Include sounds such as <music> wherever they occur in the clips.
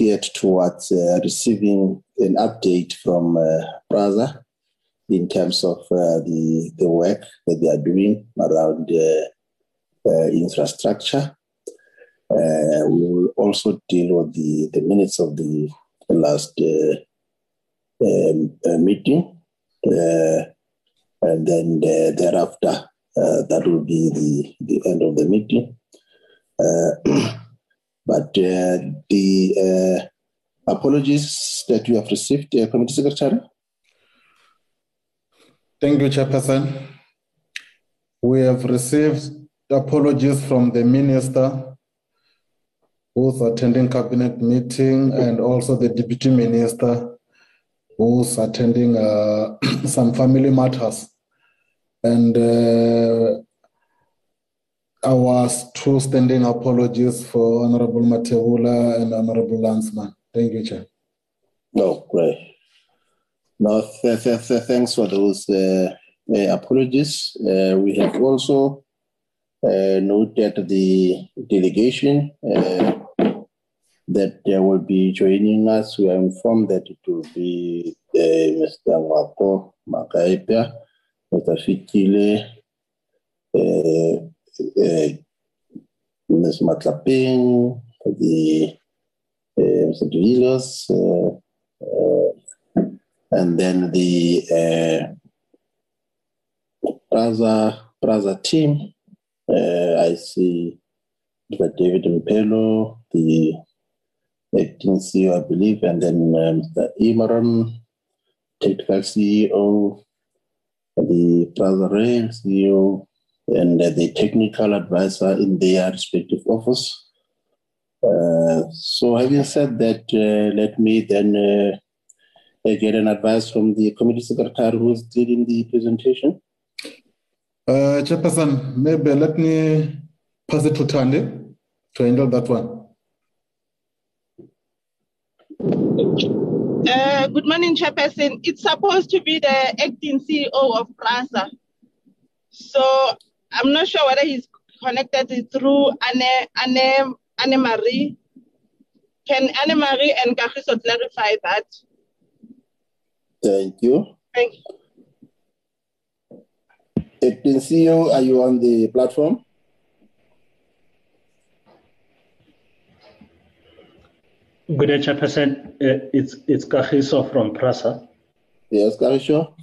geared towards uh, receiving an update from uh, in terms of uh, the, the work that they are doing around uh, uh, infrastructure. Uh, we will also deal with the, the minutes of the last um, meeting. and then thereafter, that will be the, the end of the meeting. <clears throat> but the apologies that you have received, Committee Secretary, Thank you, Chairperson. We have received apologies from the Minister who's attending cabinet meeting and also the Deputy Minister who's attending uh, <clears throat> some family matters. And uh, our two standing apologies for Honorable Mathebula and Honorable Lansman. Thank you, Chair. No, great. No, th- th- th- thanks for those uh, uh, apologies. Uh, we have also uh, noted the delegation uh, that will be joining us. We are informed that it will be uh, Mr. Wako Makaipia, Mr. Fikile, Ms. Matlaping, the Mr. Duilos, and then the uh, PRASA PRASA team. Uh, I see. David Mphelo, the acting CEO, I believe, and then um, Mr. Emeran, technical CEO, the PRASA Rail CEO, and uh, the technical advisor in their respective office. Uh, so, having said that, uh, let me then uh, I get an advice from the committee secretary who's leading the presentation? Uh, Chairperson, maybe let me pass it to Tande to handle that one. Uh, good morning, Chairperson. It's supposed to be the acting CEO of PRASA. So I'm not sure whether he's connected through Anne, Anne, Anne Marie. Can Anne Marie and Kagiso clarify that? Thank you. Thank you. Captain CEO, are you on the platform? Good day, Chairperson. Uh, it's it's Kagiso from Prasa. Yes, Kagiso.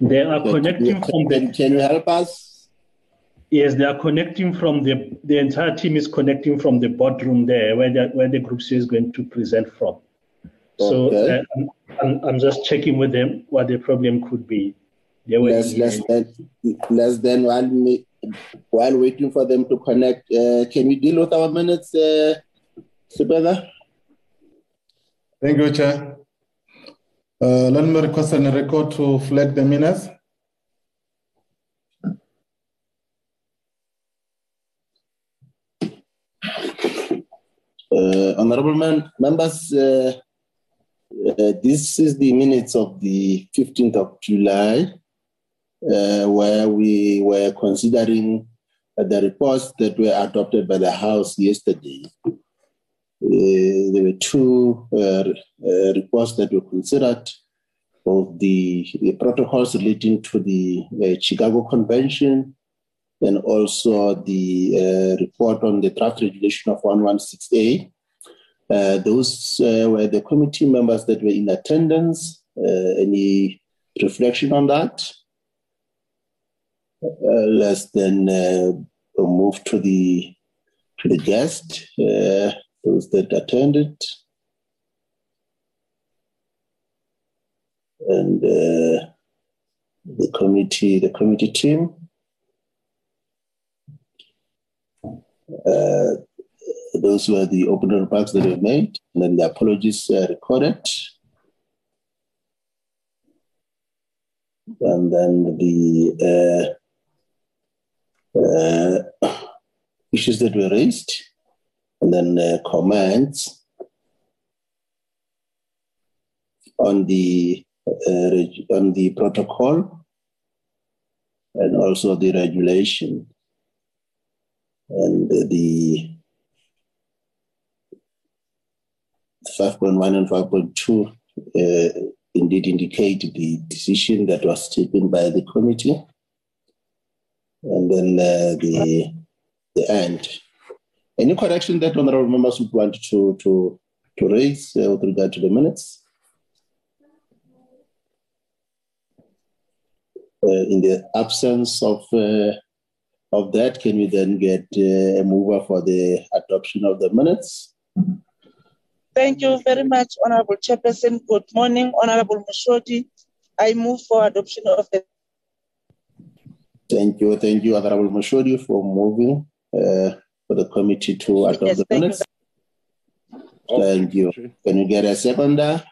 They are connecting can, from the. Can you help us? Yes, they are connecting from the. The entire team is connecting from the boardroom there, where the where the group C is going to present from. So okay. uh, I'm, I'm, I'm, just checking with them what the problem could be. Less, less, than, less than one minute while waiting for them to connect. Uh, can we deal with our minutes, uh, together? Thank you, Chair. Uh, let me request a record to flag the minutes. Honorable man, members, uh, uh, this is the minutes of the 15th of July, uh, where we were considering uh, the reports that were adopted by the House yesterday. Uh, there were two uh, uh, reports that were considered, both the, the protocols relating to the Chicago Convention and also the report on the draft regulation of 116A uh, those uh, were the committee members that were in attendance. Uh, any reflection on that? Uh, let's then uh, move to the to the guest, those that attended, and the committee, the committee team. Uh, those were the opening remarks that were made, and then the apologies uh, recorded. And then the uh, uh, issues that were raised, and then uh, comments on the uh, on the protocol and also the regulation and the 5.1 and 5.2 uh, indeed indicate the decision that was taken by the committee. And then uh, the, the end. Any correction that honorable members would want to, to, to raise uh, with regard to the minutes? Uh, in the absence of uh, of that, can we then get uh, a mover for the adoption of the minutes? Thank you very much, Honorable Chairperson. Good morning, Honorable Moshodi. I move for adoption of the. Thank you, thank you, Honorable Moshodi, for moving uh, for the committee to adopt yes, the minutes. You. Thank you. Can you get a second there?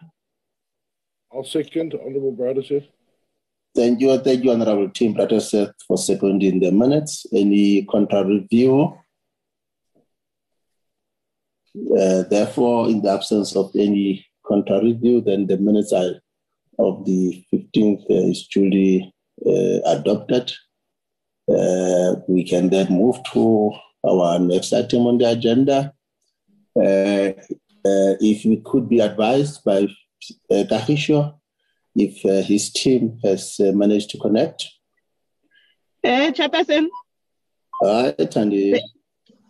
I'll second, Honorable Brauteseth. Thank you, thank you, Honorable Tim for seconding the minutes. Any counter review? Uh, therefore, in the absence of any counter review, then the minutes are, of the 15th uh, is duly uh, adopted. Uh, we can then move to our next item on the agenda. Uh, uh, if we could be advised by uh, Kagiso, if his team has managed to connect. Uh, Chairperson. All right, and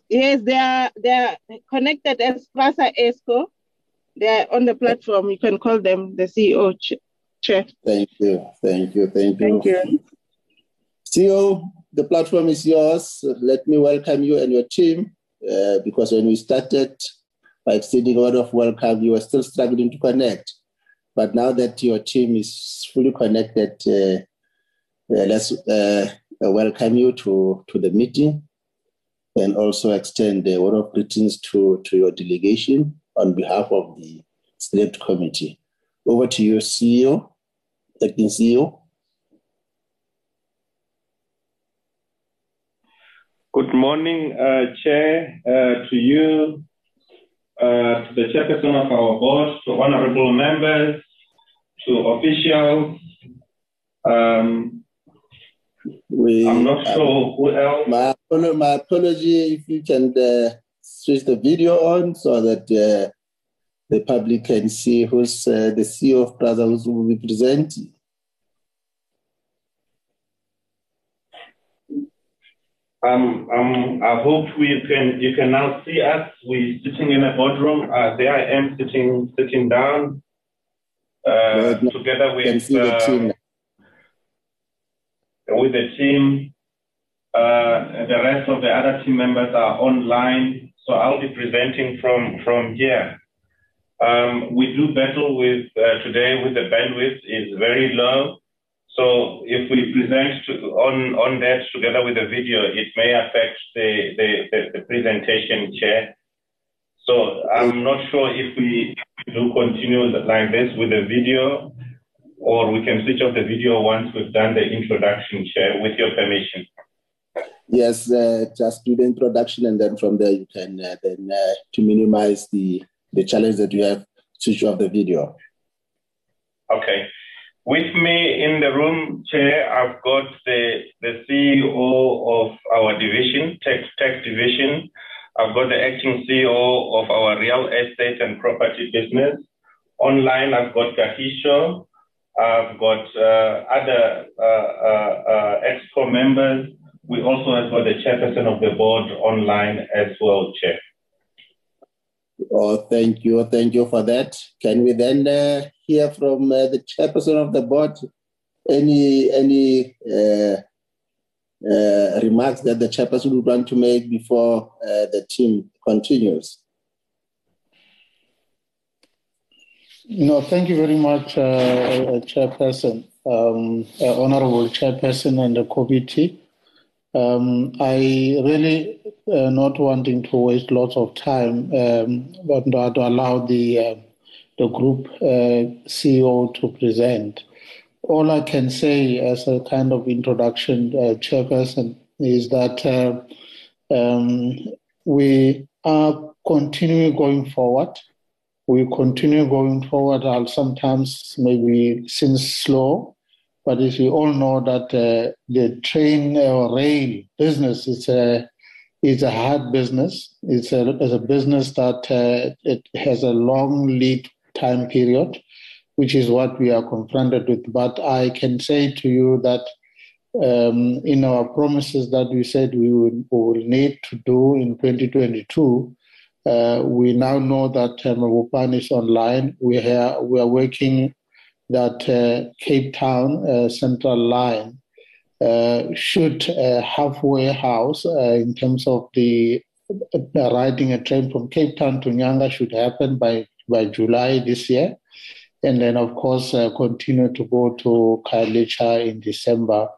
Yes, they are they are connected as Prasa EXCO. They are on the platform. You can call them the CEO chair. Thank you, thank you, thank you. Thank you. CEO, the platform is yours. Let me welcome you and your team uh, because when we started by extending a word of welcome, you were still struggling to connect. But now that your team is fully connected, uh, uh, let's uh, welcome you to, to the meeting and also extend a word of greetings to, to your delegation on behalf of the Select Committee. Over to you, CEO, acting CEO. Good morning, uh, Chair, uh, to you, uh, to the chairperson of our board, to honorable members, to officials, um, we, I'm not sure who else. My, my apology if you can uh, switch the video on so that uh, the public can see who's uh, the CEO of Prasa who will be presenting. Um, um, I hope we can you can now see us. We're sitting in a boardroom. Uh, there I am sitting sitting down uh, together with the uh, with the team. Uh, the rest of the other team members are online, so I'll be presenting from, from here. Um, we do battle with uh, today with the bandwidth is very low. So if we present to, on, on that together with the video, it may affect the, the, the, the presentation chair. So I'm not sure if we do continue like this with the video or we can switch off the video once we've done the introduction, Chair, with your permission. Yes, uh, just do the introduction, and then from there you can uh, then uh, to minimize the the challenge that you have, switch off the video. Okay. With me in the room, Chair, I've got the, the CEO of our division, tech, tech division. I've got the acting CEO of our real estate and property business. Online, I've got Kagiso, I've got uh, other uh, uh, uh, EXCO members. We also have got the chairperson of the board online as well, Chair. Oh, thank you. Thank you for that. Can we then uh, hear from uh, the chairperson of the board any any uh, uh remarks that the chairperson would want to make before the team continues? No, thank you very much, uh, uh, Chairperson, um, uh, Honorable Chairperson and the committee. Um, I really uh, not wanting to waste lots of time, um, but to allow the uh, the group uh, CEO to present. All I can say as a kind of introduction, Chairperson, is that um, we are continuing going forward we continue going forward. I'll sometimes maybe seem slow, but if you all know that uh, the train or rail business is a It's a hard business. It's a, it's a business that uh, it has a long lead time period, which is what we are confronted with. But I can say to you that um, in our promises that we said we will, we will need to do in 2022, uh, we now know that um, is online. We, have, we are working that uh, Cape Town uh, Central Line uh, should uh, halfway house uh, in terms of the uh, riding a train from Cape Town to Nyanga should happen by, by July this year. And then, of course, continue to go to Khayelitsha in December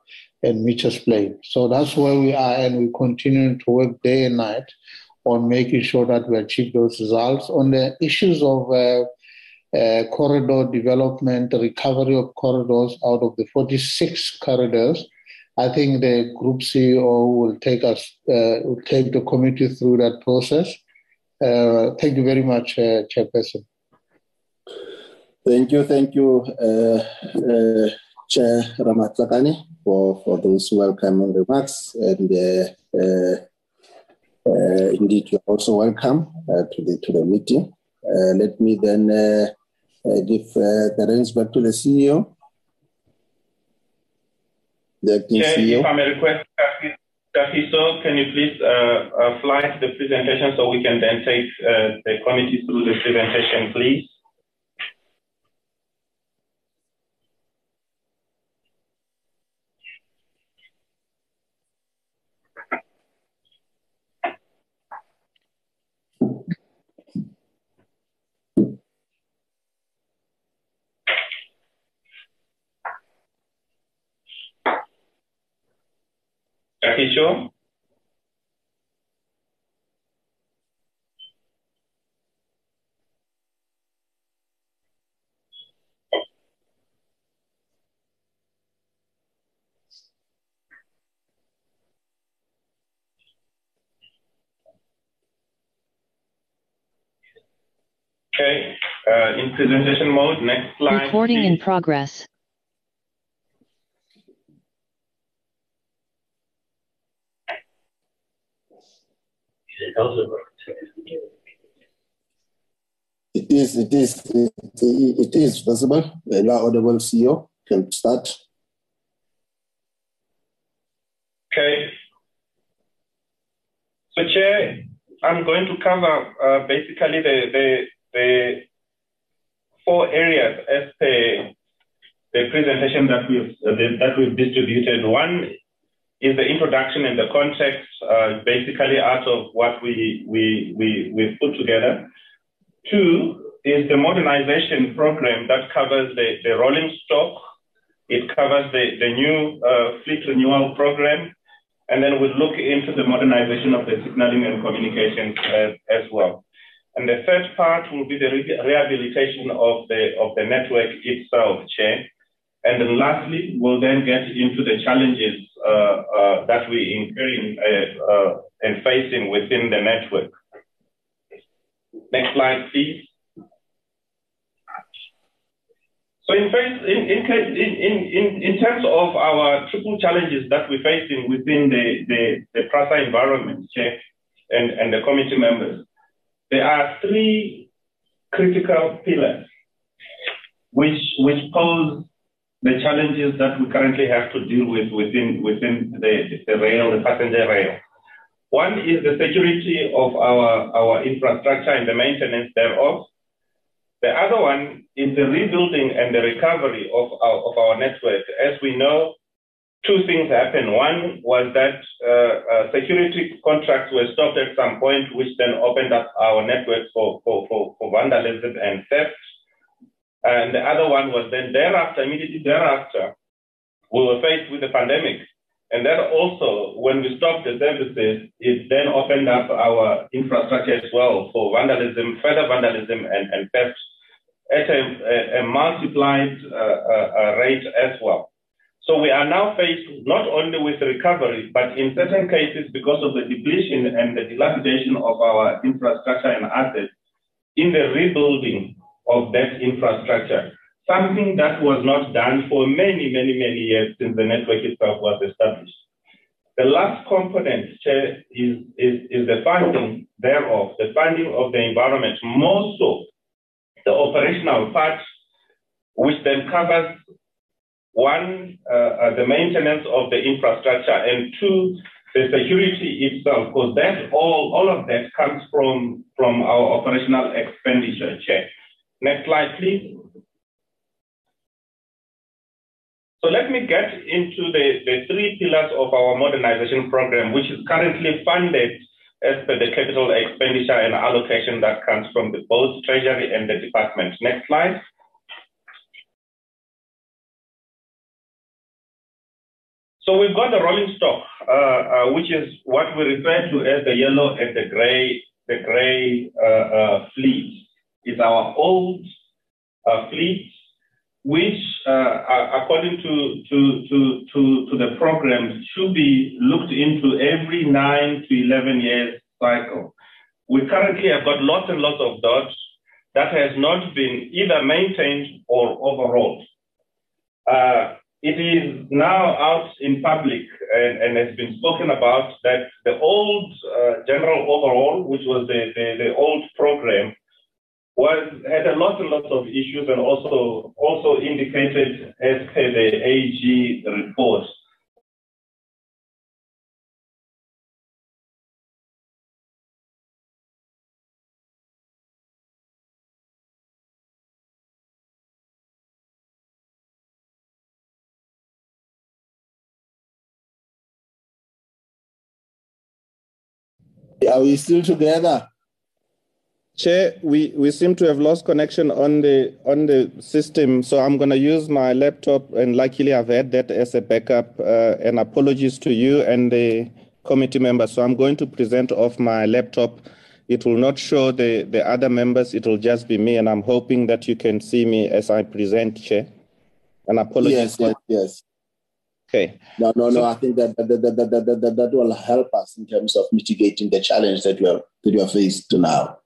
and Mitchell's Plain. So that's where we are, and we continue to work day and night on making sure that we achieve those results. On the issues of uh, uh, corridor development, recovery of corridors out of the 46 corridors, I think the group CEO will take us, uh, will take the committee through that process. Uh, thank you very much, uh, Chairperson. Thank you, thank you, uh, uh, Chair Ramatlakane, for, for those welcoming remarks. And uh, indeed, you're also welcome to, the, to the meeting. let me then give the reins back to the CEO the Chair, CEO. if I may request, Kagiso, can you please uh, uh, fly the presentation so we can then take uh, the committee through the presentation, please? Kagiso? Okay, uh, in presentation mode, next slide. Recording in progress. It is, it is, it, it is visible. The audible CEO can start. Okay. So, Chair, I'm going to cover uh, basically the, the, the four areas as the, the presentation that we've, uh, the, that we've distributed. One is the introduction and the context, uh, basically out of what we, we, we, we've put together. Two is the modernization program that covers the, the rolling stock. It covers the, the new uh, fleet renewal program. And then we'll look into the modernization of the signaling and communications as, as well. And the third part will be the re- rehabilitation of the, of the network itself, Chair. And then lastly, we'll then get into the challenges uh, uh, that we incurring uh, and facing within the network. Next slide, please. So in, in, in, in, in, terms of our triple challenges that we're facing within the, the, the PRASA environment, Chair, and, and the committee members, there are three critical pillars which, which pose the challenges that we currently have to deal with within, the, rail, the passenger rail. One is the security of our, infrastructure and the maintenance thereof. The other one is the rebuilding and the recovery of our, network. As we know, two things happened. One was that uh, uh, security contracts were stopped at some point, which then opened up our network for, for, for, for vandalism and theft. And the other one was then thereafter, immediately thereafter, we were faced with the pandemic. And that also, when we stopped the services, it then opened up our infrastructure as well for vandalism, further vandalism and, and theft at a, a, multiplied uh, uh, uh, rate as well. So we are now faced not only with recovery, but in certain cases, because of the depletion and the dilapidation of our infrastructure and assets, in the rebuilding of that infrastructure. Something that was not done for many, many, many years since the network itself was established. The last component, Chair, is, is, is the funding thereof, the funding of the environment, more so the operational part, which then covers one, uh, uh, the maintenance of the infrastructure, and two, the security itself, because that all, all of that comes from, from our operational expenditure check. Next slide, please. So let me get into the, the three pillars of our modernization program, which is currently funded as per the capital expenditure and allocation that comes from the both Treasury and the department. Next slide. So we've got the rolling stock, uh, uh, which is what we refer to as the yellow and the gray, the gray uh, uh fleet. It's our old uh, fleet, which, uh, according to, to, to, to, to the program, should be looked into every nine to 11 years cycle. We currently have got lots and lots of dots that has not been either maintained or overhauled. Uh, it is now out in public and, and, has been spoken about that the old uh, general overhaul, which was the, the, the, old program, was had a lot and lots of issues and also also indicated as per the AG report Are we still together? Chair, we, we seem to have lost connection on the on the system, so I'm going to use my laptop, and luckily I've had that as a backup. Uh, and apologies to you and the committee members. So I'm going to present off my laptop. It will not show the, the other members. It will just be me, and I'm hoping that you can see me as I present, Chair. And apologies. Yes, yes, yes. Okay. No, no, no. I think that that, that, that, that, that, that will help us in terms of mitigating the challenge that we are that we are faced to now.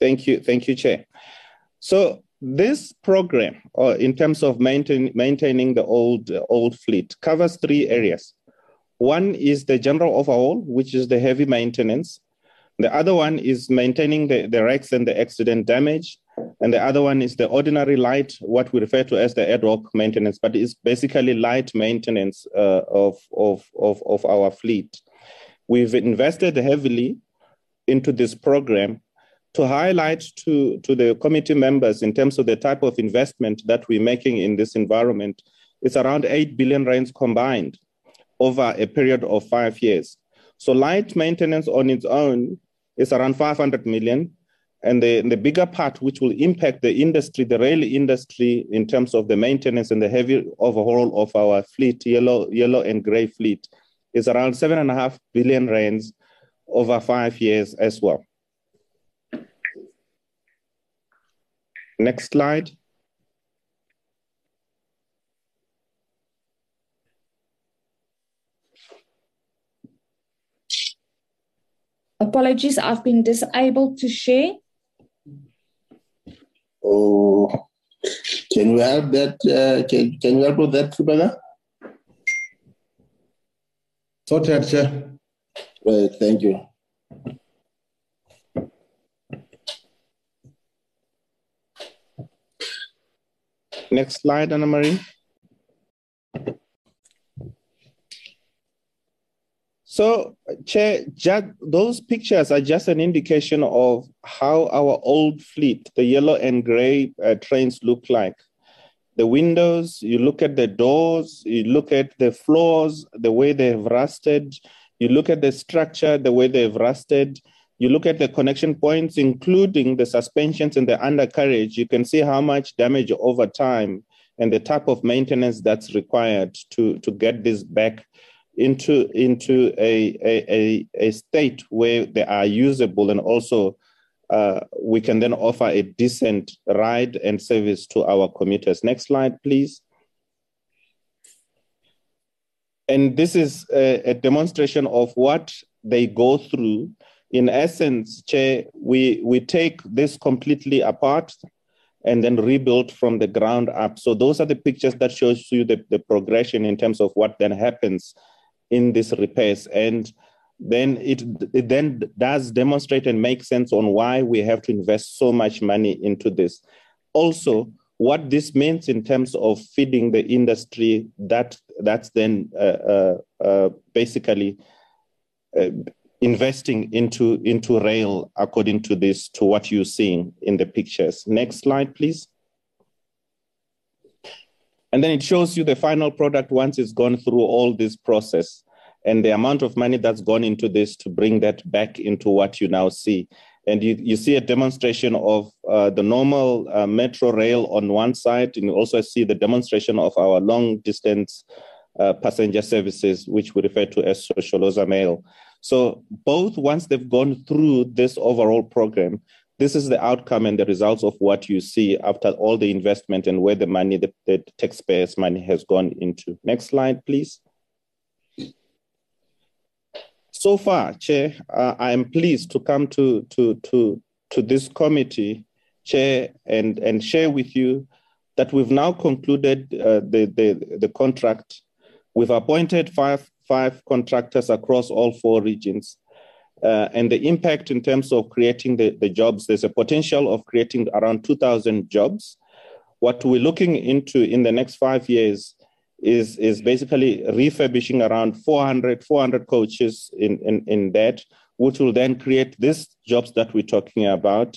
Thank you, thank you, Chair. So this program, or in terms of maintain, maintaining the old uh, old fleet, covers three areas. One is the general overhaul, which is the heavy maintenance. The other one is maintaining the, the wrecks and the accident damage. And the other one is the ordinary light, what we refer to as the ad hoc maintenance, but it's basically light maintenance uh, of, of, of, of our fleet. We've invested heavily into this program to highlight to, to the committee members in terms of the type of investment that we're making in this environment. It's around 8 billion rands combined over a period of five years. So light maintenance on its own is around 500 million. And the, the bigger part, which will impact the industry, the rail industry, in terms of the maintenance and the heavy overhaul of our fleet, yellow, yellow and gray fleet, is around seven and a half billion rands over five years as well. Next slide. Apologies, I've been disabled to share. Oh, can you help that? Uh, can, can you help with that, Rebecca? Sorted, Chair. Right, thank you. Next slide, Anna Marie. So, Chair, those pictures are just an indication of how our old fleet, the yellow and gray uh, trains look like. The windows, you look at the doors, you look at the floors, the way they've rusted, you look at the structure, the way they've rusted, you look at the connection points, including the suspensions and the undercarriage, you can see how much damage over time and the type of maintenance that's required to, to get this back into into a, a, a, state where they are usable and also uh, we can then offer a decent ride and service to our commuters. Next slide, please. And this is a, a demonstration of what they go through. In essence, we, we take this completely apart and then rebuild from the ground up. So those are the pictures that shows you the, the progression in terms of what then happens in these repairs. And then it, it then does demonstrate and make sense on why we have to invest so much money into this. Also, what this means in terms of feeding the industry that that's then uh, uh, uh, basically uh, investing into into rail according to this to what you're seeing in the pictures. Next slide please. And then it shows you the final product once it's gone through all this process and the amount of money that's gone into this to bring that back into what you now see. And you, you see a demonstration of uh, the normal uh, metro rail on one side, and you also see the demonstration of our long distance uh, passenger services, which we refer to as Shosholoza Meyl. So both once they've gone through this overall program, this is the outcome and the results of what you see after all the investment and where the money, the, the taxpayers' money has gone into. Next slide, please. So far, Chair, uh, I am pleased to come to, to, to, to this committee, Chair, and, and share with you that we've now concluded uh, the, the, the contract. We've appointed five, five contractors across all four regions. Uh, and the impact in terms of creating the, the jobs, there's a potential of creating around 2,000 jobs. What we're looking into in the next five years is is basically refurbishing around 400 400 coaches in, in in that which will then create these jobs that we're talking about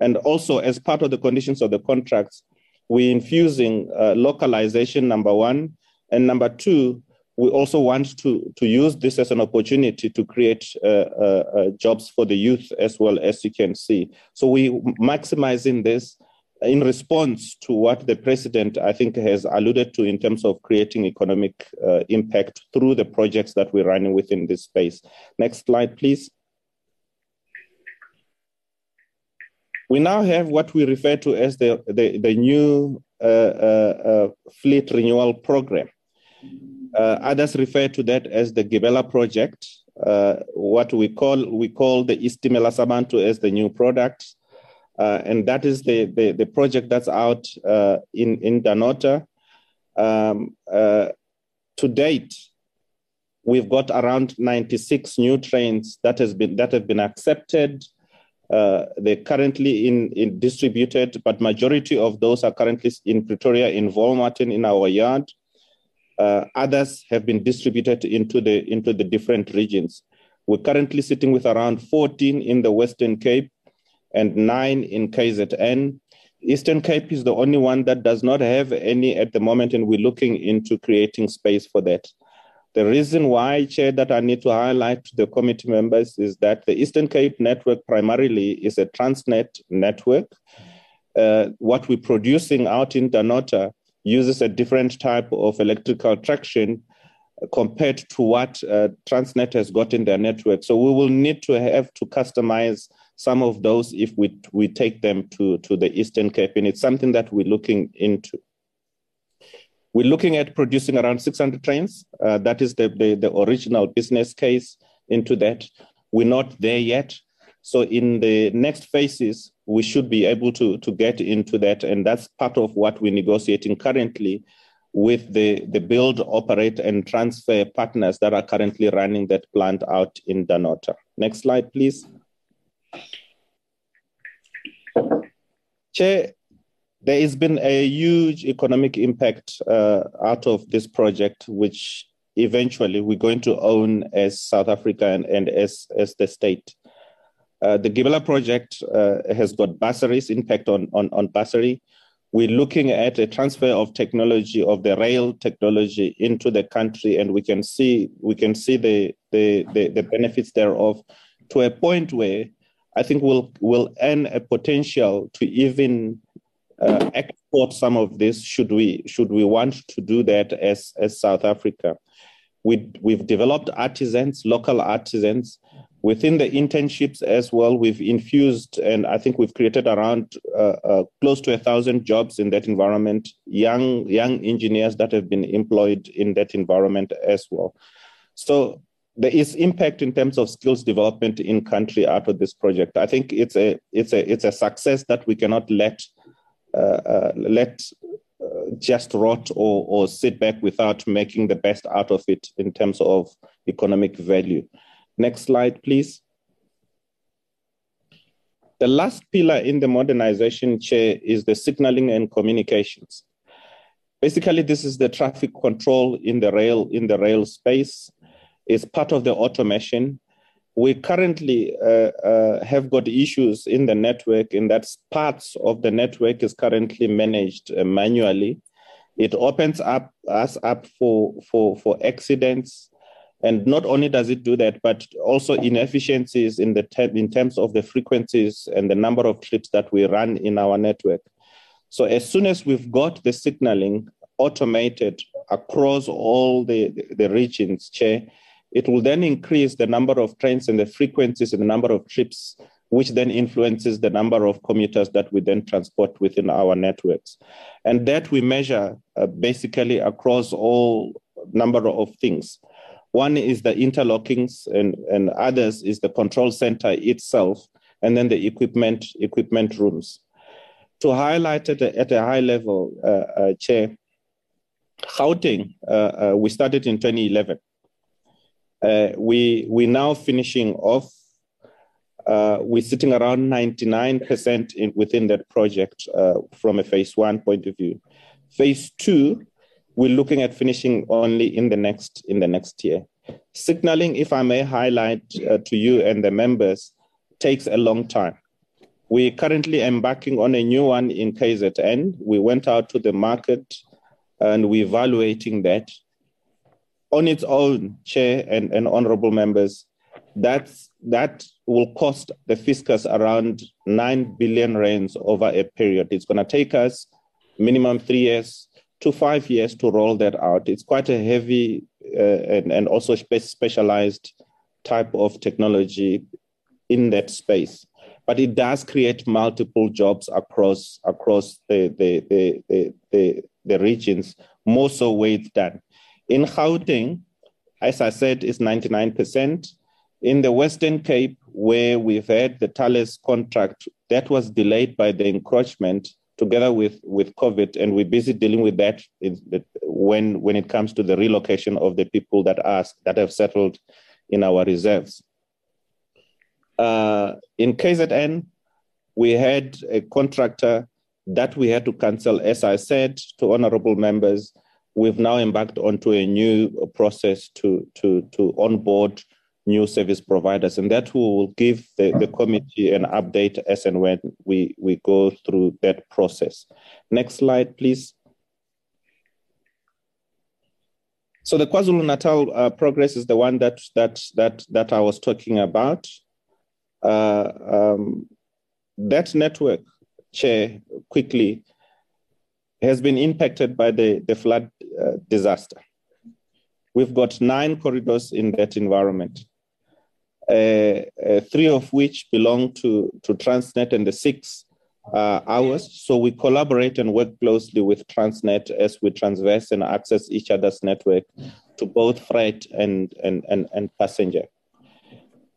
and also as part of the conditions of the contracts we're infusing uh, localization number one and number two we also want to to use this as an opportunity to create uh, uh, uh jobs for the youth as well as you can see so we maximizing this in response to what the president, I think, has alluded to in terms of creating economic uh, impact through the projects that we're running within this space. Next slide, please. We now have what we refer to as the, the, the new uh, uh, fleet renewal program. Uh, others refer to that as the Gibela project. Uh, what we call we call the Istimela Sabantu as the new product. Uh, and that is the, the, the, project that's out uh, in, in Dunnottar. Um, uh, to date, we've got around 96 new trains that, has been, that have been accepted. Uh, they're currently in, in distributed, but majority of those are currently in Pretoria, in Wolmerton, in our yard. Uh, others have been distributed into the, into the different regions. We're currently sitting with around 14 in the Western Cape, and nine in KZN. Eastern Cape is the only one that does not have any at the moment, and we're looking into creating space for that. The reason why, Chair, that I need to highlight to the committee members is that the Eastern Cape network primarily is a Transnet network. Uh, what we're producing out in Dunnottar uses a different type of electrical traction compared to what uh, Transnet has got in their network. So we will need to have to customize some of those if we, we take them to, to the Eastern Cape, and it's something that we're looking into. We're looking at producing around 600 trains. Uh, that is the, the, the original business case into that. We're not there yet. So in the next phases, we should be able to, to get into that. And that's part of what we're negotiating currently with the, the build, operate, and transfer partners that are currently running that plant out in Dunnottar. Next slide, please. Chair, there has been a huge economic impact uh, out of this project, which eventually we're going to own as South Africa and, and as, as the state. Uh, the Gibela project uh, has got bursaries, impact on, on, on bursary. We're looking at a transfer of technology of the rail technology into the country, and we can see we can see the the, the, the benefits thereof to a point where I think we'll will earn a potential to even uh, export some of this should we should we want to do that as as South Africa. We we've developed artisans, local artisans. Within the internships as well, we've infused, and I think we've created around uh, uh, close to a thousand jobs in that environment. Young young engineers that have been employed in that environment as well. So there is impact in terms of skills development in country out of this project. I think it's a it's a it's a success that we cannot let uh, uh, let uh, just rot or, or sit back without making the best out of it in terms of economic value. Next slide, please. The last pillar in the modernization chair is the signaling and communications. Basically, this is the traffic control in the rail in the rail space. It's part of the automation. We currently uh, uh, have got issues in the network, and that parts of the network is currently managed uh, manually. It opens up us up for for for accidents, and not only does it do that, but also inefficiencies in the in terms of the frequencies and the number of trips that we run in our network. So as soon as we've got the signaling automated across all the, the regions, Chair, it will then increase the number of trains and the frequencies and the number of trips, which then influences the number of commuters that we then transport within our networks. And that we measure uh, basically across all number of things. One is the interlockings and, and others is the control center itself, and then the equipment, equipment rooms to highlight at at a high level, uh, uh, Chair, Gauteng, uh, uh, we started in 2011. Uh, we we now finishing off. Uh, we're sitting around 99% in, within that project from a phase one point of view. Phase two, we're looking at finishing only in the next in the next year. Signaling, if I may highlight uh, to you and the members, takes a long time. We're currently embarking on a new one in KZN. We went out to the market and we're evaluating that. On its own, Chair and, and honorable members, that's, that will cost the fiscus around 9 billion rands over a period. It's going to take us minimum three years to five years to roll that out. It's quite a heavy uh, and, and also spe- specialized type of technology in that space but it does create multiple jobs across across the the the the, the, the regions, more so where it's done. In Gauteng, as I said, is 99%. In the Western Cape, where we've had the Thales contract, that was delayed by the encroachment together with, with COVID, and we're busy dealing with that when, when it comes to the relocation of the people that ask that have settled in our reserves. Uh, in KZN, we had a contractor that we had to cancel. As I said to honorable members, we've now embarked onto a new process to, to, to onboard new service providers, and that will give the, the committee an update as and when we, we go through that process. Next slide, please. So the KwaZulu Natal uh, progress is the one that that that that I was talking about uh, um, that network, Chair, quickly has been impacted by the, the flood uh, disaster. We've got nine corridors in that environment, three of which belong to, to Transnet and the six uh, ours. So we collaborate and work closely with Transnet as we transverse and access each other's network to both freight and, and, and, and passenger.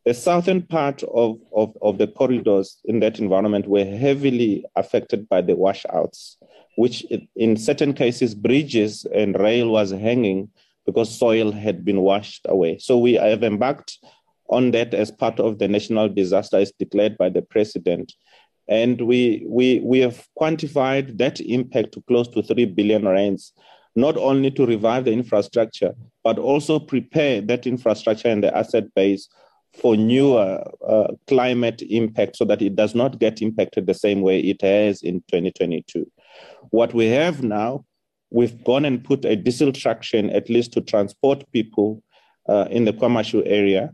The southern part of, of, of the corridors in that environment were heavily affected by the washouts, which in certain cases, bridges and rail was hanging because soil had been washed away. So we have embarked on that as part of the national disaster as declared by the president. And we, we, we have quantified that impact to close to 3 billion rands, not only to revive the infrastructure, but also prepare that infrastructure and the asset base for newer uh, climate impact so that it does not get impacted the same way it has in 2022. What we have now, we've gone and put a diesel traction at least to transport people uh, in the KwaMashu area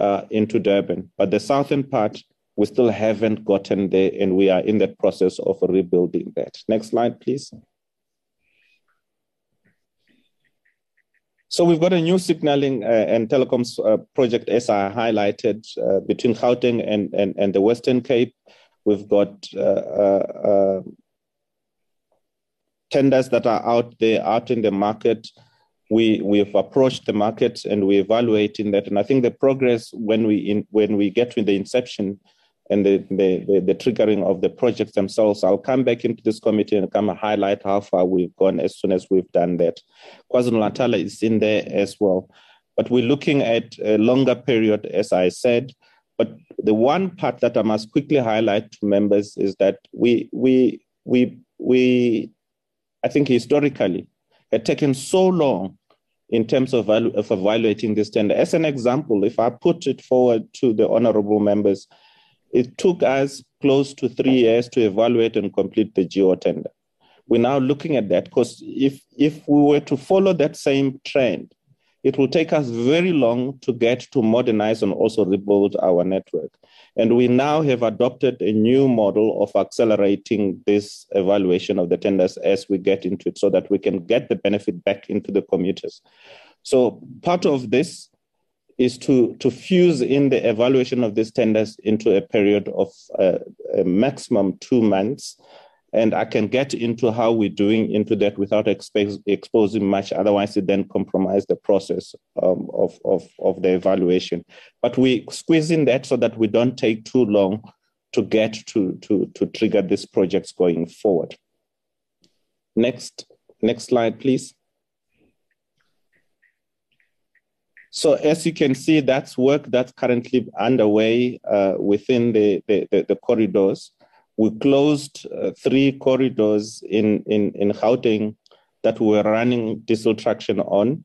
uh, into Durban. But the southern part, we still haven't gotten there, and we are in the process of rebuilding that. Next slide, please. So we've got a new signaling uh, and telecoms uh, project, as I highlighted, uh, between Gauteng and, and, and the Western Cape. We've got uh, uh, tenders that are out there, out in the market. We we've approached the market and we're evaluating that. And I think the progress when we in, when we get to the inception and the, the, the, the, triggering of the projects themselves. I'll come back into this committee and come and highlight how far we've gone as soon as we've done that. KwaZulu-Natal is in there as well. But we're looking at a longer period, as I said. But the one part that I must quickly highlight to members is that we, we, we, we I think historically, had taken so long in terms of, of evaluating this tender. As an example, if I put it forward to the honorable members, it took us close to three years to evaluate and complete the geo tender. We're now looking at that because if, if we were to follow that same trend, it will take us very long to get to modernize and also rebuild our network. And we now have adopted a new model of accelerating this evaluation of the tenders as we get into it so that we can get the benefit back into the commuters. So part of this is to, to fuse in the evaluation of these tenders into a period of uh, a maximum two months and I can get into how we're doing into that without exp- exposing much. Otherwise, it then compromise the process um, of, of, of the evaluation. But we squeeze in that so that we don't take too long to get to, to, to trigger these projects going forward. Next, next slide, please. So as you can see, that's work that's currently underway uh, within the, the, the, the corridors we closed uh, three corridors in, in, in Gauteng that we were running diesel traction on.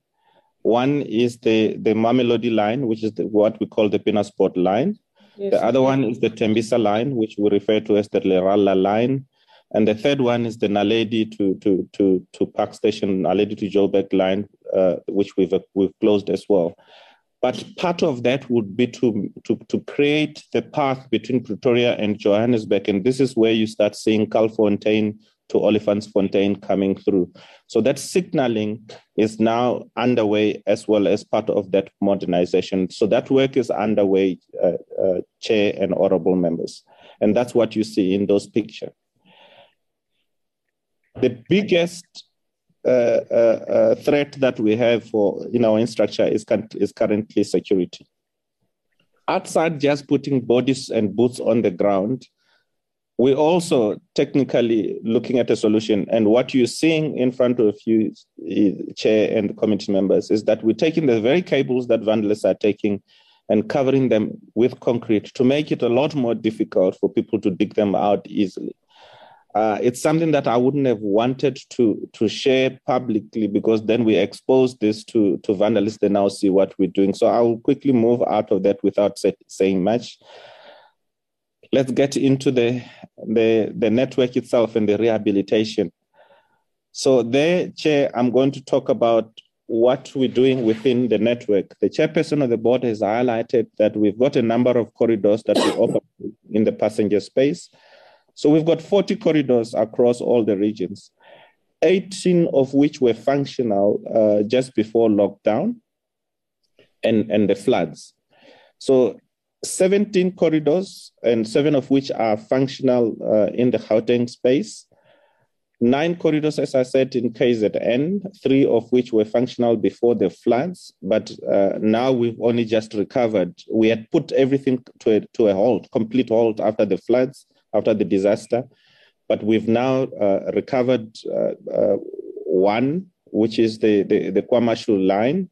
One is the, the Mamelodi line, which is the, what we call the Pienaarspoort line. Yes, the other one is the Tembisa line, which we refer to as the Leralla line. And the third one is the Naledi to, to, to, to Park Station, Naledi to Joburg line, uh, which we've, we've closed as well. But part of that would be to, to, to create the path between Pretoria and Johannesburg. And this is where you start seeing Kaalfontein to Olifantsfontein coming through. So that signaling is now underway as well as part of that modernization. So that work is underway, uh, uh, Chair and honorable members. And that's what you see in those pictures. The biggest Uh, uh, uh, threat that we have for in our infrastructure is, is currently security. Outside just putting bodies and boots on the ground, we're also technically looking at a solution. And what you're seeing in front of you, eh, Chair and committee members, is that we're taking the very cables that vandalists are taking and covering them with concrete to make it a lot more difficult for people to dig them out easily. Uh, it's something that I wouldn't have wanted to to share publicly because then we expose this to to vandalists. They now see what we're doing. So I will quickly move out of that without say, saying much. Let's get into the, the the network itself and the rehabilitation. So there, Chair, I'm going to talk about what we're doing within the network. The chairperson of the board has highlighted that we've got a number of corridors that we <coughs> open in the passenger space. So we've got 40 corridors across all the regions, 18 of which were functional uh, just before lockdown and, and the floods. So 17 corridors, and seven of which are functional uh, in the Gauteng space. Nine corridors, as I said, in KZN, three of which were functional before the floods, but uh, now we've only just recovered. We had put everything to a, to a halt, complete halt after the floods after the disaster. But we've now uh, recovered uh, uh, one, which is the, the, the KwaMashu line.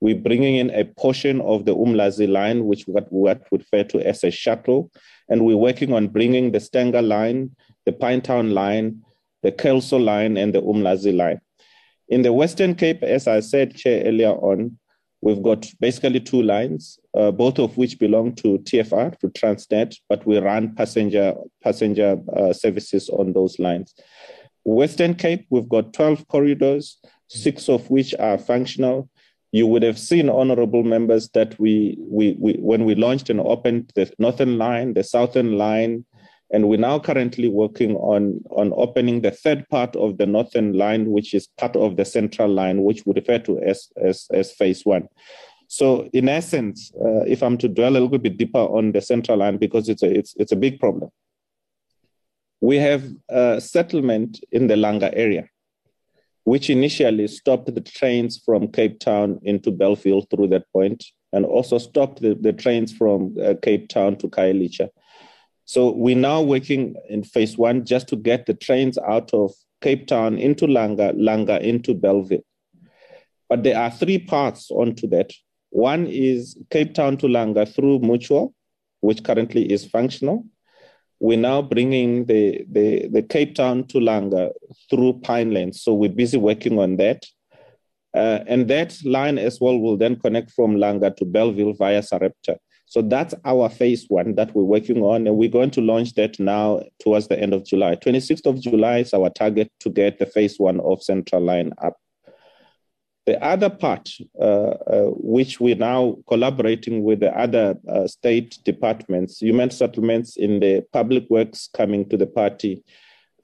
We're bringing in a portion of the Umlazi line, which what, what we refer to as a shuttle. And we're working on bringing the Stanger line, the Pinetown line, the Kelso line, and the Umlazi line. In the Western Cape, as I said, Chair, earlier on, We've got basically two lines, uh, both of which belong to TFR, to Transnet, but we run passenger passenger uh, services on those lines. Western Cape, we've got 12 corridors, six of which are functional. You would have seen, honorable members, that we, we, we when we launched and opened the Northern Line, the Southern Line, and we're now currently working on, on opening the third part of the northern line, which is part of the central line, which we refer to as, as, as phase one. So, in essence, uh, if I'm to dwell a little bit deeper on the central line, because it's a, it's, it's a big problem, we have a settlement in the Langa area, which initially stopped the trains from Cape Town into Bellville through that point, and also stopped the, the trains from uh, Cape Town to Khayelitsha. So we're now working in phase one just to get the trains out of Cape Town into Langa, Langa into Bellville. But there are three paths onto that. One is Cape Town to Langa through Mutual, which currently is functional. We're now bringing the, the, the Cape Town to Langa through Pinelands. So we're busy working on that. Uh, and that line as well will then connect from Langa to Bellville via Sarepta. So that's our phase one that we're working on, and we're going to launch that now towards the end of July. 26th of July is our target to get the phase one of Central Line up. The other part, uh, uh, which we're now collaborating with the other uh, state departments, human settlements in the public works coming to the party,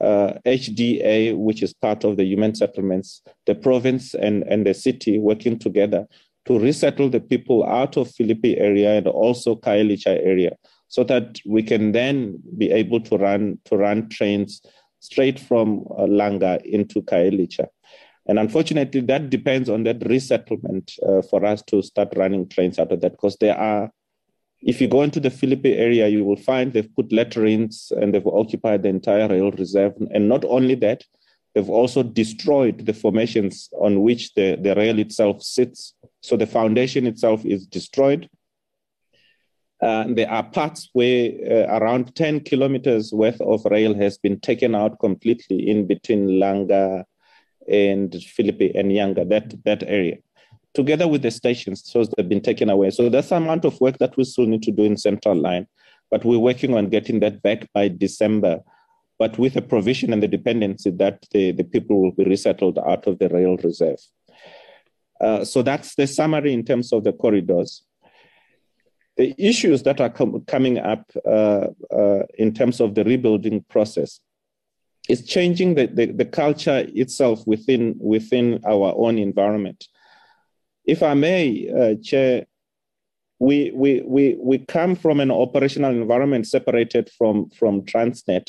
HDA, uh, which is part of the human settlements, the province and, and the city working together to resettle the people out of Philippi area and also Khayelitsha area so that we can then be able to run to run trains straight from uh, Langa into Khayelitsha. And unfortunately, that depends on that resettlement uh, for us to start running trains out of that because there are, if you go into the Philippi area, you will find they've put latrines and they've occupied the entire rail reserve. And not only that, they've also destroyed the formations on which the, the rail itself sits. So the foundation itself is destroyed. Uh, there are parts where uh, around 10 kilometers worth of rail has been taken out completely in between Langa and Philippi and Nyanga, that, that area, together with the stations. So they've been taken away. So that's the amount of work that we still need to do in Central Line. But we're working on getting that back by December, but with a provision and the dependency that the, the people will be resettled out of the rail reserve. Uh, so that's the summary in terms of the corridors. The issues that are com- coming up uh, uh, in terms of the rebuilding process is changing the, the, the, culture itself within, within our own environment. If I may, uh, Chair, we, we, we, we come from an operational environment separated from, from Transnet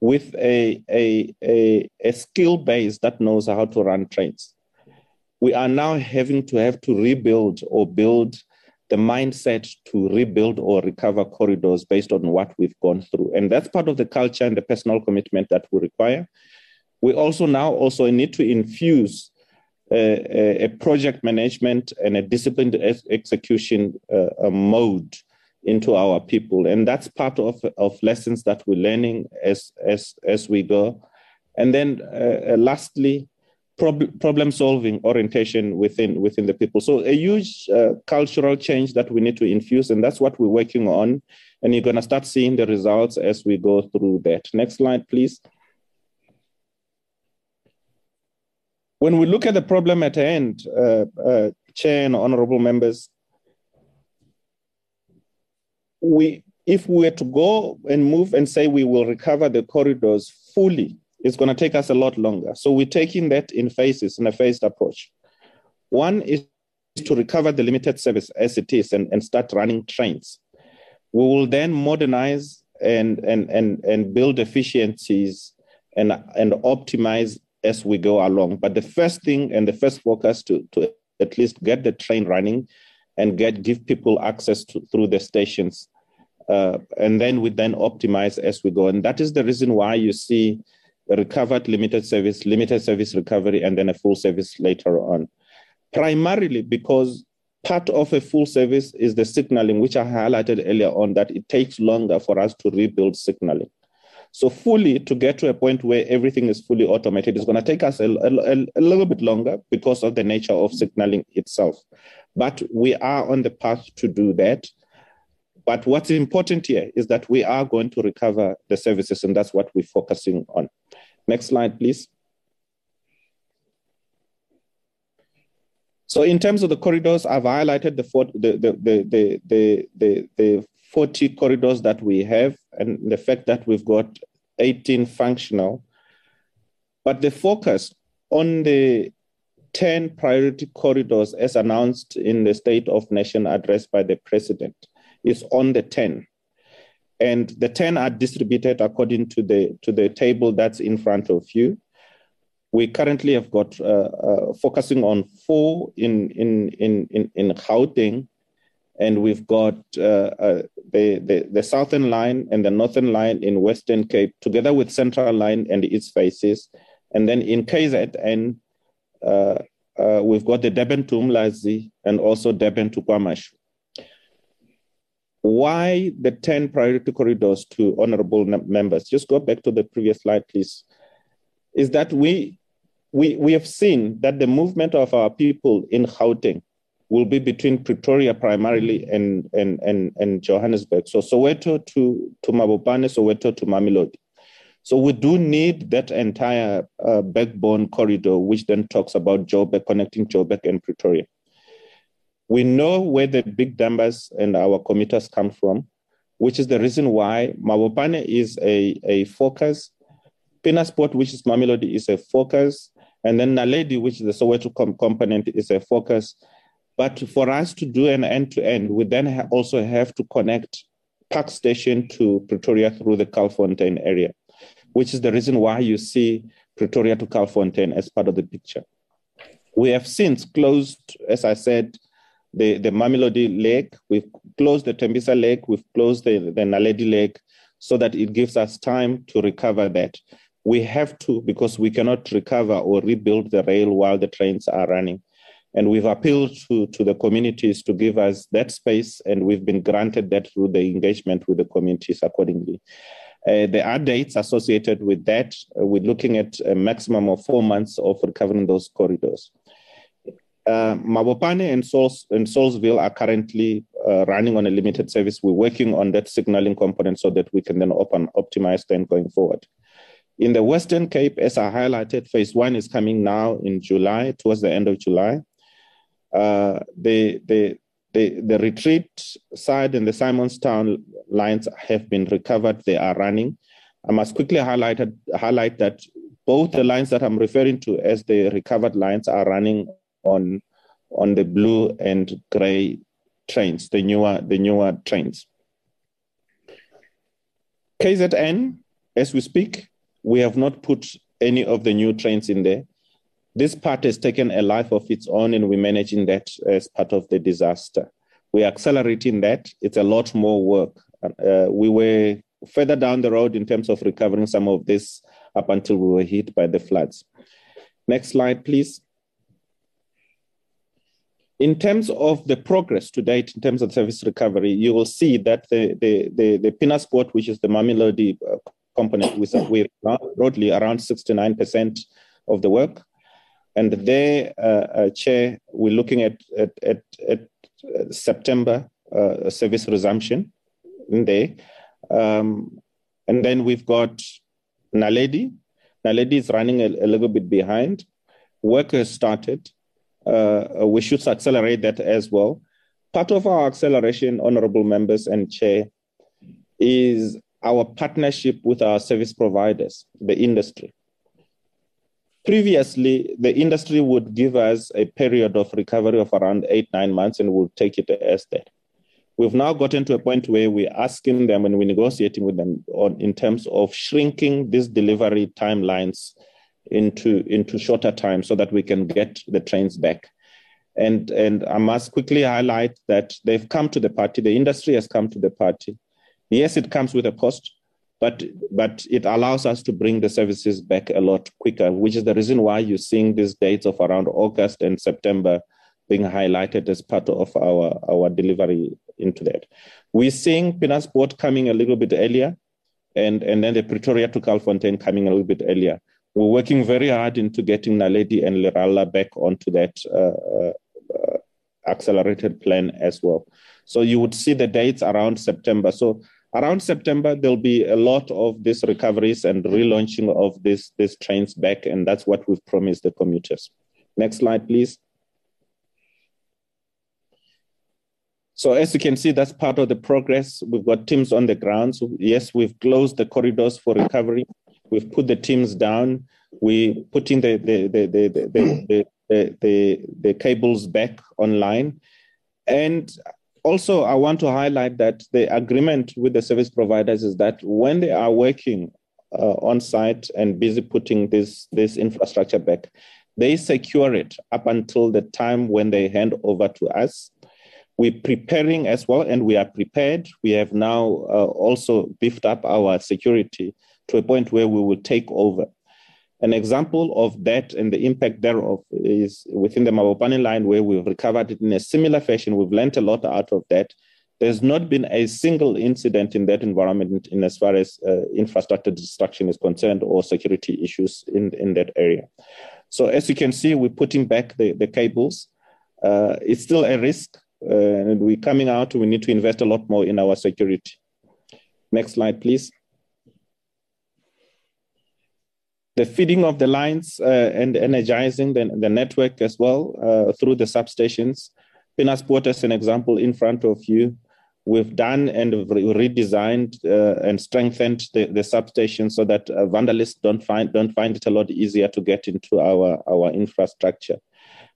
with a, a, a, a skill base that knows how to run trains we are now having to have to rebuild or build the mindset to rebuild or recover corridors based on what we've gone through. And that's part of the culture and the personal commitment that we require. We also now also need to infuse uh, a, a, project management and a disciplined ex- execution uh, mode into our people. And that's part of, of lessons that we're learning as, as, as we go. And then uh, lastly, prob- problem solving orientation within within the people. So a huge uh, cultural change that we need to infuse, and that's what we're working on. And you're going to start seeing the results as we go through that. Next slide, please. When we look at the problem at hand, uh, uh, Chair and honorable members, we if we were to go and move and say we will recover the corridors fully it's going to take us a lot longer. So we're taking that in phases, in a phased approach. One is to recover the limited service as it is and, and start running trains. We will then modernize and, and, and, and build efficiencies and, and optimize as we go along. But the first thing and the first focus to, to at least get the train running and get give people access to, through the stations. Uh, and then we then optimize as we go. And that is the reason why you see recovered limited service, limited service recovery, and then a full service later on. Primarily because part of a full service is the signaling, which I highlighted earlier on, that it takes longer for us to rebuild signaling. So fully to get to a point where everything is fully automated is going to take us a, a, a, little bit longer because of the nature of signaling itself. But we are on the path to do that. But what's important here is that we are going to recover the services, and that's what we're focusing on. Next slide, please. So in terms of the corridors, I've highlighted the, the, the, the, the, the, the 40 corridors that we have and the fact that we've got 18 functional. But the focus on the 10 priority corridors as announced in the State of Nation address by the President is on the 10 and the 10 are distributed according to the to the table that's in front of you. We currently have got uh, uh, focusing on four in in in in, in Gauteng. And we've got uh, uh, the, the, the southern line and the northern line in Western Cape, together with central line and its faces. And then in KZN, Uh, uh, we've got the Durban to Umlazi and also Durban to KwaMashu. Why the 10 priority corridors to honorable members? Just go back to the previous slide, please. Is that we, we, we have seen that the movement of our people in Gauteng will be between Pretoria primarily and, and, and, and Johannesburg. So Soweto to, to Mabopane, Soweto to Mamelodi. So we do need that entire uh, backbone corridor, which then talks about Joburg, connecting Joburg and Pretoria. We know where the big numbers and our commuters come from, which is the reason why Mabopane is a, a focus, Pienaarspoort, which is Mamelodi, is a focus, and then Naledi, which is the Soweto com- component, is a focus. But for us to do an end to end, we then ha- also have to connect Park Station to Pretoria through the Kaalfontein area, which is the reason why you see Pretoria to Kaalfontein as part of the picture. We have since closed, as I said, the, the Mamelodi Lake, we've closed the Tembisa Lake, we've closed the, the Naledi Lake so that it gives us time to recover that. We have to because we cannot recover or rebuild the rail while the trains are running. And we've appealed to, to the communities to give us that space, and we've been granted that through the engagement with the communities accordingly. Uh, there are dates associated with that. Uh, we're looking at a maximum of four months of recovering those corridors. Uh, Mabopane and, Souls, and Saulsville are currently uh, running on a limited service. We're working on that signaling component so that we can then open, optimize them going forward. In the Western Cape, as I highlighted, phase one is coming now in July, towards the end of July. Uh, the, the, the, the retreat side and the Simonstown lines have been recovered. They are running. I must quickly highlight, highlight that both the lines that I'm referring to as the recovered lines are running on, on the blue and gray trains, the newer, the newer trains. KZN, as we speak, we have not put any of the new trains in there. This part has taken a life of its own, and we're managing that as part of the disaster. We're accelerating that. It's a lot more work. Uh, we were further down the road in terms of recovering some of this up until we were hit by the floods. Next slide, please. In terms of the progress to date, in terms of service recovery, you will see that the, the, the, the Pienaarspoort, which is the Mamelodi uh, component, we're broadly around 69% of the work. And there, uh, uh, Chair, we're looking at, at, at, at uh, September service resumption there. Um, and then we've got Naledi. Naledi is running a, a little bit behind. Work has started. Uh, we should accelerate that as well. Part of our acceleration, honorable members and chair, is our partnership with our service providers, the industry. Previously, the industry would give us a period of recovery of around eight, nine months, and we'll take it as that. We've now gotten to a point where we're asking them and we're negotiating with them on, in terms of shrinking these delivery timelines into, into shorter time so that we can get the trains back. And, and I must quickly highlight that they've come to the party, the industry has come to the party. Yes, it comes with a cost, but but it allows us to bring the services back a lot quicker, which is the reason why you're seeing these dates of around August and September being highlighted as part of our, our delivery into that. We're seeing Pienaarspoort coming a little bit earlier, and, and then the Pretoria to Kaalfontein coming a little bit earlier. We're working very hard into getting Naledi and Leralla back onto that uh, uh, accelerated plan as well. So you would see the dates around September. So around September, there'll be a lot of these recoveries and relaunching of these, these trains back, and that's what we've promised the commuters. Next slide, please. So as you can see, that's part of the progress. We've got teams on the ground. So yes, we've closed the corridors for recovery. We've put the teams down. We putting the the the the the, the, the, the, the cables back online. And also, I want to highlight that the agreement with the service providers is that when they are working uh, on site and busy putting this, this infrastructure back, they secure it up until the time when they hand over to us. we're preparing as well, and we are prepared. We have now uh, also beefed up our security to a point where we will take over. An example of that and the impact thereof is within the Mabopane line, where we've recovered it in a similar fashion. We've learned a lot out of that. There's not been a single incident in that environment in as far as uh, infrastructure destruction is concerned or security issues in, in that area. So as you can see, we're putting back the, the cables. Uh, it's still a risk, uh, and we're coming out. We need to invest a lot more in our security. Next slide, please. The feeding of the lines uh, and energizing the, the network as well uh, through the substations. Pienaarspoort as an example in front of you we've done and redesigned uh, and strengthened the, the substation so that uh, vandalists don't find don't find it a lot easier to get into our our infrastructure.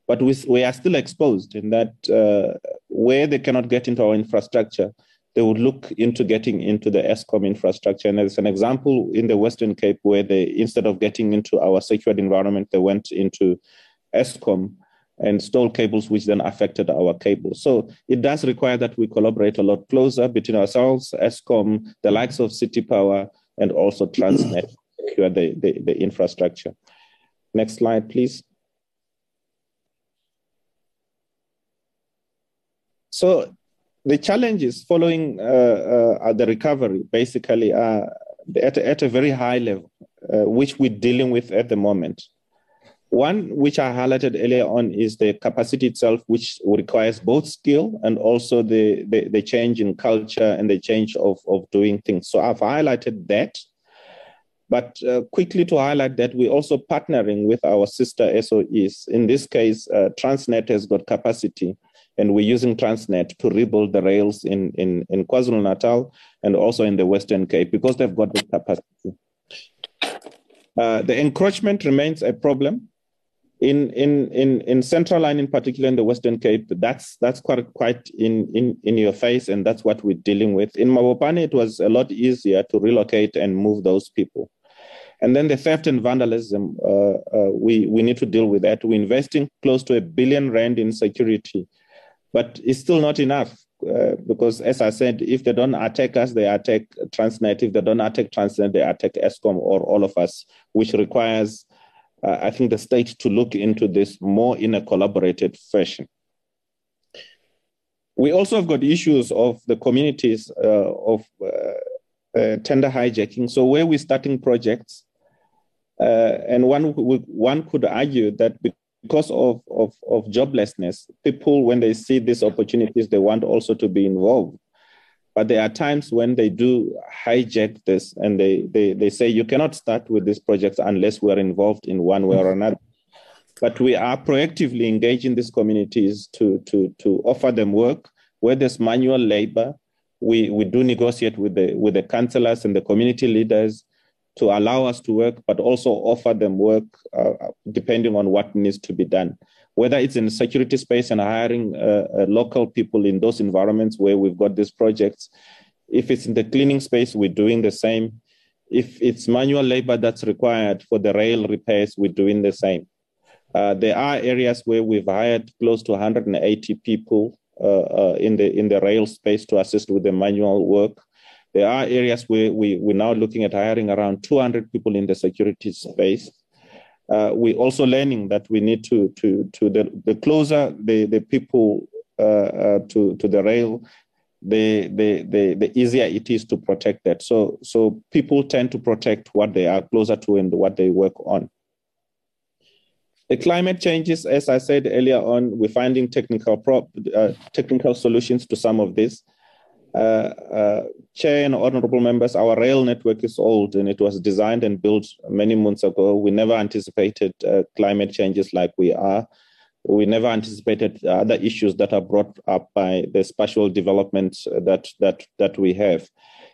But we, we are still exposed in that uh, where they cannot get into our infrastructure, they would look into getting into the Eskom infrastructure. And there's an example in the Western Cape where they, instead of getting into our secured environment, they went into Eskom and stole cables, which then affected our cables. So it does require that we collaborate a lot closer between ourselves, Eskom, the likes of City Power, and also Transnet to <clears throat> secure the, the, the infrastructure. Next slide, please. So the challenges following uh, uh, the recovery basically are at, at a very high level, uh, which we're dealing with at the moment. One, which I highlighted earlier on, is the capacity itself, which requires both skill and also the, the, the change in culture and the change of, of doing things. So I've highlighted that. But uh, quickly to highlight that, we're also partnering with our sister SOEs. In this case, uh, Transnet has got capacity, and we're using Transnet to rebuild the rails in, in, in KwaZulu Natal and also in the Western Cape because they've got the capacity. Uh, the encroachment remains a problem. In in in in central line in particular in the western cape that's that's quite quite in in in your face and that's what we're dealing with. In mabopane it was a lot easier to relocate and move those people. And then the theft and vandalism uh, uh, we we need to deal with that. We're investing close to a billion rand in security but it's still not enough uh, because as I said, if they don't attack us, they attack Transnet. If they don't attack Transnet, they attack Eskom or all of us, which requires uh, I think the state to look into this more in a collaborated fashion. We also have got issues of the communities uh, of uh, uh tender hijacking. So where we're starting projects, uh, and one one could argue that because of, of, of joblessness, people when they see these opportunities, they want also to be involved. But there are times when they do hijack this and they, they, they say you cannot start with these projects unless we're involved in one way or another. But we are proactively engaging these communities to, to, to offer them work where there's manual labor. We, we do negotiate with the, with the councillors and the community leaders to allow us to work, but also offer them work uh, depending on what needs to be done whether it's in security space and hiring uh, uh, local people in those environments where we've got these projects. If it's in the cleaning space, we're doing the same. If it's manual labor that's required for the rail repairs, we're doing the same. Uh, there are areas where we've hired close to 180 people uh, uh, in the in the rail space to assist with the manual work. There are areas where we, we're now looking at hiring around 200 people in the security space. Uh, we're also learning that we need to to to the, the closer the the people uh, uh, to to the rail the, the the the easier it is to protect that. So so people tend to protect what they are closer to and what they work on. The climate changes as i said earlier on we're finding technical prop, uh, technical solutions to some of this Chair and honorable members, our rail network is old and it was designed and built many months ago. We never anticipated uh, climate changes like we are. We never anticipated other issues that are brought up by the spatial development that, that, that we have.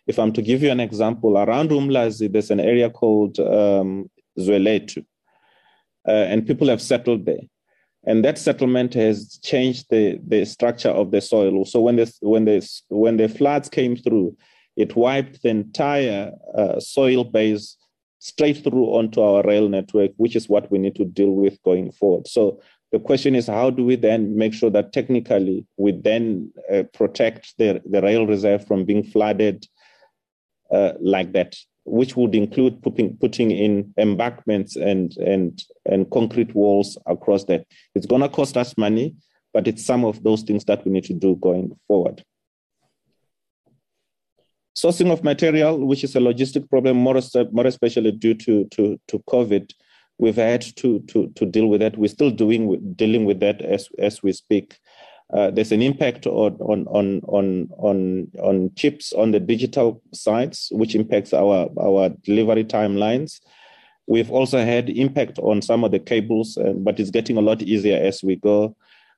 If I'm to give you an example, around Umlazi, there's an area called um, Zweletu, uh, and people have settled there and that settlement has changed the, the structure of the soil. So when the when the when the floods came through, it wiped the entire uh, soil base straight through onto our rail network, which is what we need to deal with going forward. So The question is, how do we then make sure that technically we then uh, protect the, the rail reserve from being flooded uh, like that, which would include putting, putting in embankments and, and, and concrete walls across that. It's going to cost us money, but it's some of those things that we need to do going forward. Sourcing of material, which is a logistic problem, more, more especially due to, to, to COVID, we've had to, to, to deal with that. We're still doing dealing with that as, as we speak. Uh, there's an impact on, on, on, on, on, on chips on the digital sides, which impacts our, our delivery timelines. We've also had impact on some of the cables, uh, but it's getting a lot easier as we go.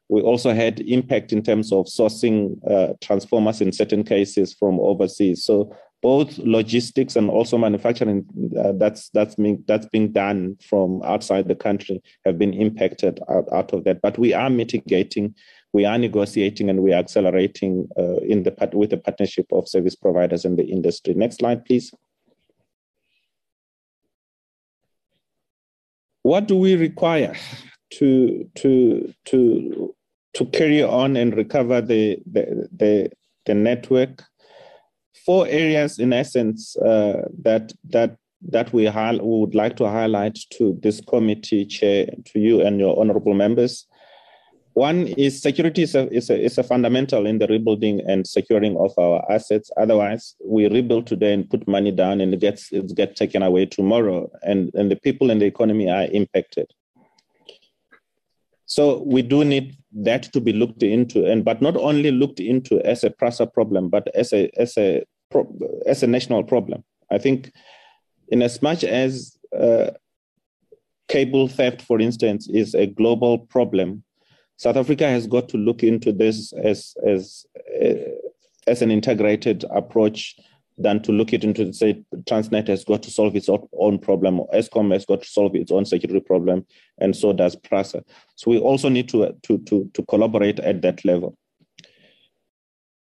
We also had impact in terms of sourcing uh, transformers in certain cases from overseas. So both logistics and also manufacturing uh, that's that's being that's being done from outside the country have been impacted out, out of that but we are mitigating we are negotiating and we are accelerating uh, in the with the partnership of service providers and the industry. Next slide please. What do we require to to to to carry on and recover the the the, the network? Four areas in essence uh, that that that we, we, would like to highlight to this committee chair, to you and your honorable members. One is security is a, is a, is a fundamental in the rebuilding and securing of our assets. Otherwise, we rebuild today and put money down and it gets, it gets taken away tomorrow and, and the people and the economy are impacted. So we do need that to be looked into, and but not only looked into as a PRASA problem, but as a as a as a national problem. I think, in as much as uh, cable theft, for instance, is a global problem, South Africa has got to look into this as as uh, as an integrated approach than to look it into say Transnet has got to solve its own problem, or Eskom has got to solve its own security problem, and so does PRASA. So we also need to to to, to collaborate at that level.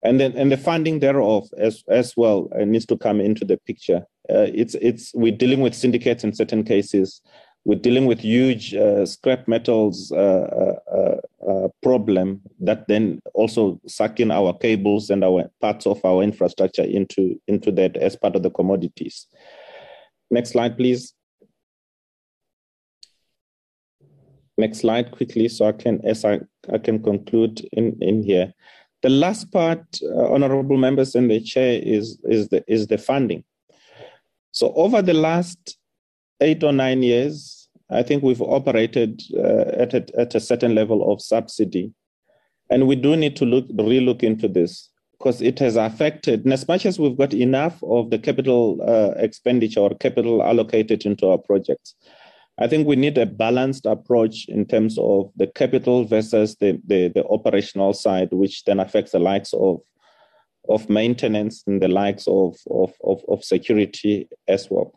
And then and the funding thereof as as well uh, needs to come into the picture. Uh, it's it's we're dealing with syndicates in certain cases. We're dealing with huge uh, scrap metals uh, uh, uh uh, problem that then also suck in our cables and our parts of our infrastructure into, into that as part of the commodities. Next slide, please. Next slide quickly so I can, as I, I can conclude in, in here. The last part, uh, honorable members and the chair, is, is, the, is the funding. So over the last eight or nine years, I think we've operated uh, at, a, at a certain level of subsidy. And we do need to look, relook into this because it has affected, and as much as we've got enough of the capital uh, expenditure or capital allocated into our projects, I think we need a balanced approach in terms of the capital versus the, the, the operational side, which then affects the likes of of maintenance and the likes of, of, of, of security as well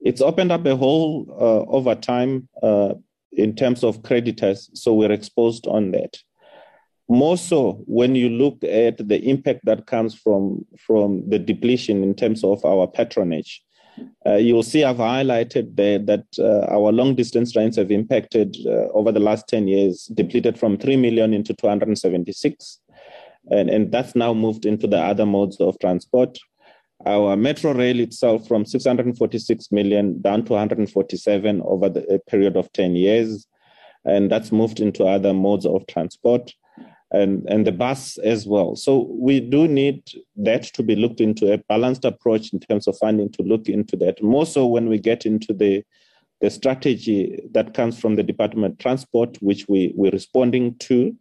it's opened up a hole uh, over time uh, in terms of creditors, so we're exposed on that. More so when you look at the impact that comes from, from the depletion in terms of our patronage. Uh, you'll see I've highlighted there that uh, our long distance trains have impacted uh, over the last 10 years, depleted from 3 million into 276. And, and that's now moved into the other modes of transport. Our metro rail itself from 646 million down to 147 over the period of 10 years. And that's moved into other modes of transport and, and the bus as well. So we do need that to be looked into a balanced approach in terms of funding to look into that. More so when we get into the the strategy that comes from the Department of Transport, which we, we're responding to,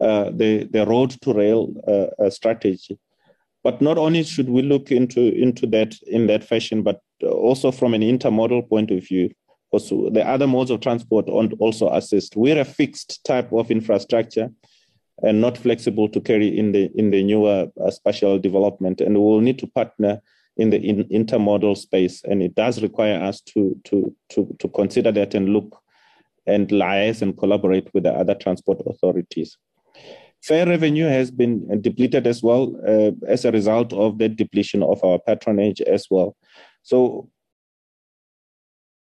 uh, the, the road to rail uh, uh, strategy. But not only should we look into, into that in that fashion, but also from an intermodal point of view, also the other modes of transport also assist. We're a fixed type of infrastructure and not flexible to carry in the in the newer uh, spatial development, and we will need to partner in the in, intermodal space, and it does require us to to to to consider that and look and liaise and collaborate with the other transport authorities. Fare revenue has been depleted as well uh, as a result of the depletion of our patronage as well. So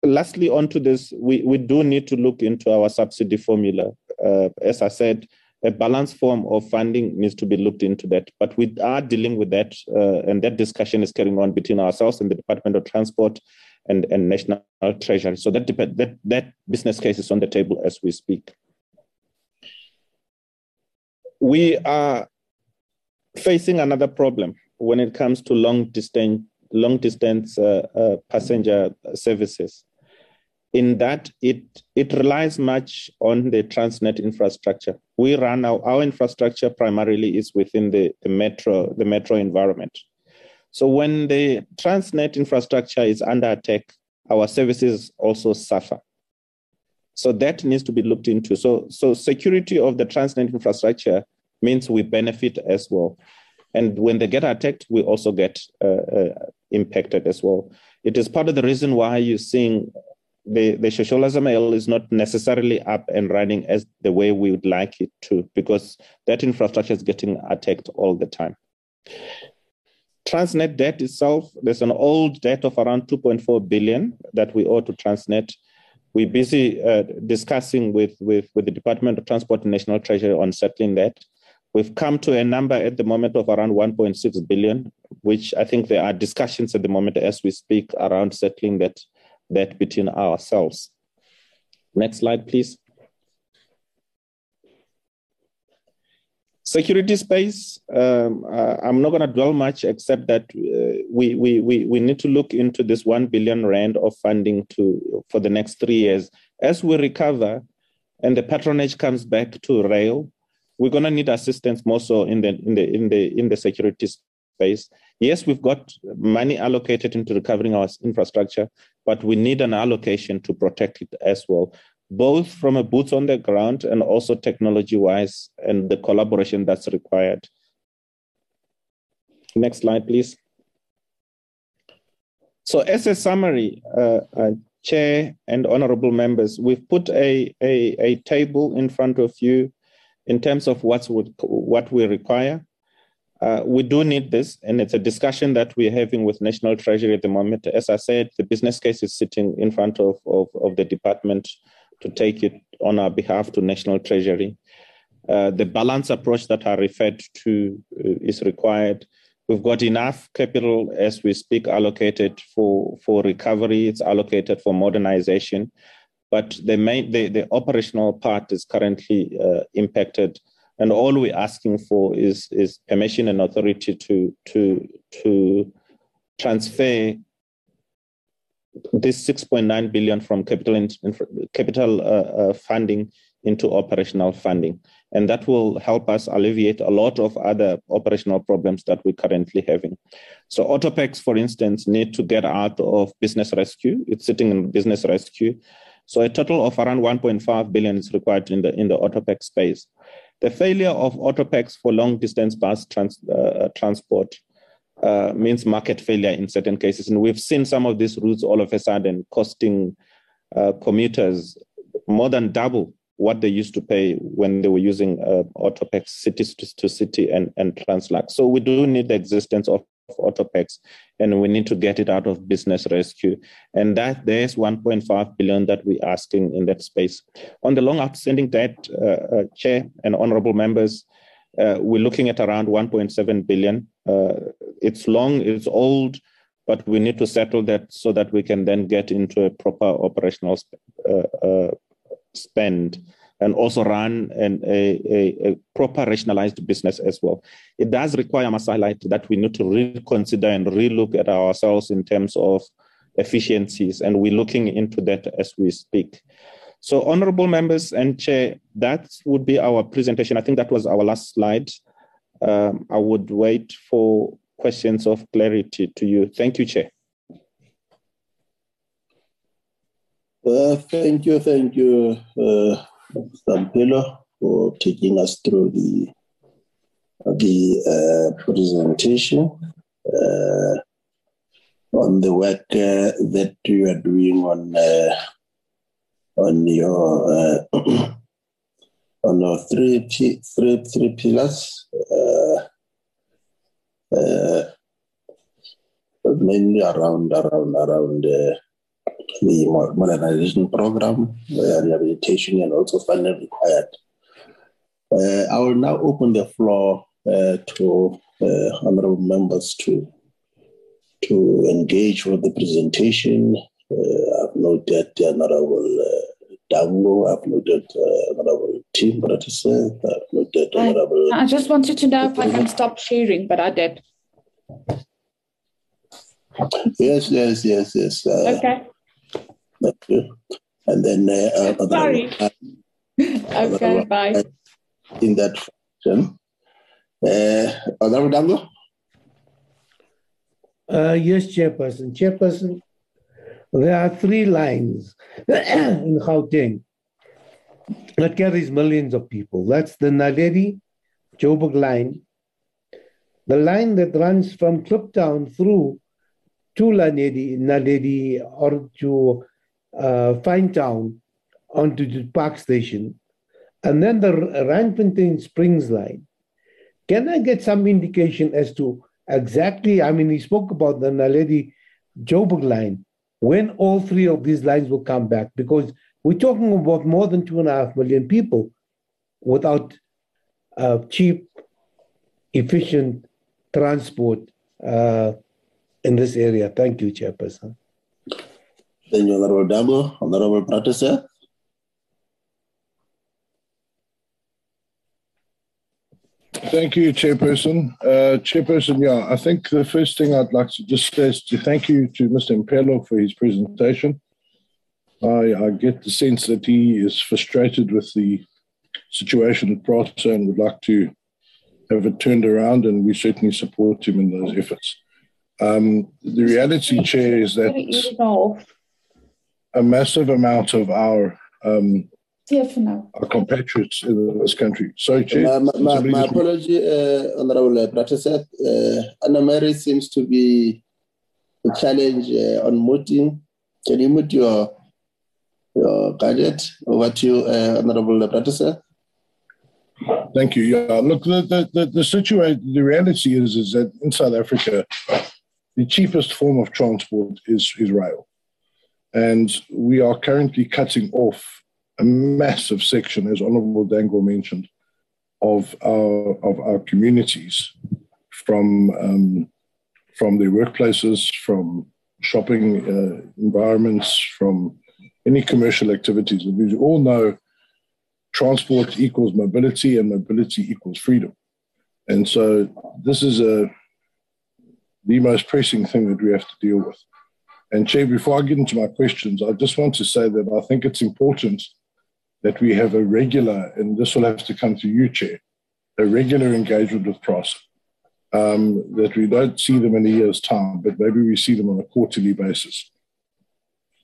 lastly, onto this, we, we do need to look into our subsidy formula. Uh, as I said, a balanced form of funding needs to be looked into that. But we are dealing with that, uh, and that discussion is carrying on between ourselves and the Department of Transport and, and National Treasury. So that, that, that business case is on the table as we speak. We are facing another problem when it comes to long distance long distance uh, uh, passenger services. In that it it relies much on the transnet infrastructure. We run our, our infrastructure primarily is within the, the metro the metro environment. So when the transnet infrastructure is under attack our services also suffer. So that needs to be looked into. So so security of the transnet infrastructure means we benefit as well and when they get attacked, we also get uh, uh, impacted as well. It is part of the reason why you're seeing the, the Shosholoza is not necessarily up and running as the way we would like it to, because that infrastructure is getting attacked all the time. Transnet debt itself, there's an old debt of around 2.4 billion that we owe to Transnet. We're busy uh, discussing with, with, with the Department of Transport and National Treasury on settling that. We've come to a number at the moment of around 1.6 billion, which I think there are discussions at the moment as we speak around settling that, that between ourselves. Next slide, please. Security space, um, uh, I'm not going to dwell much except that uh, we, we, we, we need to look into this 1 billion rand of funding to, for the next three years. As we recover and the patronage comes back to rail, we're going to need assistance more so in the in the in the in the security space. Yes, we've got money allocated into recovering our infrastructure, but we need an allocation to protect it as well, both from a boots on the ground and also technology wise and the collaboration that's required. Next slide, please. So, as a summary, uh, uh, Chair and honorable members, we've put a, a, a table in front of you in terms of what's what we require. Uh, we do need this, and it's a discussion that we're having with National Treasury at the moment. As I said, the business case is sitting in front of, of, of the department to take it on our behalf to National Treasury. Uh, the balance approach that I referred to uh, is required. We've got enough capital as we speak allocated for, for recovery, it's allocated for modernization but the main the, the operational part is currently uh, impacted. And all we're asking for is is permission and authority to to to transfer this 6.9 billion from capital in, capital uh, uh, funding into operational funding. And that will help us alleviate a lot of other operational problems that we're currently having. So Autopax for instance need to get out of business rescue. It's sitting in business rescue so a total of around 1.5 billion is required in the in the Autopax space. The failure of Autopax for long distance bus trans, uh, transport uh, means market failure in certain cases, and we've seen some of these routes all of a sudden costing uh, commuters more than double what they used to pay when they were using uh, Autopax city to city and, and translux. So we do need the existence of Autopax, and we need to get it out of business rescue. And that there's 1.5 billion that we're asking in that space. On the long outstanding debt, uh, uh, Chair and honorable members, uh, we're looking at around 1.7 billion. Uh, it's long, it's old, but we need to settle that so that we can then get into a proper operational sp- uh, uh, spend and also run an, a, a, a, proper rationalized business as well. It does require, I must highlight, that we need to reconsider and relook at ourselves in terms of efficiencies, and we're looking into that as we speak. So, honorable members and chair, that would be our presentation. I think that was our last slide. Um, I would wait for questions of clarity to you. Thank you, chair. Uh, thank you, thank you, uh, Stampilo for taking us through the the uh, presentation uh, on the work uh, that you are doing on uh, on your uh, <clears throat> on your three three three pillars. Uh, mainly around around around the modernization program, uh, rehabilitation, and also funding required. Uh, I will now open the floor uh, to uh, honorable members to to engage with the presentation. Uh, I've noted the honorable uh, Dango, I've noted uh, honorable Tim Brauteseth, I've noted I, honorable. I just wanted to know if I can stop sharing, but I did. Yes, yes, yes, yes. Uh, Okay. Thank you. And then uh, uh, Sorry. honorable- Okay, bye. in that function. Uh, Honorable Dango? Uh, yes, Chairperson. Chairperson, there are three lines <clears throat> in Gauteng that carries millions of people. That's the Naledi Joburg line, the line that runs from Kliptown through to Naledi, Naledi or to uh, Finetown onto the Park Station, and then the Randfontein Springs line. Can I get some indication as to exactly? I mean, he spoke about the Naledi Joburg line, when all three of these lines will come back, because we're talking about more than two and a half million people without uh, cheap, efficient transport uh, in this area. Thank you, Chairperson. Thank you, Honorable Dango. Honorable Brauteseth? Thank you, Chairperson. Uh, Chairperson, yeah, I think the first thing I'd like to just say is to thank you to Mr. Mphelo for his presentation. I, I get the sense that he is frustrated with the situation at Prasa and would like to have it turned around, and we certainly support him in those efforts. Um, the reality, Chair, is that a massive amount of our um, our compatriots in this country. Sorry, Chair. My, my, my apology, uh, Honorable Brauteseth. Uh, Anna Mary seems to be a challenge uh, on muting. Can you mute your your gadget? Over to you, uh, Honorable Brauteseth. Thank you. Yeah, look, the the the, the situation, the reality is, is that in South Africa, the cheapest form of transport is is rail, and we are currently cutting off a massive section, as Honourable Dangle mentioned, of our of our communities from um, from their workplaces, from shopping uh, environments, from any commercial activities. And we all know transport equals mobility and mobility equals freedom. And so this is a the most pressing thing that we have to deal with. And Chair, before I get into my questions, I just want to say that I think it's important that we have a regular, and this will have to come to you, Chair, a regular engagement with PROS. Um, that we don't see them in a year's time, but maybe we see them on a quarterly basis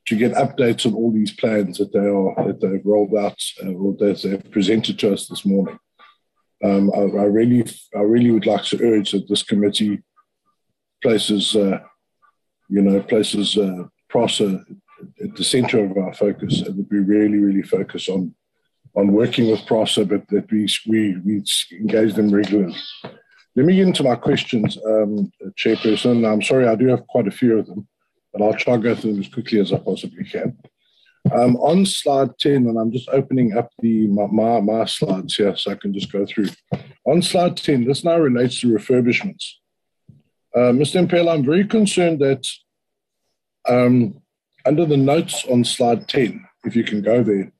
to get updates on all these plans that they are that they've rolled out uh, or that they've presented to us this morning. Um, I, I really, I really would like to urge that this committee places, uh, you know, places uh, PRASA at the centre of our focus, and that we really, really focus on on working with PRASA, but that we we, we engage them regularly. Let me get into my questions, um, Chairperson. I'm sorry, I do have quite a few of them but I'll try to go through them as quickly as I possibly can. Um, on slide 10, and I'm just opening up the my, my, my slides here so I can just go through. On slide 10, this now relates to refurbishments. Uh, Mr. Impel, I'm very concerned that um, under the notes on slide 10, if you can go there,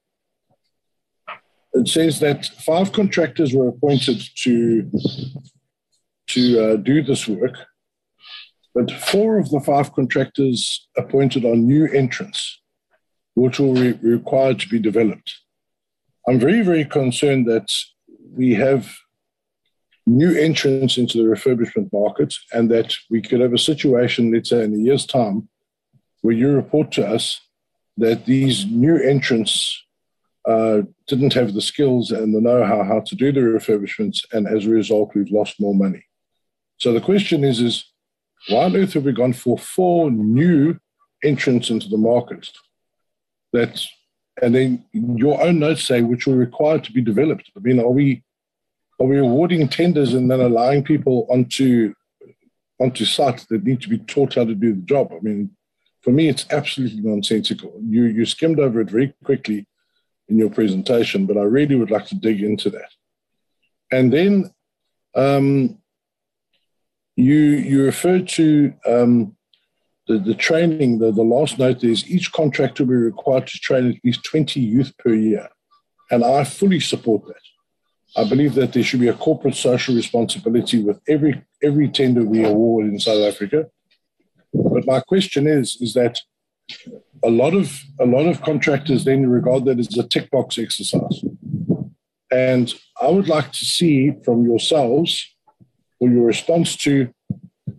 it says that five contractors were appointed to, to uh, do this work but four of the five contractors appointed are new entrants, which will be required to be developed. I'm very, very concerned that we have new entrants into the refurbishment market and that we could have a situation, let's say in a year's time, where you report to us that these new entrants uh, didn't have the skills and the know-how how to do the refurbishments, and as a result, we've lost more money. So the question is, is why on earth have we gone for four new entrants into the market? That and then your own notes say which were required to be developed. I mean, are we are we awarding tenders and then allowing people onto onto site that need to be taught how to do the job? I mean, for me, it's absolutely nonsensical. You, you skimmed over it very quickly in your presentation, but I really would like to dig into that. And then um, you, you referred to um, the, the training, the, the last note is each contractor will be required to train at least 20 youth per year. And I fully support that. I believe that there should be a corporate social responsibility with every every tender we award in South Africa. But my question is, is that a lot of a lot of contractors then regard that as a tick box exercise. And I would like to see from yourselves or your response to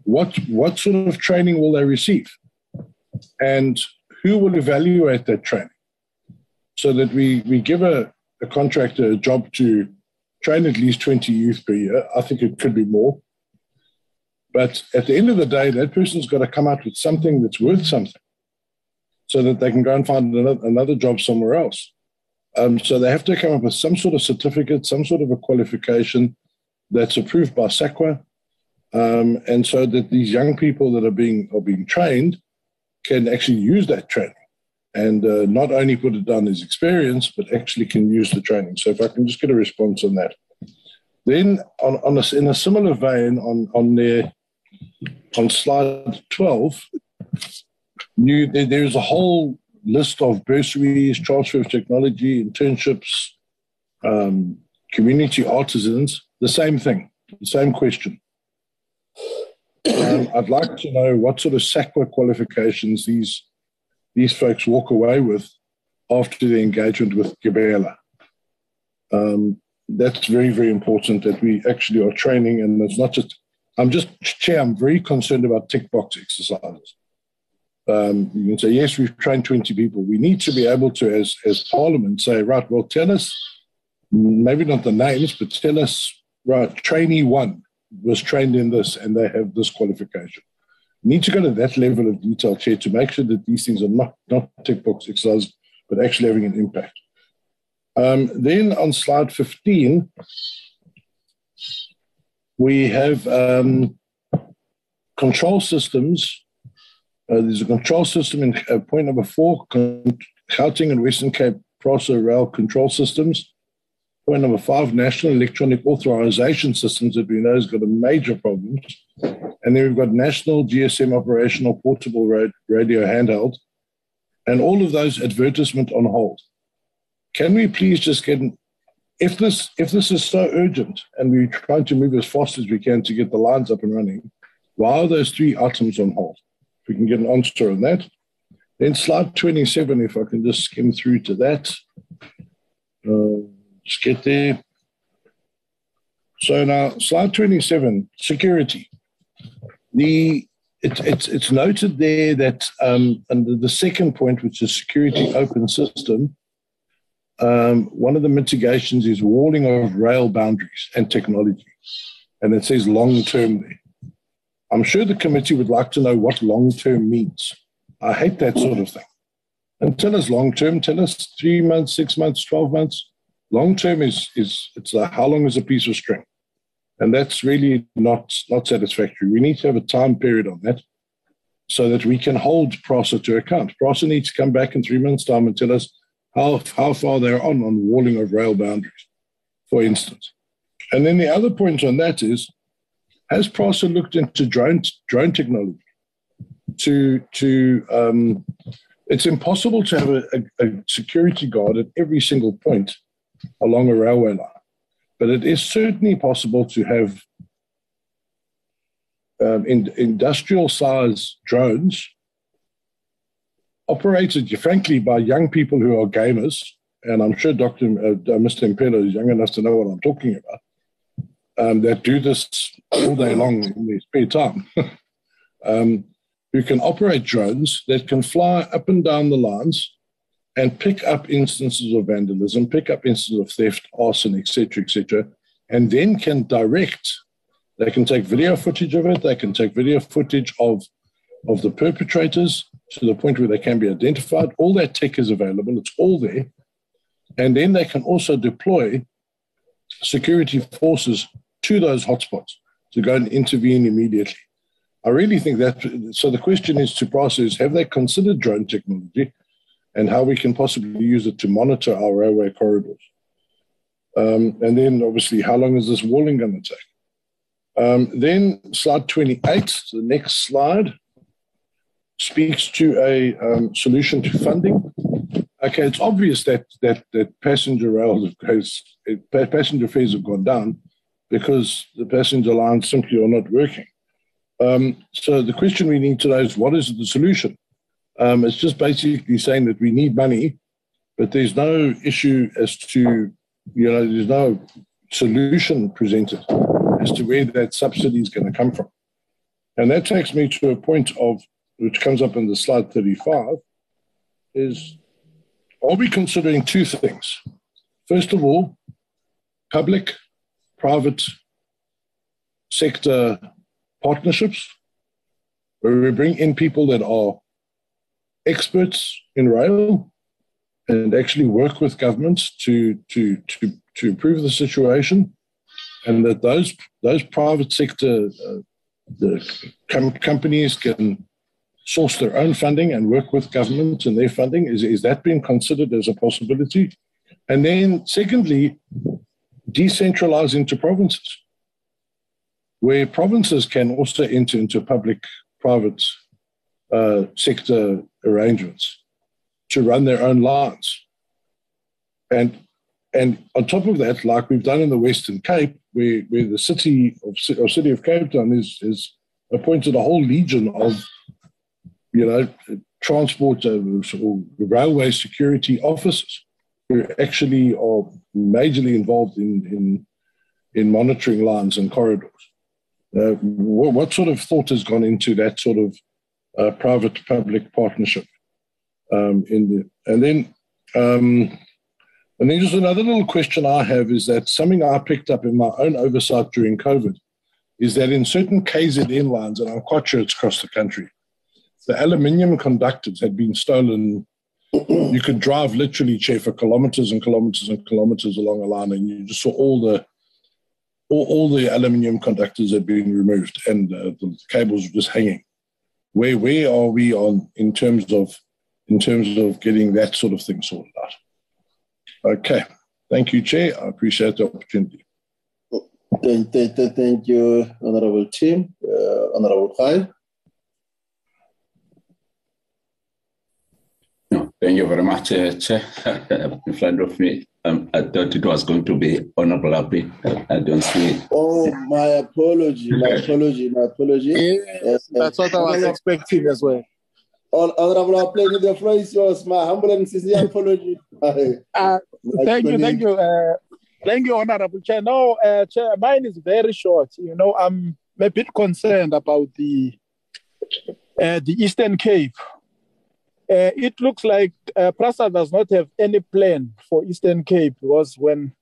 what what sort of training will they receive? And who will evaluate that training? So that we, we give a, a contractor a job to train at least 20 youth per year. I think it could be more. But at the end of the day, that person's got to come out with something that's worth something so that they can go and find another, job somewhere else. Um, so they have to come up with some sort of certificate, some sort of a qualification that's approved by SAQA, um, and so that these young people that are being are being trained can actually use that training and uh, not only put it down as experience, but actually can use the training. So if I can just get a response on that. Then on, on a, in a similar vein, on, on, the, on slide 12, you, there, there's a whole list of bursaries, transfer of technology, internships, um, community artisans, the same thing, the same question. Um, I'd like to know what sort of SAQA qualifications these these folks walk away with after the engagement with Gibela. Um, that's very, very important that we actually are training, and it's not just. I'm just, Chair, I'm very concerned about tick box exercises. Um, you can say, yes, we've trained 20 people. We need to be able to, as, as Parliament, say, right, well, tell us, maybe not the names, but tell us, right, trainee one was trained in this and they have this qualification need to go to that level of detail, Chair, to make sure that these things are not, not tick box exercises, but actually having an impact. Um, then on slide 15, we have um, control systems. Uh, there's a control system in uh, point number four, Gauteng and Western Cape PRASA rail control systems. Point number five, national electronic authorization systems that we know has got a major problems. And then we've got national GSM operational portable radio handheld, and all of those advertisement on hold. Can we please just get if this if this is so urgent and we're trying to move as fast as we can to get the lines up and running, why are those three items on hold? If we can get an answer on that. Then slide 27, if I can just skim through to that. Uh, just get there. So now, slide 27, security. The it, it's it's noted there that um, under the second point, which is security open system, um, one of the mitigations is walling of rail boundaries and technology, and it says long term there. I'm sure the committee would like to know what long term means. I hate that sort of thing. And tell us long term. Tell us three months, six months, twelve months. Long term is is it's how long is a piece of string? And that's really not, not satisfactory. We need to have a time period on that so that we can hold PRASA to account. PRASA needs to come back in three months' time and tell us how, how far they're on on walling of rail boundaries, for instance. And then the other point on that is, has PRASA looked into drone, drone technology? To, to um, it's impossible to have a, a, a security guard at every single point along a railway line. But it is certainly possible to have um, in, industrial size drones operated, frankly, by young people who are gamers. And I'm sure Dr. Uh, Mr. Mphelo is young enough to know what I'm talking about. Um, that do this all day long in their spare time. <laughs> um, who can operate drones that can fly up and down the lines and pick up instances of vandalism, pick up instances of theft, arson, etc., etc., and then can direct. They can take video footage of it. They can take video footage of of the perpetrators to the point where they can be identified. All that tech is available. It's all there, and then they can also deploy security forces to those hotspots to go and intervene immediately. I really think that. So the question is to process: Have they considered drone technology, and how we can possibly use it to monitor our railway corridors? Um, and then, obviously, how long is this walling going to take? Um, then, slide 28, the next slide, speaks to a um, solution to funding. Okay, it's obvious that that that passenger rail has passenger fares have gone down because the passenger lines simply are not working. Um, so the question we need to know is what is the solution? Um, it's just basically saying that we need money, but there's no issue as to you know there's no solution presented as to where that subsidy is going to come from. And that takes me to a point of which comes up in the slide 35 is are we considering two things? First of all, public, private sector partnerships, where we bring in people that are experts in rail and actually work with governments to, to, to, to improve the situation, and that those, those private sector uh, the com- companies can source their own funding and work with governments and their funding? Is, is that being considered as a possibility? And then, secondly, decentralizing to provinces, where provinces can also enter into public private uh, sector arrangements to run their own lines. And, and on top of that, like we've done in the Western Cape, where, where the city of, or city of Cape Town is, is appointed a whole legion of you know, transport or railway security officers who actually are majorly involved in, in, in monitoring lines and corridors. Uh, what, what, sort of thought has gone into that sort of uh, private-public partnership? Um, in the, and then, um, and then just another little question I have is that something I picked up in my own oversight during COVID is that in certain KZN lines, and I'm quite sure it's across the country, the aluminium conductors had been stolen. you could drive literally, chair for kilometers and kilometers and kilometers along a line, and you just saw all the all, all the aluminium conductors had been removed, and uh, the cables were just hanging. Where where are we on in terms of in terms of getting that sort of thing sorted out? Okay, thank you, Chair. I appreciate the opportunity. Thank, thank, thank you, Honorable Tim, uh, Honorable Khai. Thank you very much, uh, Chair. <laughs> in front of me, um, I thought it was going to be Honorable Happy. I don't see it. Oh, my apology, my apology, my apology. Yes, that's what I was expecting as well. Honorable Happy, the floor is yours. My humble and sincere apology. <laughs> uh, thank you, thank you. Uh, thank you, Honorable Chair. No, uh, Chair, mine is very short. You know, I'm a bit concerned about the uh, the Eastern Cape uh, it looks like uh, PRASA does not have any plan for Eastern Cape because when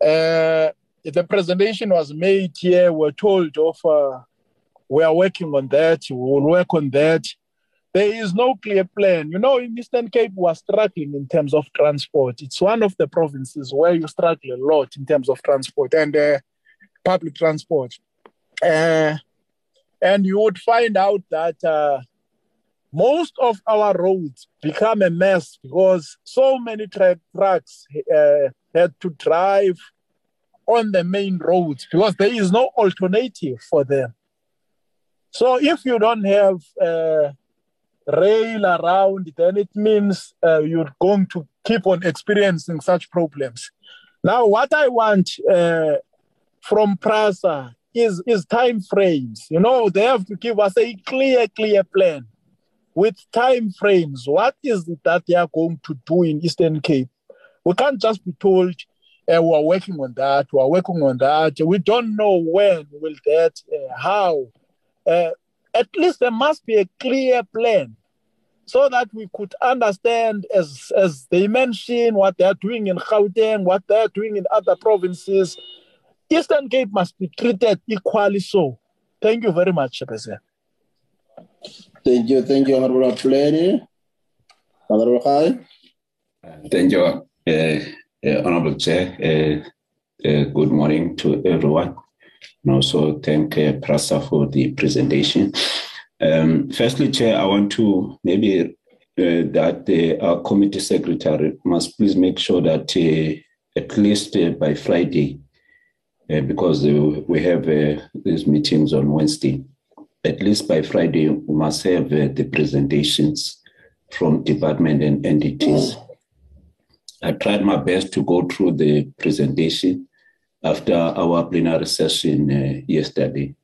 uh, the presentation was made here, we're told of uh, we are working on that, we will work on that. There is no clear plan. You know, in Eastern Cape, we are struggling in terms of transport. It's one of the provinces where you struggle a lot in terms of transport and uh, public transport. Uh, and you would find out that uh, most of our roads become a mess because so many tra- trucks uh, had to drive on the main roads because there is no alternative for them. So if you don't have uh, rail around, then it means uh, you're going to keep on experiencing such problems. Now, what I want uh, from PRASA is, is time frames. You know, they have to give us a clear, clear plan with time frames. What is it that they are going to do in Eastern Cape? We can't just be told uh, we are working on that, we are working on that. We don't know when will that, uh, how. Uh, at least there must be a clear plan so that we could understand, as, as they mentioned, what they are doing in Gauteng, what they are doing in other provinces. Eastern Cape must be treated equally so. Thank you very much, President. Thank you, thank you, Honorable Plenty. Honorable Khai. Thank you, uh, uh, Honorable Chair. Uh, uh, good morning to everyone. and also thank uh, Prasa for the presentation. Um, firstly, Chair, I want to maybe uh, that our committee secretary must please make sure that uh, at least uh, by Friday, because we have these meetings on Wednesday, at least by Friday, we must have the presentations from department and entities. I tried my best to go through the presentation after our plenary session uh, yesterday.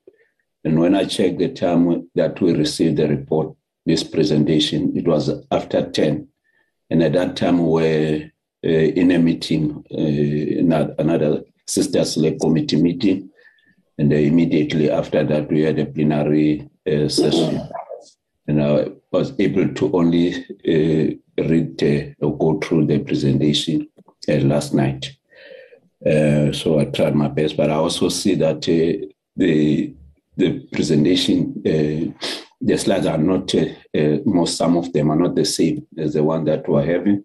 And when I checked the time that we received the report, this presentation, it was after 10. And at that time, we were uh, in a meeting, uh, in another sister select committee meeting. And immediately after that, we had a plenary uh, session. And I was able to only uh, read uh, or go through the presentation last night. Uh, so I tried my best, but I also see that uh, the the presentation, uh, the slides are not uh, uh, most. Some of them are not the same as the one that we're having,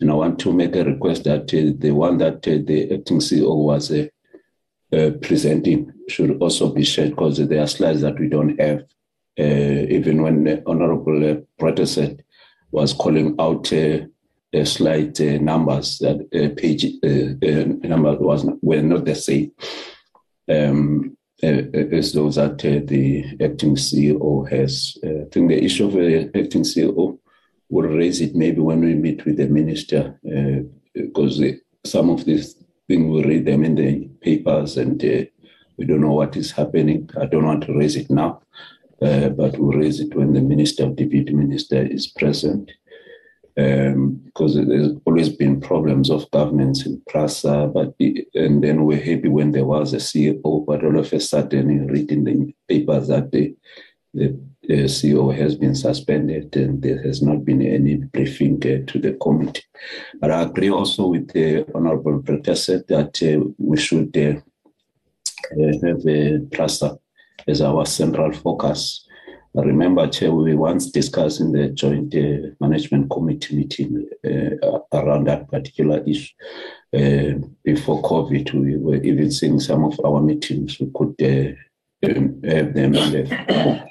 and I want to make a request that the one that the acting CEO was presenting should also be shared because there are slides that we don't have. even when the Honorable uh, said was calling out uh, slight uh, numbers that uh, page uh, number was not, were not the same um, as those that the acting CEO has. I think the issue of the acting CEO will raise it maybe when we meet with the minister because some of these we read them in the papers and we don't know what is happening. I don't want to raise it now, uh, but we'll raise it when the minister deputy minister is present um, because there's always been problems of governance in PRASA, but and then we're happy when there was a CEO, but all of a sudden you read in the papers that the, the, CEO has been suspended and there has not been any briefing uh, to the committee. But I agree also with the Honorable Professor that uh, we should uh, have a PRASA as our central focus I remember, Chair, we once discussed in the Joint uh, Management Committee meeting uh, around that particular issue. Uh, before COVID, we were even seeing some of our meetings. We could um, have them in the,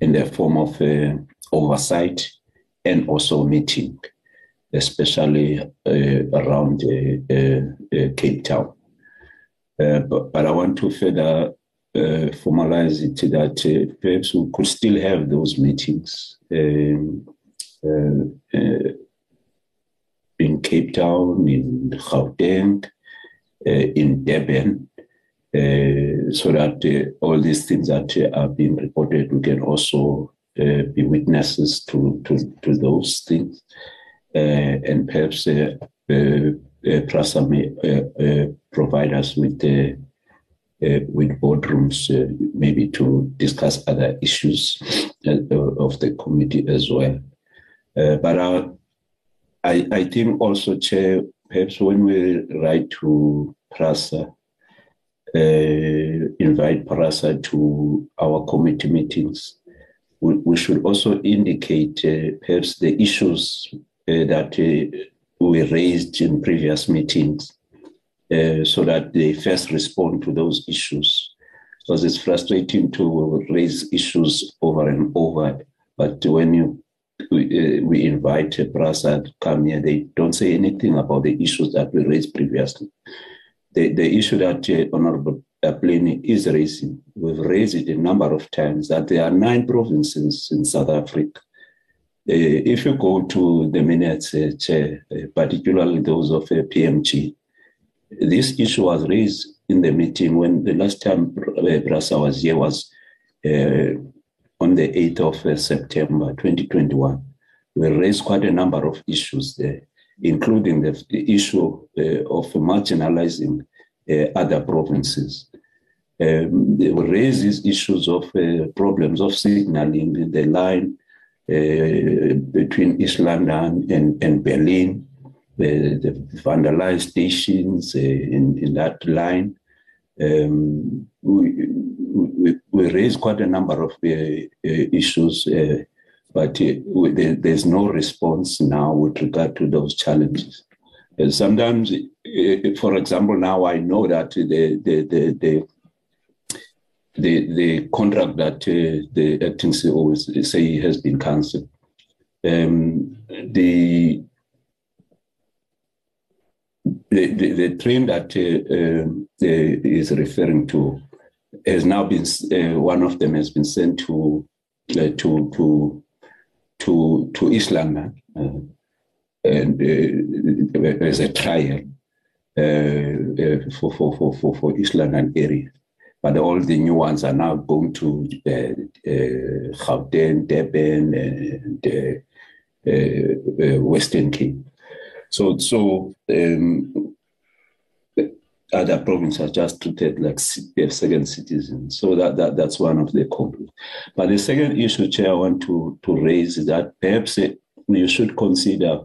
in the form of uh, oversight and also meeting, especially uh, around Cape Town. But, but, I want to further uh, formalize it that uh, perhaps we could still have those meetings um, uh, uh in Cape Town, in Gauteng, uh, in Durban, uh, so that all these things that are being reported, we can also be witnesses to, to, to those things. and perhaps uh, PRASA may provide us with uh, with boardrooms, uh, maybe to discuss other issues uh, of the committee as well. but I, I think also, Chair, perhaps when we write to PRASA, uh, invite PRASA to our committee meetings, we, we should also indicate uh, perhaps the issues uh, that we raised in previous meetings uh, so that they first respond to those issues. Because it's frustrating to raise issues over and over, but when you we, uh, we invite PRASA to come here, they don't say anything about the issues that we raised previously. The, the issue that uh, Honorable Pliny is raising, we've raised it a number of times, that there are nine provinces in South Africa. Uh, if you go to the minutes, uh, Chair, uh, particularly those of uh, PMG, this issue was raised in the meeting when the last time PRASA was here was uh, on the 8th of uh, September 2021. We raised quite a number of issues there, including the, the issue uh, of marginalizing uh, other provinces. Um, they issues of uh, problems of signaling the line uh, between East London and, and Berlin, the, vandalized stations uh, in, in that line. Um, we, we, we quite a number of uh, uh, issues, but there, there's no response now with regard to those challenges. sometimes, for example, now I know that the, the, the, the the the contract that uh, the acting CEO say has been cancelled. Um, the, the, the the train that uh, um, is referring to has now been uh, one of them has been sent to uh, to to to to London uh, and uh, as a trial for, for for for for East London area but all the new ones are now going to uh, uh, Gauteng, Durban, and uh, uh, uh, Western Cape. So, so um, other provinces are just treated like they have second citizens. So that, that that's one of the conflicts. But the second issue, Chair, I want to, to raise is that perhaps you should consider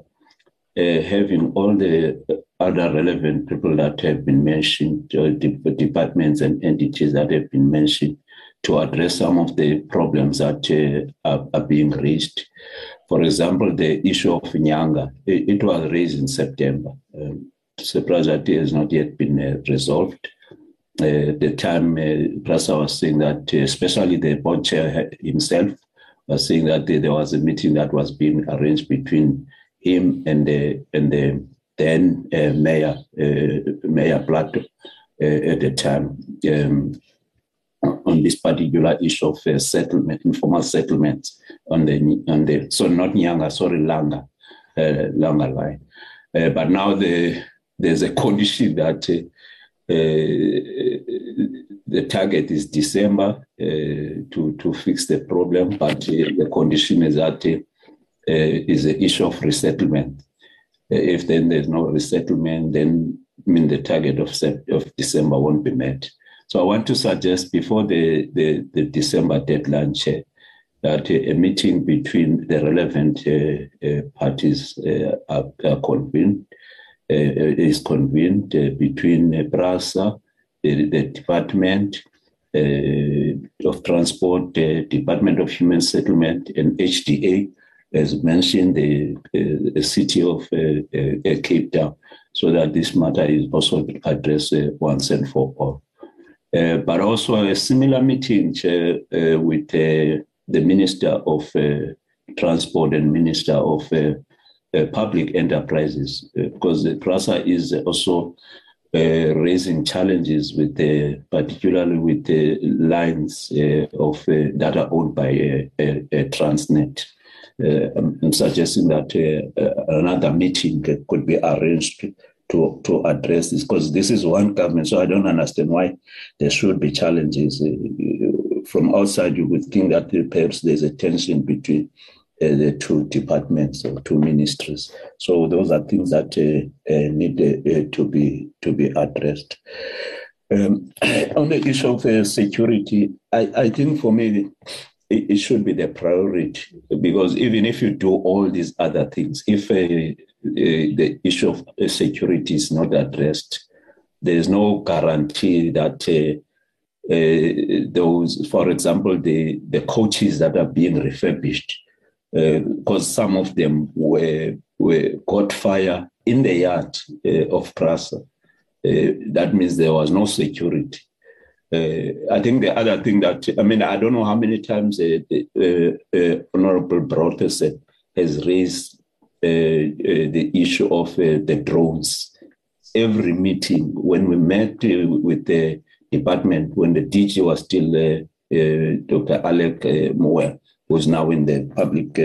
uh, having all the other relevant people that have been mentioned, uh, departments and entities that have been mentioned, to address some of the problems that uh, are, are, being raised. For example, the issue of Nyanga, it, it was raised in September. Um, surprised that has not yet been uh, resolved. Uh, the time uh, PRASA was saying that, uh, especially the board chair himself, was saying that there was a meeting that was being arranged between him and the and the then uh, Mayor uh, Mayor Plato uh, at the time um, on this particular issue of uh, settlement, informal settlement on the on the so not Nyanga, sorry Langa, uh, Langa line. Uh, but now the there's a condition that the target is December to to fix the problem, but the condition is that is the issue of resettlement. If then there's no resettlement, then I mean the target of, of December won't be met. So I want to suggest before the, the, the December deadline, Chair, that a meeting between the relevant uh, uh, parties uh, are, are, convened, uh, is convened uh, between uh, PRASA, the, the Department uh, of Transport, the Department of Human Settlement, and HDA, as mentioned, the, city of uh, uh, Cape Town, so that this matter is also addressed uh, once and for all. but also a similar meeting with the Minister of Transport and Minister of Public Enterprises, because the PRASA is also uh, raising challenges with the, particularly with the lines uh, of uh, that are owned by Transnet. Uh, I'm suggesting that uh, uh, another meeting could be arranged to, to address this because this is one government. So I don't understand why there should be challenges. From outside, you would think that perhaps there's a tension between uh, the two departments or two ministries. So those are things that uh, uh, need to be to be addressed. Um, <clears throat> on the issue of security, I, I think for me it, should be the priority because even if you do all these other things, if uh, uh, the issue of uh, security is not addressed, there is no guarantee that uh, uh, those, for example, the, the coaches that are being refurbished, because some of them were, were caught fire in the yard of PRASA. that means there was no security. Uh, I think the other thing that I mean, I don't know how many times uh, uh, uh Honorable Brauteseth has raised uh, uh, the issue of the drones. Every meeting, when we met with the department, when the DG was still Dr. Alec Moemi, who's now in the public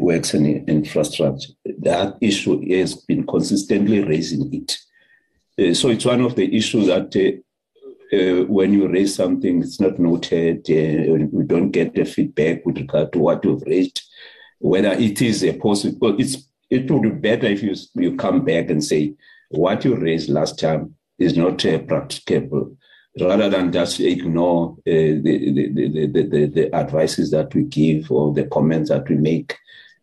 works and infrastructure, that issue has been consistently raising it. so it's one of the issues that uh, when you raise something, it's not noted, uh, we don't get the feedback with regard to what you've raised, whether it is a possible, it's, it would be better if you, you come back and say, what you raised last time is not uh, practicable, rather than just ignore uh, the, the, the, the, the, advices that we give or the comments that we make.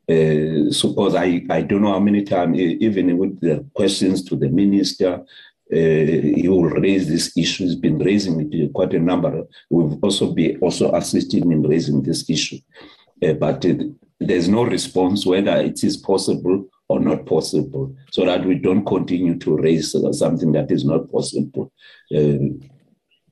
Uh, suppose I, I don't know how many times, even with the questions to the minister, uh, will raise this issue. He's been raising it quite a number. We've also been also assisting in raising this issue, uh, but there's no response whether it is possible or not possible, so that we don't continue to raise something that is not possible. Uh,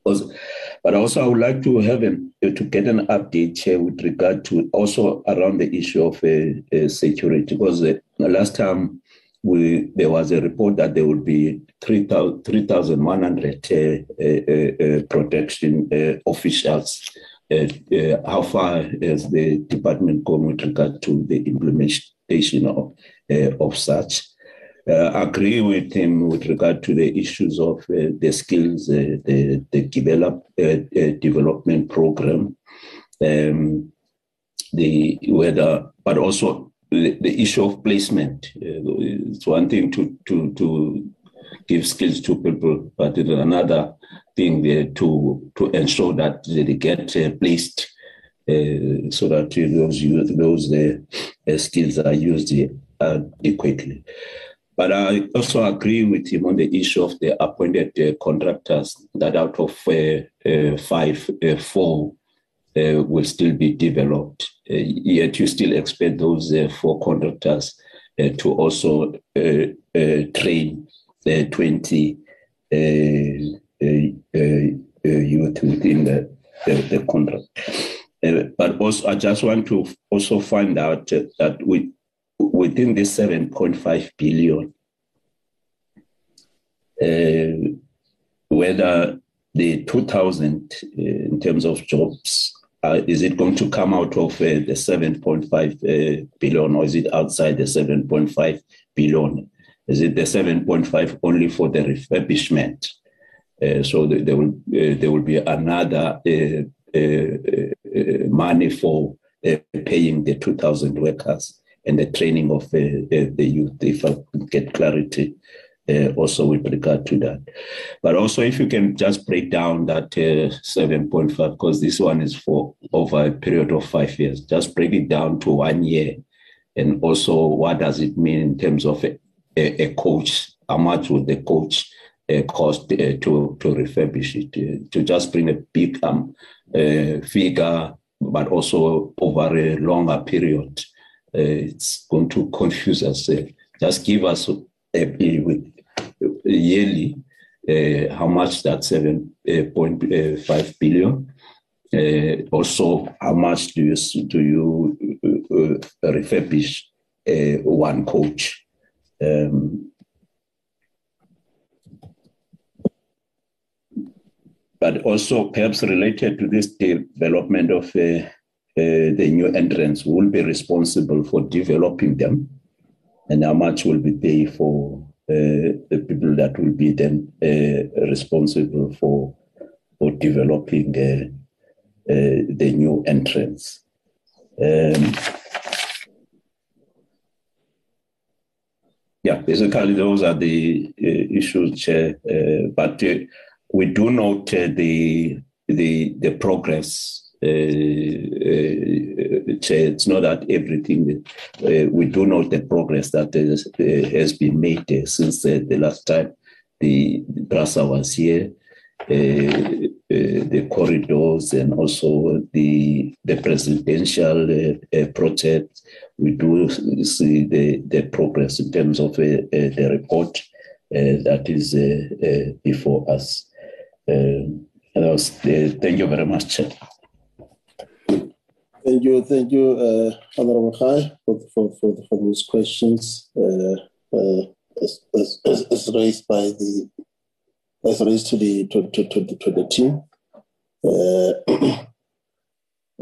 But also, I would like to have an, to get an update here with regard to also around the issue of uh, security, because the last time we there was a report that there would be 3,100 3, protection officials uh, uh, how far has the department gone with regard to the implementation of, uh, of such? Uh, agree with him with regard to the issues of uh, the skills, uh, the, the develop, development program, um, the whether, but also the, the issue of placement. it's one thing to, to, to give skills to people, but it's another thing to to ensure that they get placed uh, so that those those uh, skills are used adequately. But I also agree with him on the issue of the appointed uh, contractors that out of uh, uh, five, uh, four uh, will still be developed. Uh, yet you still expect those four contractors to also train the 20 youth within the, the, the contract. Uh, but also, I just want to also find out that we, within this 7.5 billion, uh, whether the 2,000 uh, in terms of jobs, uh, is it going to come out of uh, the 7.5 uh, billion or is it outside the 7.5 billion? Is it the 7.5 only for the refurbishment? Uh, so there will there will be another money for paying the 2,000 workers and the training of the youth. If I get clarity. Uh, also with regard to that. But also, if you can just break down that uh, 7.5, because this one is for over a period of five years, just break it down to one year. And also, what does it mean in terms of a, a, a coach? How much would the coach uh, cost uh, to to refurbish it uh, to just bring a big um, figure, but also over a longer period. It's going to confuse us. just give us a, yearly how much that seven point five billion. Uh, also, how much do you do you uh, refurbish uh, one coach? Um, but also perhaps related to this development of uh, uh, the new entrants will be responsible for developing them and how much will be paid for uh, the people that will be then uh, responsible for for developing uh, uh, the new entrants. Um, yeah, basically those are the issues, Chair. but we do note uh, the the the progress. Uh, uh, it's not that everything. we do note the progress that has, has been made since the last time the PRASA was here. Uh, uh, the corridors and also the the presidential uh, project. We do see the, the progress in terms of the report that is before us. Uh, thank you very much. Thank you, thank you, uh, Honorable Khai, for, for, for, for those questions uh, uh, as, as, as, raised by the as raised to the to, to, to, the, to the team. Uh, <clears throat>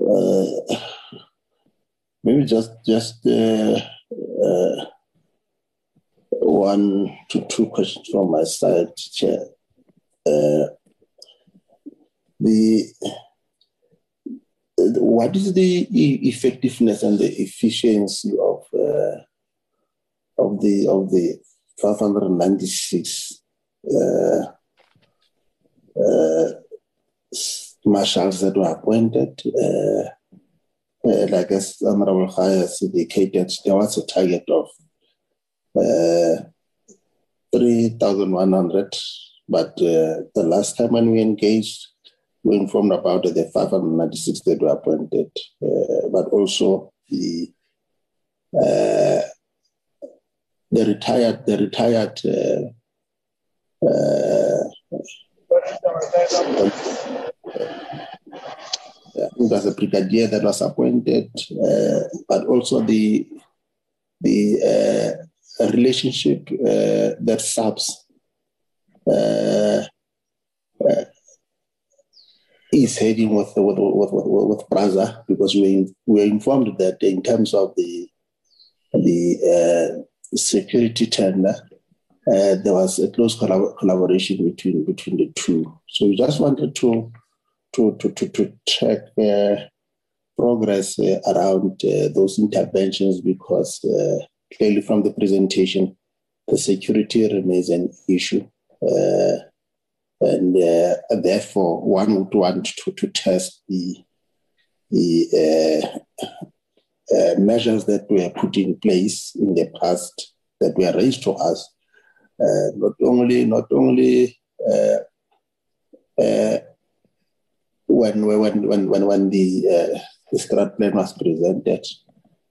uh, maybe just just uh, uh, one to two questions from my side, Chair. Uh, the what is the effectiveness and the efficiency of uh, of the of the 596 uh, uh, marshals that were appointed? Uh, uh, like as Honorable has indicated, there was a target of uh, 3,100, but the last time when we engaged, we informed about the 596 that were appointed, uh, but also the uh, the retired the retired uh, uh was a brigadier that was appointed, uh, but also the the relationship that subs uh, uh, is heading with with with, with, with PRASA because we we are informed that in terms of the the security tender, uh, there was a close collab- collaboration between between the two. So we just wanted to to to to, to check uh, progress uh, around uh, those interventions because uh, clearly from the presentation, the security remains an issue. Uh, and therefore, one would want to, to test the the measures that were put in place in the past that were raised to us. Uh, not only not only uh, uh, when when when when when the uh, the strat plan was presented,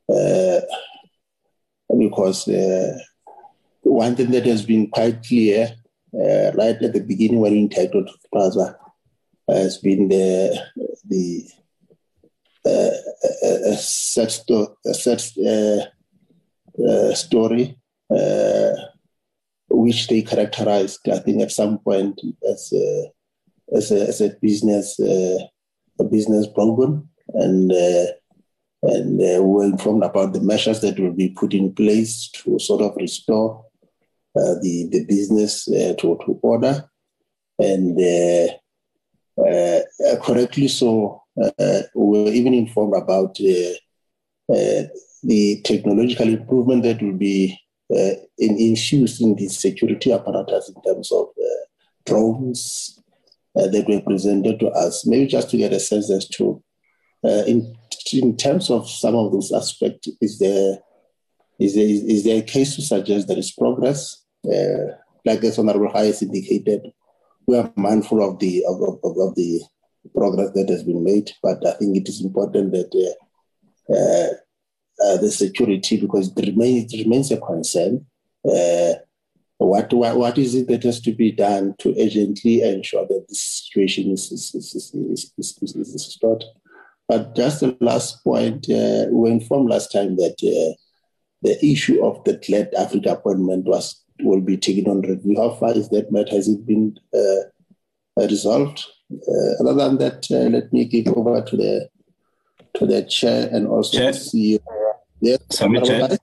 uh, because uh, one thing that has been quite clear right at the beginning when entitled PRASA has been the the uh, set, sto- set story which they characterized, I think, at some point as a, as a, as a business uh, a business problem, and uh, and uh, we were informed about the measures that will be put in place to sort of restore uh, the the business uh, to, to order, and uh, correctly so, we were even informed about the technological improvement that will be uh, in infusing the security apparatus in terms of uh, drones uh, that were presented to us. Maybe just to get a sense as to, in, in terms of some of those aspects, is there is there, is there a case to suggest there is progress? Uh, like as Honorable has indicated, we are mindful of the of, of, of, the progress that has been made, but I think it is important that uh, uh, uh, the security because it remains, it remains a concern. Uh, what, what, what is it that has to be done to urgently ensure that this situation is, is, is, is, is, is, is restored? But just the last point, uh, we informed last time that the issue of the CLED Africa appointment was will be taken on review. How far is that matter? Has it been uh, resolved? Uh, other than that, uh, let me give over to the to the chair and also chair. the CEO. Yes. Sorry, Chair.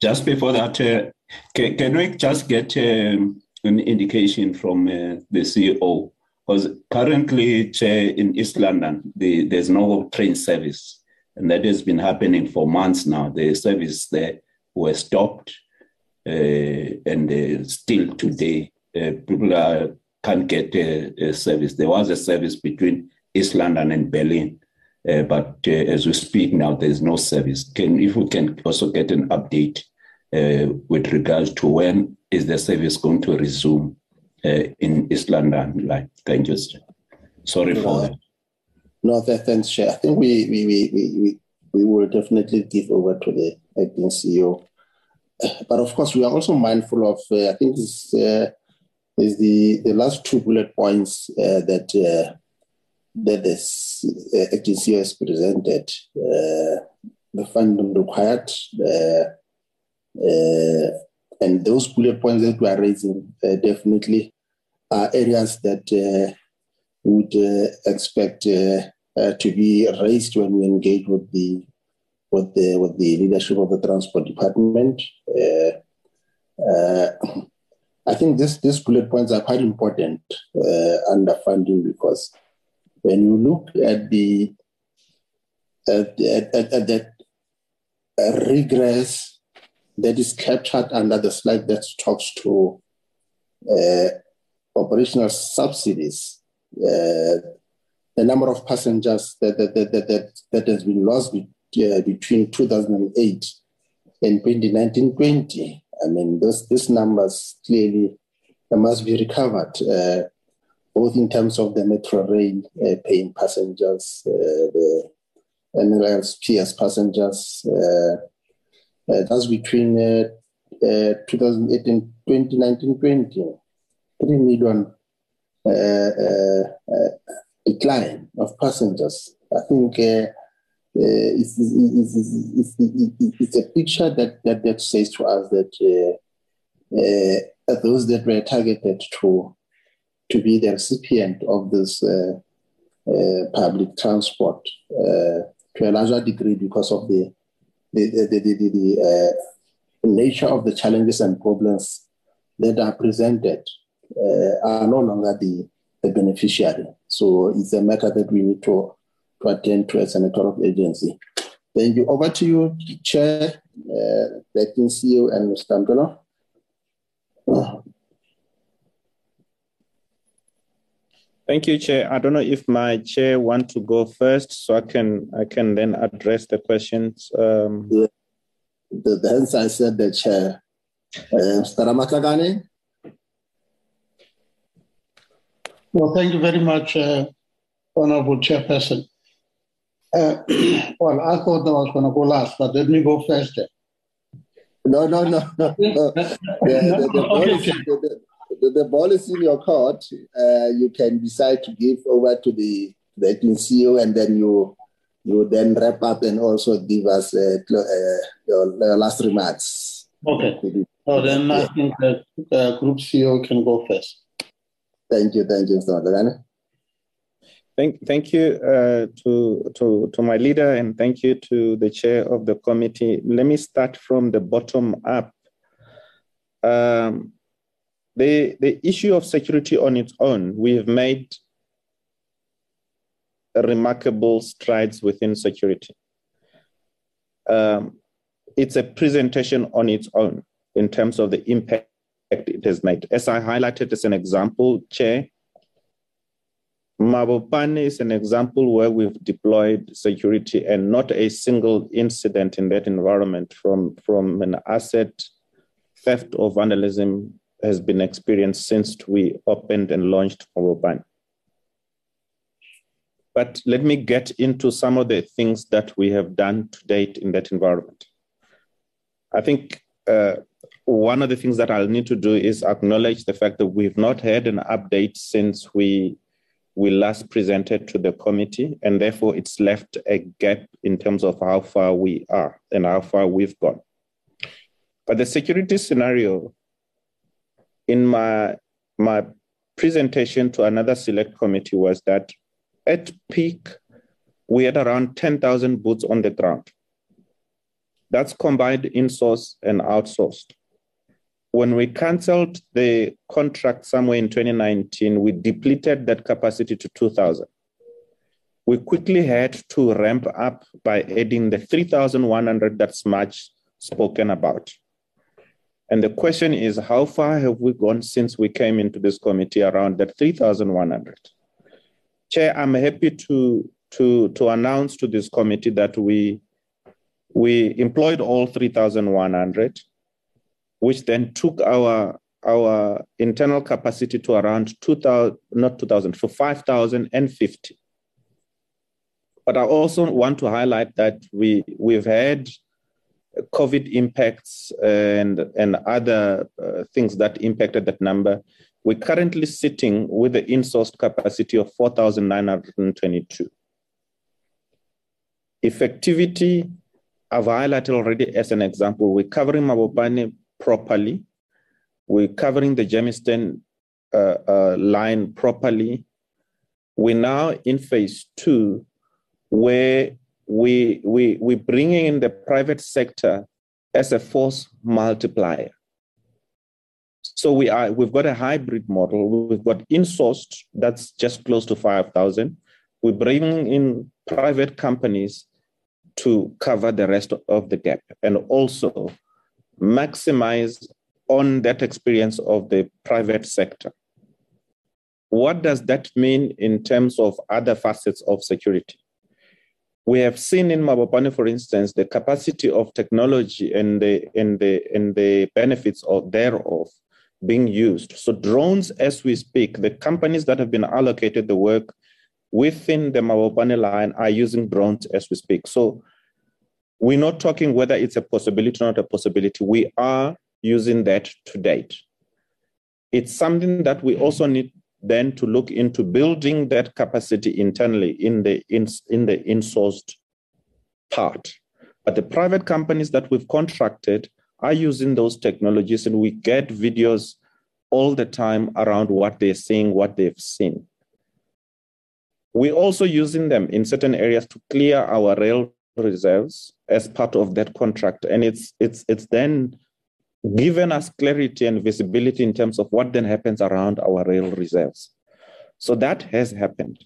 Just before that, uh, can, can, we just get um, an indication from uh, the CEO? Because currently, Chair, in East London, the, there's no train service. And that has been happening for months now. The service there was stopped. Uh, and uh, still today, uh, people are, can't get a, service. There was a service between East London and Berlin but as we speak now, there's no service. Can if we can also get an update with regards to when is the service going to resume in East London? Like, thank you. Sorry for that. No, thanks, Chair. I think we we, we, we, we will definitely give over to the acting CEO. <coughs> But of course, we are also mindful of. Uh, I think this uh, is the the last two bullet points that that the uh, agency has presented, uh, the funding required, uh, uh, and those bullet points that we are raising uh, definitely are areas that uh, would expect to be raised when we engage with the with the with the leadership of the transport department. I think this these bullet points are quite important under funding because when you look at the at, at, at, at that regress that is captured under the slide that talks to uh, operational subsidies, uh, the number of passengers that, that, that, that, that has been lost uh, between 2008 and 2019-20. I mean, those, these numbers clearly must be recovered. Uh, both in terms of the metro rail uh, paying passengers, uh, the NRL's PS passengers. Uh, uh, that's between uh, 2008 and 2019 20. 3 million decline of passengers. I think it's, it's, a picture that, that, that says to us that uh, those that were targeted to to be the recipient of this uh, uh, public transport uh, to a larger degree because of the the, the, the, the, the nature of the challenges and problems that are presented are no longer the, the beneficiary. So it's a matter that we need to to attend to as an of agency. Thank you. Over to you, Chair, uh, the acting CEO and Mr. Mphelo. Thank you, Chair. I don't know if my chair want to go first, so I can I can then address the questions. Um, yeah. the, the hence I said the chair. Uh, Mr. Ramatlakane. Well, thank you very much, uh, Honorable Chairperson. Uh, <clears throat> well, I thought I was going to go last, but let me go first. No, no, <laughs> no, no. no. the, the, the, ball is, the, the, is in your court. Uh, you can decide to give over to the, the CEO, and then you you then wrap up and also give us uh, uh, your, last remarks. Okay. So then I think the uh, group CEO can go first. Thank you, thank you, Mr. Madalena. Thank, thank you uh, to, to, to my leader and thank you to the chair of the committee. Let me start from the bottom up. Um, the, the issue of security on its own, we have made remarkable strides within security. Um, it's a presentation on its own in terms of the impact it has made. As I highlighted as an example, Chair, Mabopane is an example where we've deployed security and not a single incident in that environment from, from an asset theft or vandalism has been experienced since we opened and launched Mabopane. But let me get into some of the things that we have done to date in that environment. I think uh, one of the things that I'll need to do is acknowledge the fact that we've not had an update since we we last presented to the committee, and therefore it's left a gap in terms of how far we are and how far we've gone. But the security scenario in my, my presentation to another select committee was that at peak, we had around 10,000 boots on the ground. That's combined in-source and outsourced when we canceled the contract somewhere in 2019, we depleted that capacity to 2,000. We quickly had to ramp up by adding the 3,100 that's much spoken about. And the question is, how far have we gone since we came into this committee around that 3,100? Chair, I'm happy to, to, to announce to this committee that we, we employed all 3,100 which then took our our internal capacity to around 2000 not 2000 for 5050 but i also want to highlight that we we've had covid impacts and and other uh, things that impacted that number. We're currently sitting with the in-sourced capacity of 4922 effectivity i've highlighted already as an example. We're covering mabopane properly. We're covering the Germiston uh, uh, line properly. We're now in phase two, where we, we, we're bringing in the private sector as a force multiplier. So we are, we've got a hybrid model. We've got in-sourced, that's just close to 5,000. We're bringing in private companies to cover the rest of the gap. And also maximize on that experience of the private sector. What does that mean in terms of other facets of security? We have seen in Mabopane, for instance, the capacity of technology and the, and the, and the benefits of thereof being used. So drones, as we speak, the companies that have been allocated the work within the Mabopane line are using drones as we speak. So we're not talking whether it's a possibility or not a possibility. We are using that to date. It's something that we also need then to look into building that capacity internally in the in, in the insourced part. But the private companies that we've contracted are using those technologies, and we get videos all the time around what they're seeing, what they've seen. We're also using them in certain areas to clear our rail reserves as part of that contract, and it's it's it's then given us clarity and visibility in terms of what then happens around our rail reserves. So that has happened.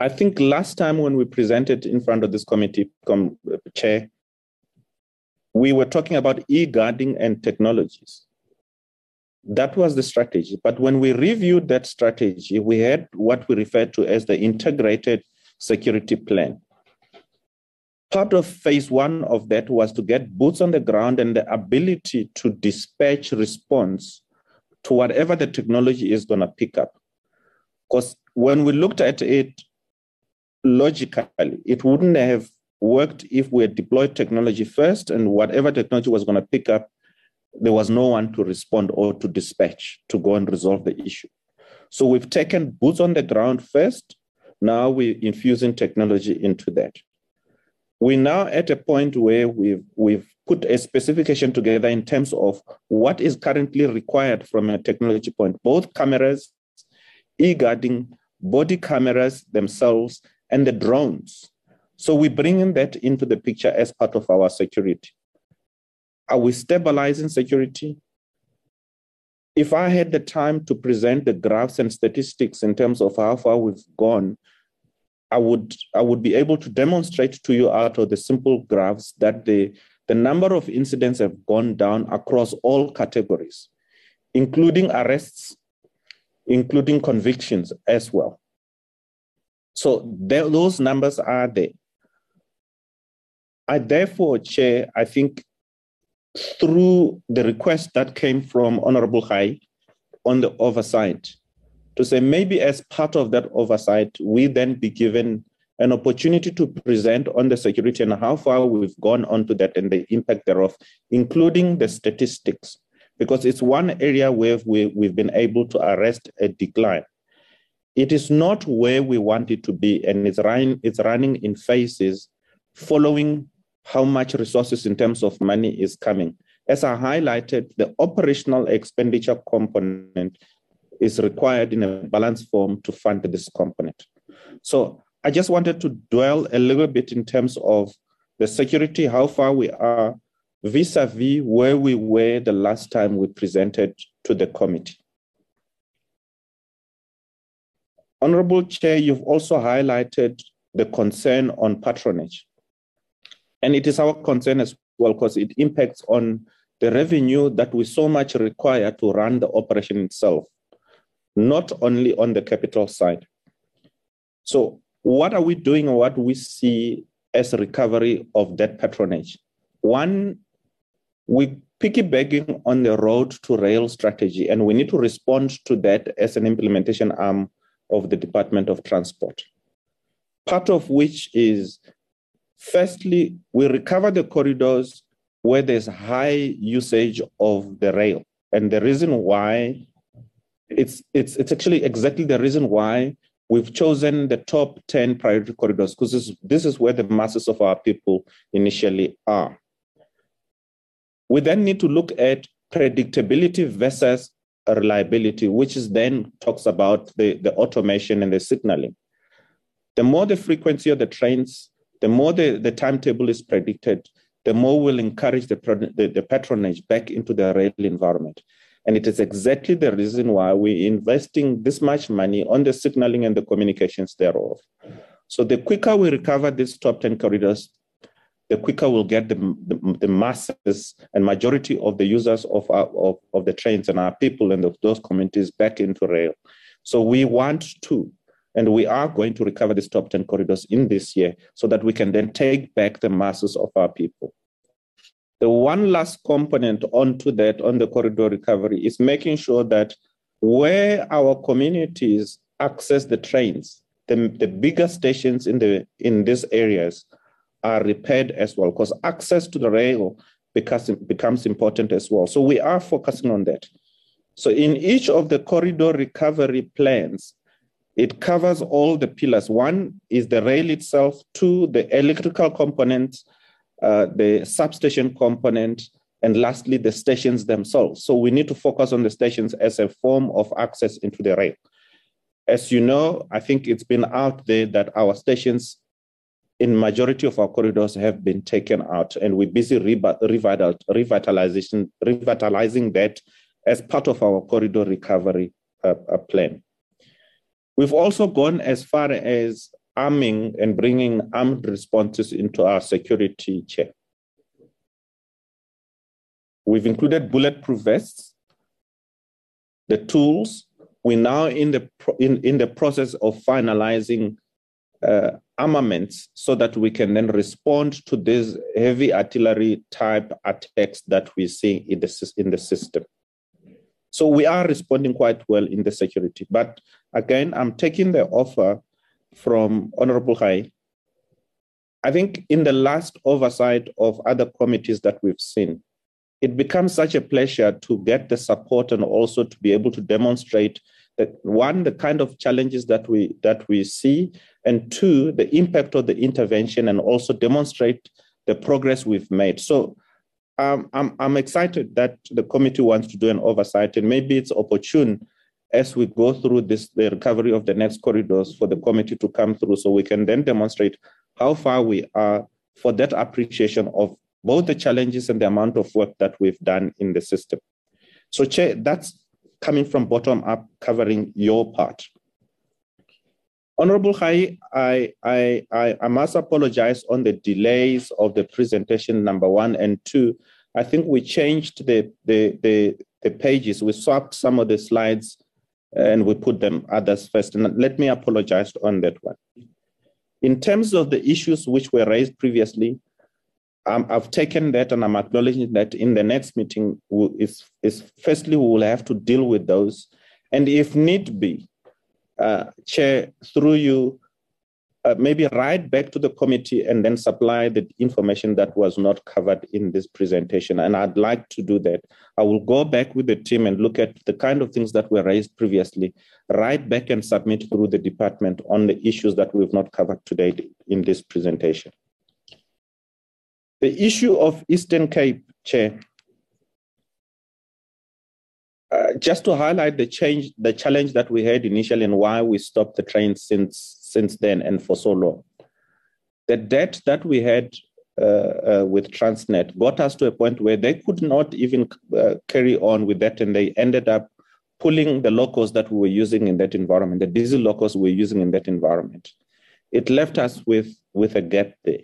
I think last time when we presented in front of this committee, com, chair, we were talking about e-guarding and technologies. That was the strategy. But when we reviewed that strategy, we had what we refer to as the integrated security plan. Part of phase one of that was to get boots on the ground and the ability to dispatch response to whatever the technology is going to pick up. Because when we looked at it logically, it wouldn't have worked if we had deployed technology first and whatever technology was going to pick up, there was no one to respond or to dispatch to go and resolve the issue. So we've taken boots on the ground first. Now we're infusing technology into that. We're now at a point where we've, we've put a specification together in terms of what is currently required from a technology point, both cameras, e-guarding, body cameras themselves, and the drones. So we're bringing that into the picture as part of our security. Are we stabilizing security? If I had the time to present the graphs and statistics in terms of how far we've gone, I would I would be able to demonstrate to you out of the simple graphs that the, the number of incidents have gone down across all categories, including arrests, including convictions as well. So those numbers are there. I therefore, Chair, I think through the request that came from Honorable High on the oversight, to say maybe as part of that oversight, we then be given an opportunity to present on the security and how far we've gone onto that and the impact thereof, including the statistics, because it's one area where we, we've been able to arrest a decline. It is not where we want it to be, and it's running, it's running in phases following how much resources in terms of money is coming. As I highlighted, the operational expenditure component is required in a balanced form to fund this component. So I just wanted to dwell a little bit in terms of the security, how far we are vis-a-vis where we were the last time we presented to the committee. Honorable Chair, you've also highlighted the concern on patronage. And it is our concern as well because it impacts on the revenue that we so much require to run the operation itself, not only on the capital side. So, what are we doing what we see as recovery of that patronage? One, we piggybacking on the road to rail strategy, and we need to respond to that as an implementation arm of the Department of Transport. Part of which is, firstly, we recover the corridors where there's high usage of the rail. And the reason why it's it's it's actually exactly the reason why we've chosen the top 10 priority corridors, because this, this is where the masses of our people initially are. We then need to look at predictability versus reliability, which is then talks about the, the automation and the signaling. The more the frequency of the trains, the more the, the timetable is predicted, the more we'll encourage the, the, the patronage back into the rail environment. And it is exactly the reason why we're investing this much money on the signaling and the communications thereof. So the quicker we recover these top 10 corridors, the quicker we'll get the, the, the, masses and majority of the users of, our, of, of the trains and our people and those communities back into rail. So we want to, and we are going to recover these top 10 corridors in this year so that we can then take back the masses of our people. The one last component onto that, on the corridor recovery, is making sure that where our communities access the trains, the, the bigger stations in, the, in these areas, are repaired as well, because access to the rail becomes, becomes important as well. So we are focusing on that. So in each of the corridor recovery plans, it covers all the pillars. One is the rail itself, two, the electrical component, uh, the substation component, and lastly, the stations themselves. So we need to focus on the stations as a form of access into the rail. As you know, I think it's been out there that our stations in majority of our corridors have been taken out and we're busy revitalization, revitalizing that as part of our corridor recovery uh, uh, plan. We've also gone as far as arming and bringing armed responses into our security chair. We've included bulletproof vests, the tools. We're now in the, in, in the process of finalizing uh, armaments so that we can then respond to these heavy artillery type attacks that we see in the, in the system. So we are responding quite well in the security. But again, I'm taking the offer from Honorable High. I think in the last oversight of other committees that we've seen, it becomes such a pleasure to get the support and also to be able to demonstrate that one, the kind of challenges that we that we see, and two, the impact of the intervention, and also demonstrate the progress we've made. So um, I'm, I'm excited that the committee wants to do an oversight, and maybe it's opportune as we go through this the recovery of the next corridors for the committee to come through, so we can then demonstrate how far we are for that appreciation of both the challenges and the amount of work that we've done in the system. So, Chair, that's coming from bottom up, covering your part. Honorable High, I, I, I, I must apologize on the delays of the presentation number one and two. I think we changed the, the, the, the pages. We swapped some of the slides and we put them others first. And let me apologize on that one. In terms of the issues which were raised previously, um, I've taken that and I'm acknowledging that in the next meeting, is, is firstly, we will have to deal with those. And if need be, uh, Chair, through you, uh, maybe write back to the committee and then supply the information that was not covered in this presentation. And I'd like to do that. I will go back with the team and look at the kind of things that were raised previously, write back and submit through the department on the issues that we've not covered today in this presentation. The issue of Eastern Cape, Chair, uh, just to highlight the change, the challenge that we had initially and why we stopped the train since since then and for so long. The debt that we had uh, uh, with Transnet got us to a point where they could not even uh, carry on with that, and they ended up pulling the locos that we were using in that environment, the diesel locos we were using in that environment. It left us with with a gap there.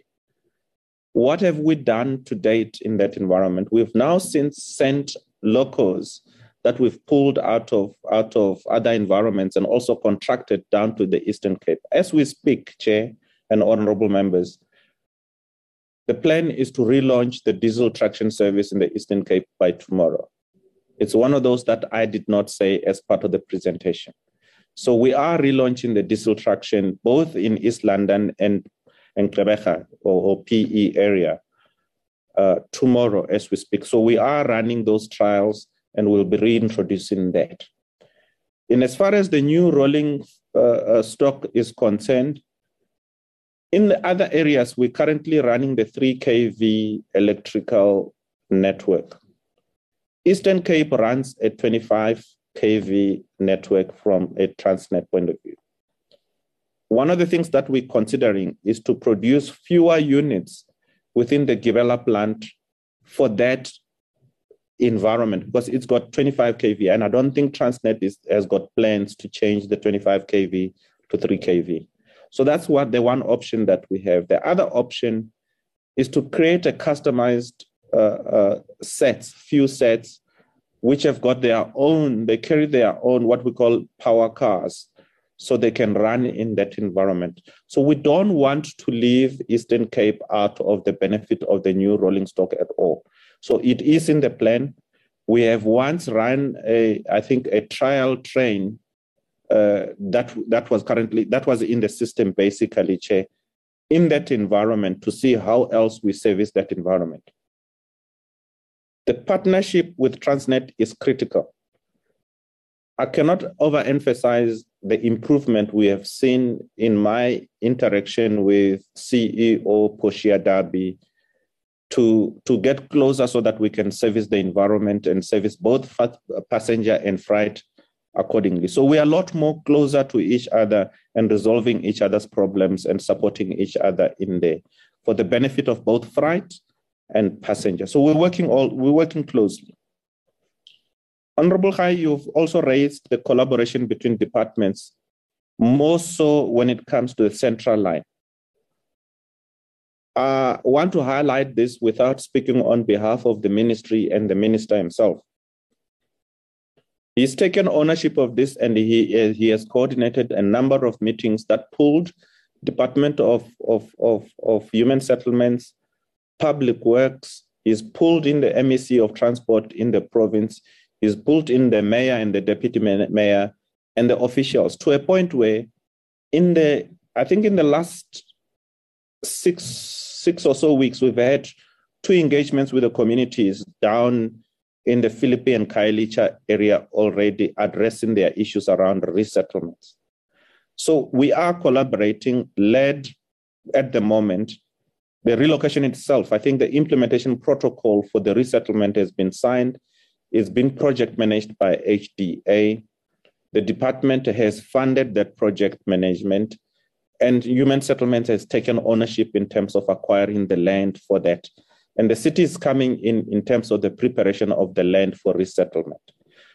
What have we done to date in that environment? We've now since sent locos that we've pulled out of out of other environments and also contracted down to the Eastern Cape. As we speak, Chair and honorable members, the plan is to relaunch the diesel traction service in the Eastern Cape by tomorrow. It's one of those that I did not say as part of the presentation. So we are relaunching the diesel traction both in East London and, and Gqeberha or, or PE area uh, tomorrow as we speak. So we are running those trials and we'll be reintroducing that. In as far as the new rolling uh, uh, stock is concerned, in the other areas, we're currently running the 3 kV electrical network. Eastern Cape runs a 25 kV network from a Transnet point of view. One of the things that we're considering is to produce fewer units within the Gibela plant for that environment because it's got 25 kV, and I don't think Transnet is, has got plans to change the 25 kV to 3 kV. So that's what the one option that we have. The other option is to create a customized uh, uh, sets, few sets, which have got their own, they carry their own what we call power cars, so they can run in that environment. So we don't want to leave Eastern Cape out of the benefit of the new rolling stock at all. So it is in the plan. We have once run a, I think, a trial train uh, that that was currently that was in the system basically, Chair, in that environment to see how else we service that environment. The partnership with Transnet is critical. I cannot overemphasize the improvement we have seen in my interaction with CEO Portia Derby to, to get closer so that we can service the environment and service both passenger and freight accordingly. So we are a lot more closer to each other and resolving each other's problems and supporting each other in there for the benefit of both freight and passenger. So we're working all we're working closely. Honorable High, you've also raised the collaboration between departments, more so when it comes to the central line. I want to highlight this without speaking on behalf of the ministry and the minister himself. He's taken ownership of this and he, uh, he has coordinated a number of meetings that pulled Department of, of, of, of Human Settlements, Public Works, he's pulled in the MEC of Transport in the province, he's pulled in the mayor and the deputy mayor and the officials to a point where in the, I think in the last six, six or so weeks, we've had two engagements with the communities down in the Philippi Khayelitsha area already addressing their issues around resettlement. So we are collaborating, led at the moment. The relocation itself, I think the implementation protocol for the resettlement has been signed. It's been project managed by HDA. The department has funded that project management, and Human Settlements has taken ownership in terms of acquiring the land for that. And the city is coming in in terms of the preparation of the land for resettlement.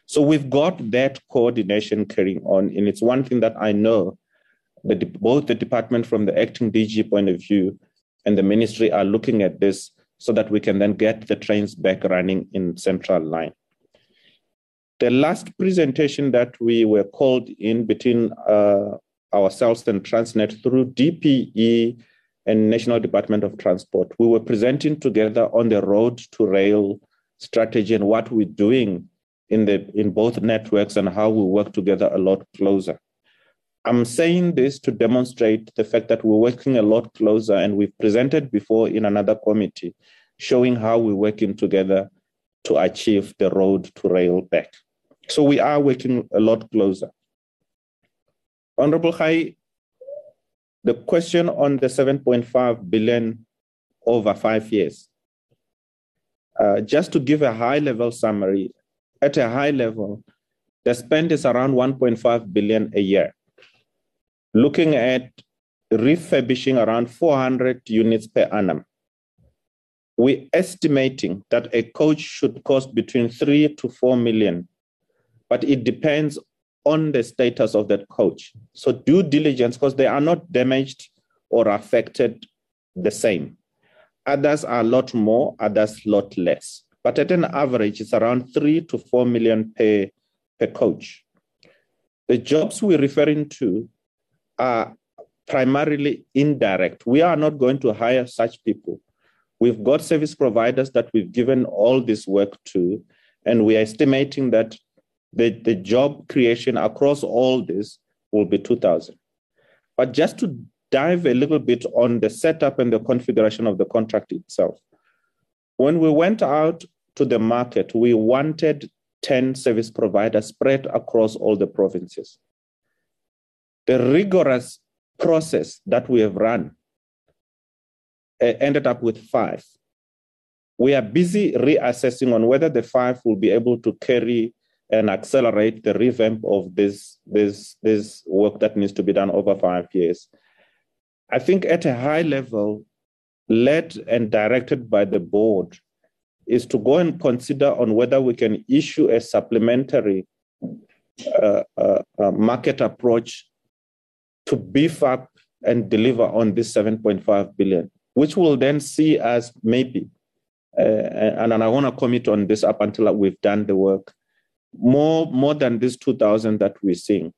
So we've got that coordination carrying on. And it's one thing that I know that both the department from the acting DG point of view and the ministry are looking at this so that we can then get the trains back running in central line. The last presentation that we were called in between uh, ourselves and Transnet through DPE and National Department of Transport. We were presenting together on the road to rail strategy and what we're doing in the in both networks and how we work together a lot closer. I'm saying this to demonstrate the fact that we're working a lot closer and we've presented before in another committee showing how we're working together to achieve the road to rail back. So we are working a lot closer. Honorable High, the question on the 7.5 billion over five years. Uh, just to give a high level summary, at a high level, the spend is around 1.5 billion a year. Looking at refurbishing around 400 units per annum. We're estimating that a coach should cost between three to four million, but it depends on the status of that coach. So due diligence, because they are not damaged or affected the same. Others are a lot more, others a lot less. But at an average, it's around three to four million per, per coach. The jobs we're referring to are primarily indirect. We are not going to hire such people. We've got service providers that we've given all this work to, and we are estimating that the, the job creation across all this will be 2,000. But just to dive a little bit on the setup and the configuration of the contract itself. When we went out to the market, we wanted 10 service providers spread across all the provinces. The rigorous process that we have run uh, ended up with five. We are busy reassessing on whether the five will be able to carry and accelerate the revamp of this, this, this work that needs to be done over five years. I think at a high level, led and directed by the board, is to go and consider on whether we can issue a supplementary uh, uh, uh, market approach to beef up and deliver on this 7.5 billion, which will then see as maybe, uh, and, and I want to commit on this up until we've done the work, more, more than this 2,000 that we're seeing.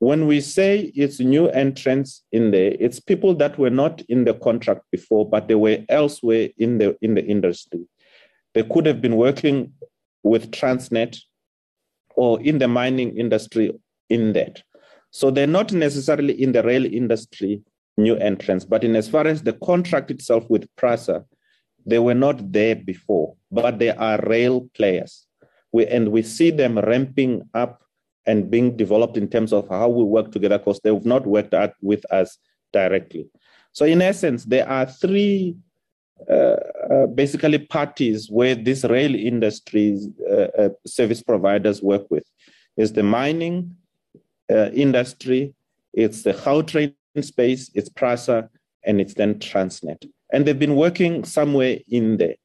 When we say it's new entrants in there, it's people that were not in the contract before, but they were elsewhere in the, in the industry. They could have been working with Transnet or in the mining industry in that. So they're not necessarily in the rail industry, new entrants, but in as far as the contract itself with PRASA, they were not there before, but they are rail players we, and we see them ramping up and being developed in terms of how we work together because they've not worked out with us directly. So, in essence, there are three uh, uh, basically parties where this rail industry uh, uh, service providers work with is the mining uh, industry, it's the Gautrain space, it's PRASA, and it's then Transnet. And they've been working somewhere in there.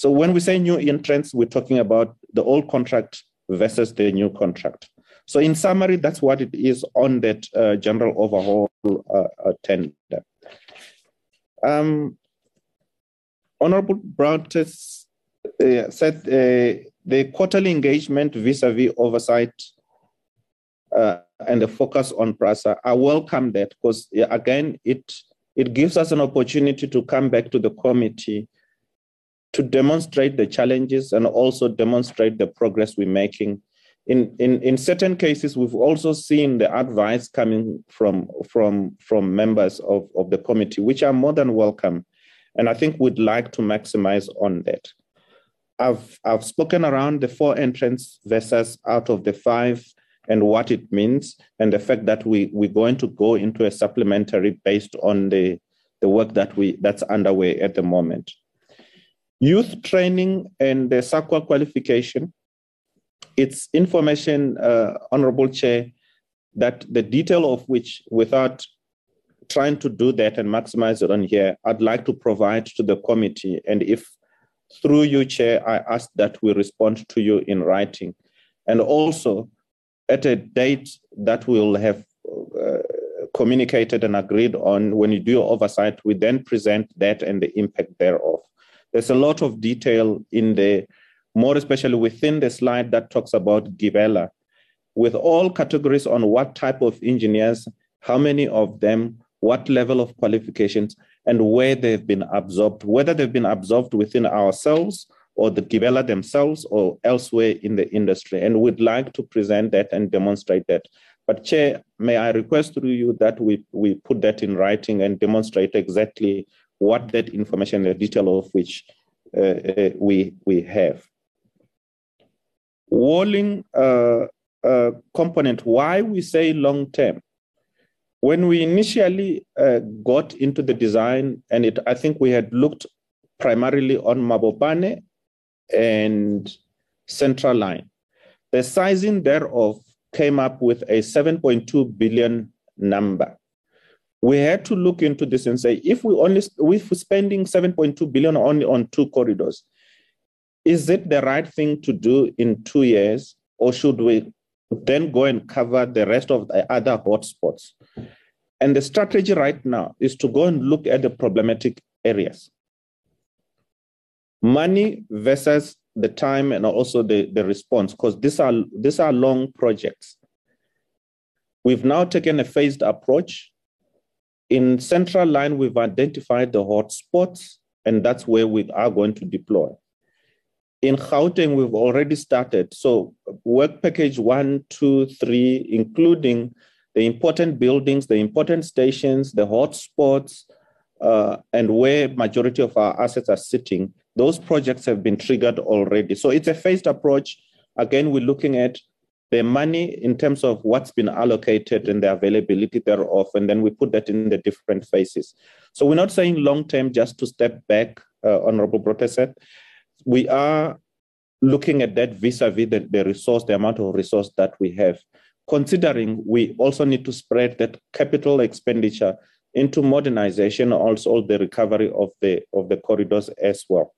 So when we say new entrants, we're talking about the old contract versus the new contract. So in summary, that's what it is on that uh, general overhaul uh, uh, tender. Um, Honorable Brown uh, said uh, the quarterly engagement vis-a-vis oversight uh, and the focus on PRASA, I welcome that because again, it it gives us an opportunity to come back to the committee to demonstrate the challenges and also demonstrate the progress we're making. In, in, in certain cases, we've also seen the advice coming from, from, from members of, of the committee, which are more than welcome. And I think we'd like to maximize on that. I've, I've spoken around the four entrants versus out of the five and what it means, and the fact that we, we're going to go into a supplementary based on the, the work that we, that's underway at the moment. Youth training and the SAQA qualification, it's information, uh, Honorable Chair, that the detail of which, without trying to do that and maximize it on here, I'd like to provide to the committee. And if through you, Chair, I ask that we respond to you in writing. And also, at a date that we'll have uh, communicated and agreed on, when you do oversight, we then present that and the impact thereof. There's a lot of detail in the, more especially within the slide that talks about Gibela, with all categories on what type of engineers, how many of them, what level of qualifications, and where they've been absorbed, whether they've been absorbed within ourselves or the Gibela themselves or elsewhere in the industry. And we'd like to present that and demonstrate that. But Chair, may I request through you that we, we put that in writing and demonstrate exactly what that information, the detail of which uh, uh, we, we have. Walling uh, uh, component, why we say long term? When we initially uh, got into the design, and it, I think we had looked primarily on Mabopane and Central Line. The sizing thereof came up with a 7.2 billion number. We had to look into this and say, if we only if we're spending 7.2 billion only on two corridors, is it the right thing to do in two years, or should we then go and cover the rest of the other hotspots? And the strategy right now is to go and look at the problematic areas. Money versus the time and also the, the response, because these are these are long projects. We've now taken a phased approach. In central line, we've identified the hotspots, and that's where we are going to deploy. In Gauteng, we've already started. So work package one, two, three, including the important buildings, the important stations, the hotspots, uh, and where majority of our assets are sitting, those projects have been triggered already. So it's a phased approach. Again, we're looking at the money in terms of what's been allocated and the availability thereof, and then we put that in the different phases. So we're not saying long term just to step back, uh, Honorable Brauteseth. We are looking at that vis-a-vis the, the resource, the amount of resource that we have, considering we also need to spread that capital expenditure into modernization, also the recovery of the of the corridors as well.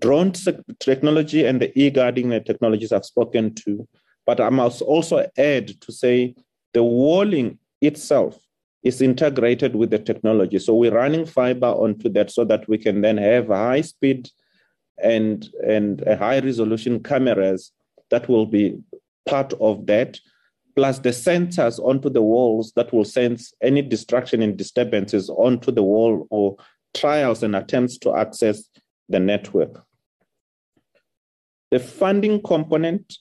Drone technology and the e-guarding technologies I've spoken to, but I must also add to say the walling itself is integrated with the technology. So we're running fiber onto that so that we can then have high speed and, and high resolution cameras that will be part of that, plus the sensors onto the walls that will sense any distraction and disturbances onto the wall or trials and attempts to access the network. The funding component,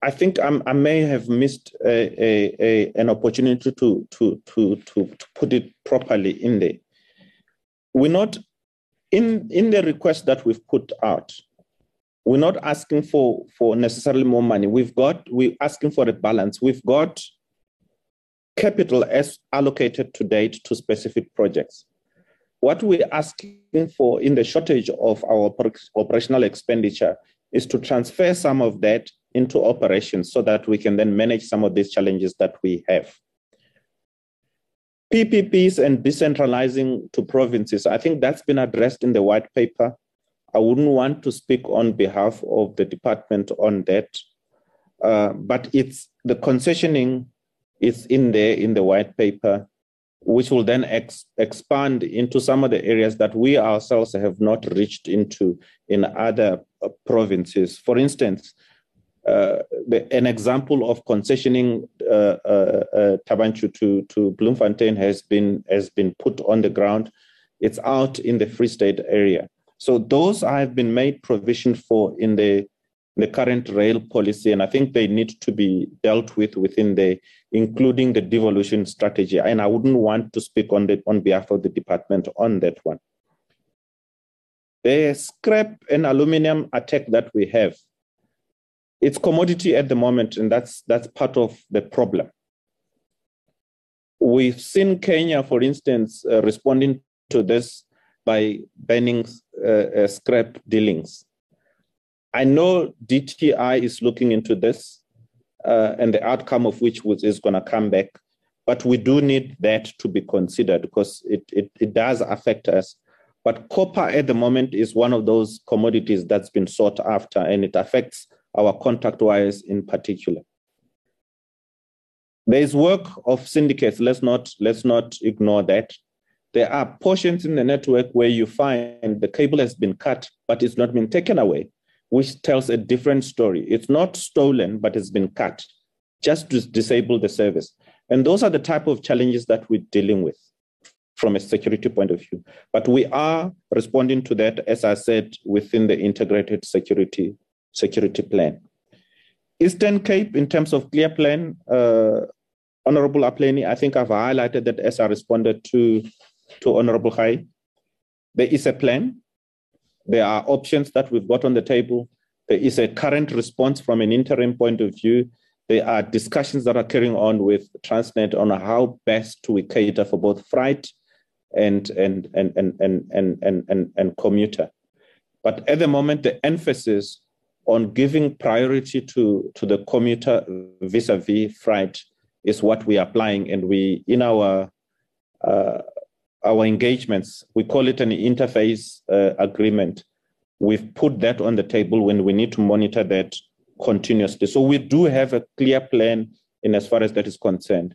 I think I'm, i may have missed a, a, a, an opportunity to, to, to, to, to put it properly in there. We're not, in, in the request that we've put out, we're not asking for, for necessarily more money. We've got, we're asking for a balance. We've got capital as allocated to date to specific projects. What we're asking for in the shortage of our operational expenditure is to transfer some of that into operations so that we can then manage some of these challenges that we have. PPPs and decentralizing to provinces, I think that's been addressed in the white paper. I wouldn't want to speak on behalf of the department on that, uh, but it's the concessioning is in there in the white paper, which will then ex- expand into some of the areas that we ourselves have not reached into in other uh, provinces. For instance, uh, the, an example of concessioning uh, uh, uh, Thaba Nchu to, to Bloemfontein has been has been put on the ground. It's out in the Free State area. So those have been made provision for in the the current rail policy, and I think they need to be dealt with within the, including the devolution strategy. And I wouldn't want to speak on the on behalf of the department on that one. The scrap and aluminium attack that we have it's commodity at the moment, and that's that's part of the problem. We've seen Kenya, for instance, uh, responding to this by banning uh, uh, scrap dealings. I know DTI is looking into this, uh, and the outcome of which was, is going to come back. But we do need that to be considered because it, it, it does affect us. But copper at the moment is one of those commodities that's been sought after, and it affects our contact wires in particular. There is work of syndicates. Let's not, let's not ignore that. There are portions in the network where you find the cable has been cut, but it's not been taken away, which tells a different story. It's not stolen, but it's been cut just to disable the service. And those are the type of challenges that we're dealing with from a security point of view. But we are responding to that, as I said, within the integrated security security plan. Eastern Cape, in terms of clear plan, uh, Honorable Apleni, I think I've highlighted that as I responded to, to Honorable High. There is a plan. There are options that we've got on the table. There is a current response from an interim point of view. There are discussions that are carrying on with Transnet on how best to cater for both freight and and and and and and and, and, and commuter. But at the moment, the emphasis on giving priority to, to the commuter vis-a-vis freight is what we are applying. And we, in our uh, our engagements, we call it an interface uh, agreement. We've put that on the table when we need to monitor that continuously. So we do have a clear plan in as far as that is concerned.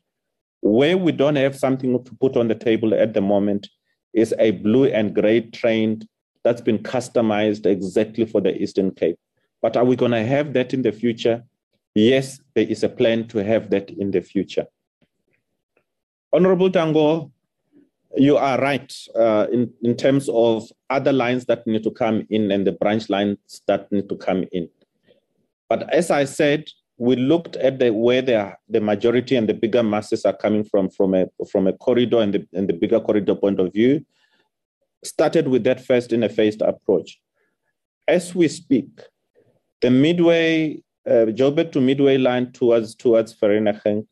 Where we don't have something to put on the table at the moment is a blue and gray train that's been customized exactly for the Eastern Cape. But are we going to have that in the future? Yes, there is a plan to have that in the future. Honorable Tango, you are right uh, in, in terms of other lines that need to come in and the branch lines that need to come in. But as I said, we looked at the, where the, the majority and the bigger masses are coming from, from a, from a corridor and the, and the bigger corridor point of view, started with that first in a phased approach. As we speak, the midway, uh, Joburg to midway line towards towards Vereeniging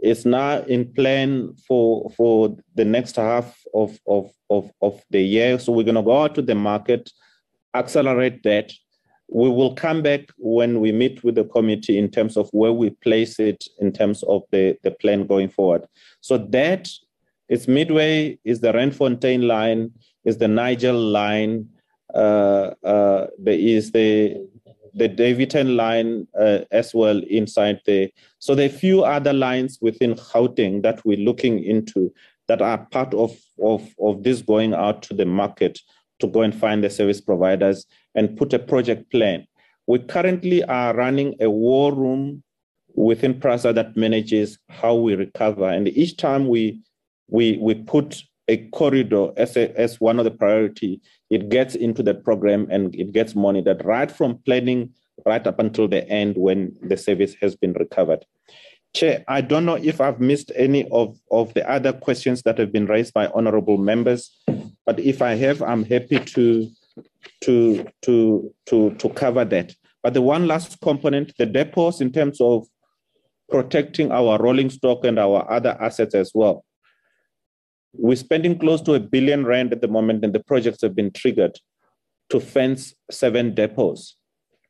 is now in plan for for the next half of, of, of, of the year. So we're going to go out to the market, accelerate that. We will come back when we meet with the committee in terms of where we place it in terms of the, the plan going forward. So that is midway, is the Randfontein line, is the Nigel line, uh, uh, there is the the Daveyton line uh, as well inside there. So there are a few other lines within Gauteng that we're looking into that are part of, of, of this going out to the market to go and find the service providers and put a project plan. We currently are running a war room within PRASA that manages how we recover. And each time we we we put a corridor as, a, as one of the priority, it gets into that program and it gets monitored right from planning right up until the end when the service has been recovered. Chair, I don't know if I've missed any of, of the other questions that have been raised by honorable members, but if I have, I'm happy to to, to, to, to cover that. But the one last component, the depots in terms of protecting our rolling stock and our other assets as well. We're spending close to a billion rand at the moment, and the projects have been triggered to fence seven depots.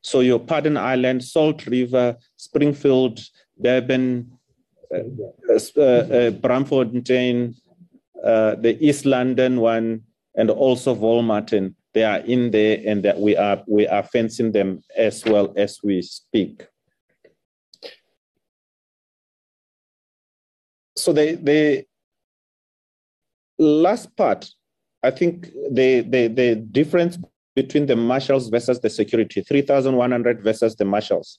So your Paarden Island, Salt River, Springfield, Durban, uh, uh, uh, uh, the East London one, and also Wolmerton. They are in there, and that we are we are fencing them as well as we speak. So they the last part, I think the the the difference between the marshals versus the security, 3,100 versus the marshals.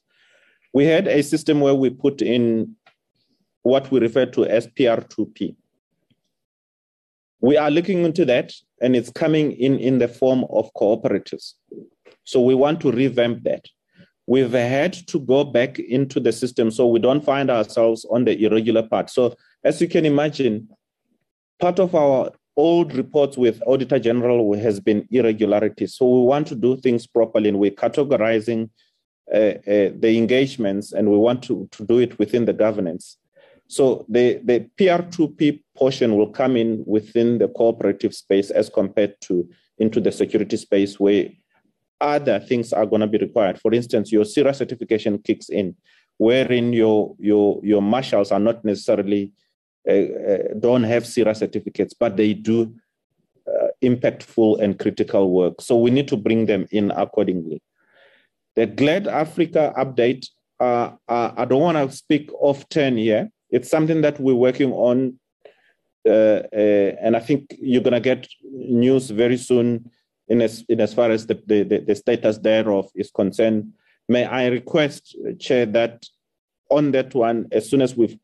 We had a system where we put in what we refer to as PR2P. We are looking into that, and it's coming in in the form of cooperatives. So we want to revamp that. We've had to go back into the system so we don't find ourselves on the irregular part. So, as you can imagine, part of our old reports with Auditor General has been irregularities. So we want to do things properly and we're categorizing uh, uh, the engagements and we want to, to do it within the governance. So the, the PR2P portion will come in within the cooperative space as compared to into the security space where other things are going to be required. For instance, your PSIRA certification kicks in, wherein your, your, your marshals are not necessarily don't have PSIRA certificates, but they do uh, impactful and critical work. So we need to bring them in accordingly. The GLAD Africa update, uh, uh, I don't want to speak often here. It's something that we're working on, uh, and I think you're going to get news very soon in as, in as far as the, the, the status thereof is concerned. May I request, Chair, that on that one, as soon as we've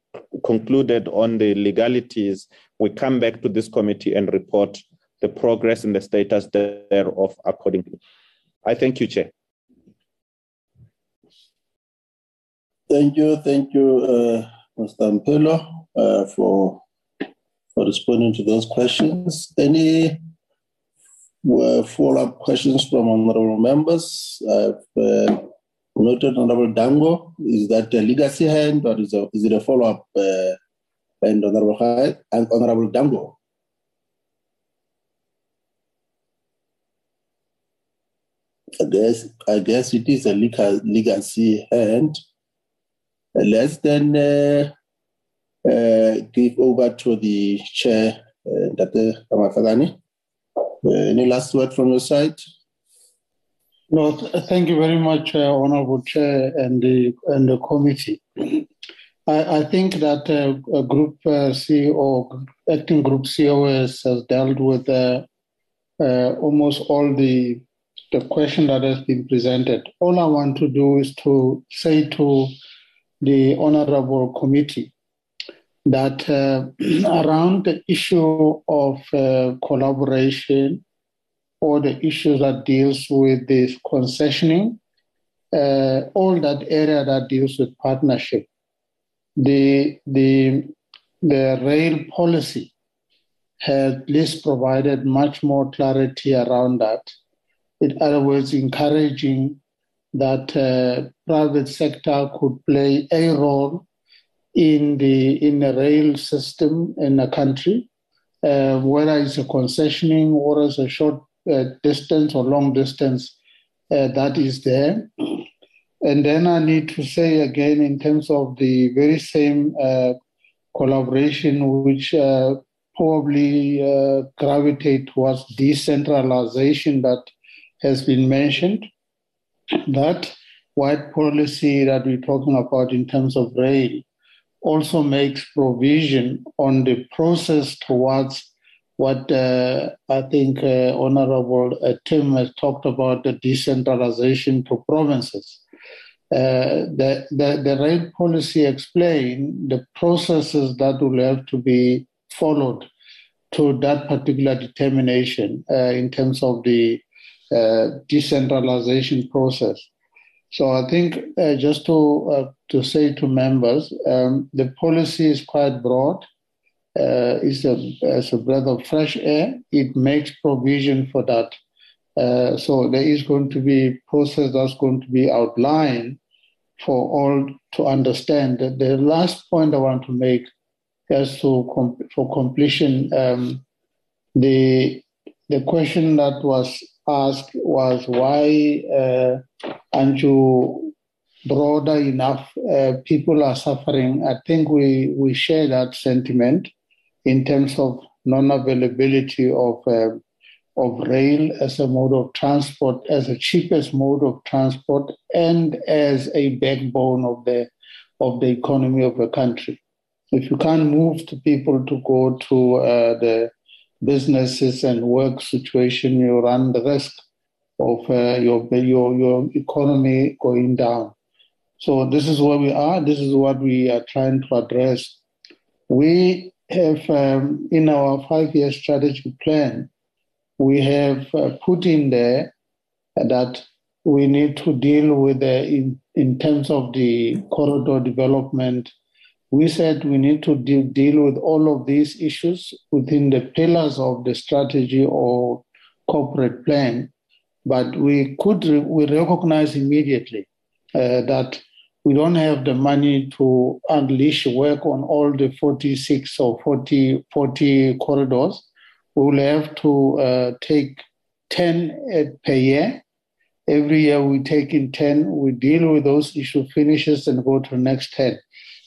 concluded on the legalities, we come back to this committee and report the progress and the status thereof accordingly. I thank you, Chair. Thank you, thank you, uh, Mr. Mphelo, uh, for for responding to those questions. Any uh, follow-up questions from honorable members? I've uh, noted Honorable Dango. Is that a legacy hand or is, a, is it a follow up uh, hand, Honorable, High, and Honorable Dango? I guess, I guess it is a legacy hand. Let's then uh, uh, give over to the chair, uh, Dr. Ramatlakane. Uh, any last word from your side? No, th- thank you very much, uh, Honorable Chair and the and the committee. I, I think that uh, Group uh, CEO, acting Group COS, has dealt with uh, uh, almost all the the question that has been presented. All I want to do is to say to the Honorable Committee that uh, <clears throat> around the issue of collaboration all the issues that deals with this concessioning, uh, all that area that deals with partnership. The, the, the rail policy has at least provided much more clarity around that. In other words, encouraging that uh, private sector could play a role in the in the rail system in a country, uh, whether it's a concessioning or as a short distance or long distance uh, that is there. And then I need to say again, in terms of the very same uh, collaboration, which uh, probably uh, gravitate towards decentralization that has been mentioned, that white policy that we're talking about in terms of rail also makes provision on the process towards what uh, I think uh, Honorable uh, Tim has talked about the decentralization to provinces. Uh, the, the, the rail policy explain the processes that will have to be followed to that particular determination uh, in terms of the uh, decentralization process. So I think just to to say to members, um, the policy is quite broad uh, is a, as a breath of fresh air. It makes provision for that. Uh, so there is going to be process that's going to be outlined for all to understand. The last point I want to make as to com- for completion, um, the the question that was asked was why uh, aren't you broader enough? Uh, people are suffering. I think we we share that sentiment in terms of non-availability of uh, of rail as a mode of transport, as the cheapest mode of transport, and as a backbone of the of the economy of a country. If you can't move to people to go to uh, the businesses and work situation, you run the risk of uh, your your your economy going down. So this is where we are. This is what we are trying to address. We have um, in our five-year strategic plan we have uh, put in there that we need to deal with the, in, in terms of the corridor development. We said we need to de- deal with all of these issues within the pillars of the strategy or corporate plan. But we could re- we recognize immediately uh, that we don't have the money to unleash work on all the 46 or 40, 40 corridors we will have to uh, take 10 at per year. Every year we take in 10, we deal with those issue finishes and go to the next 10.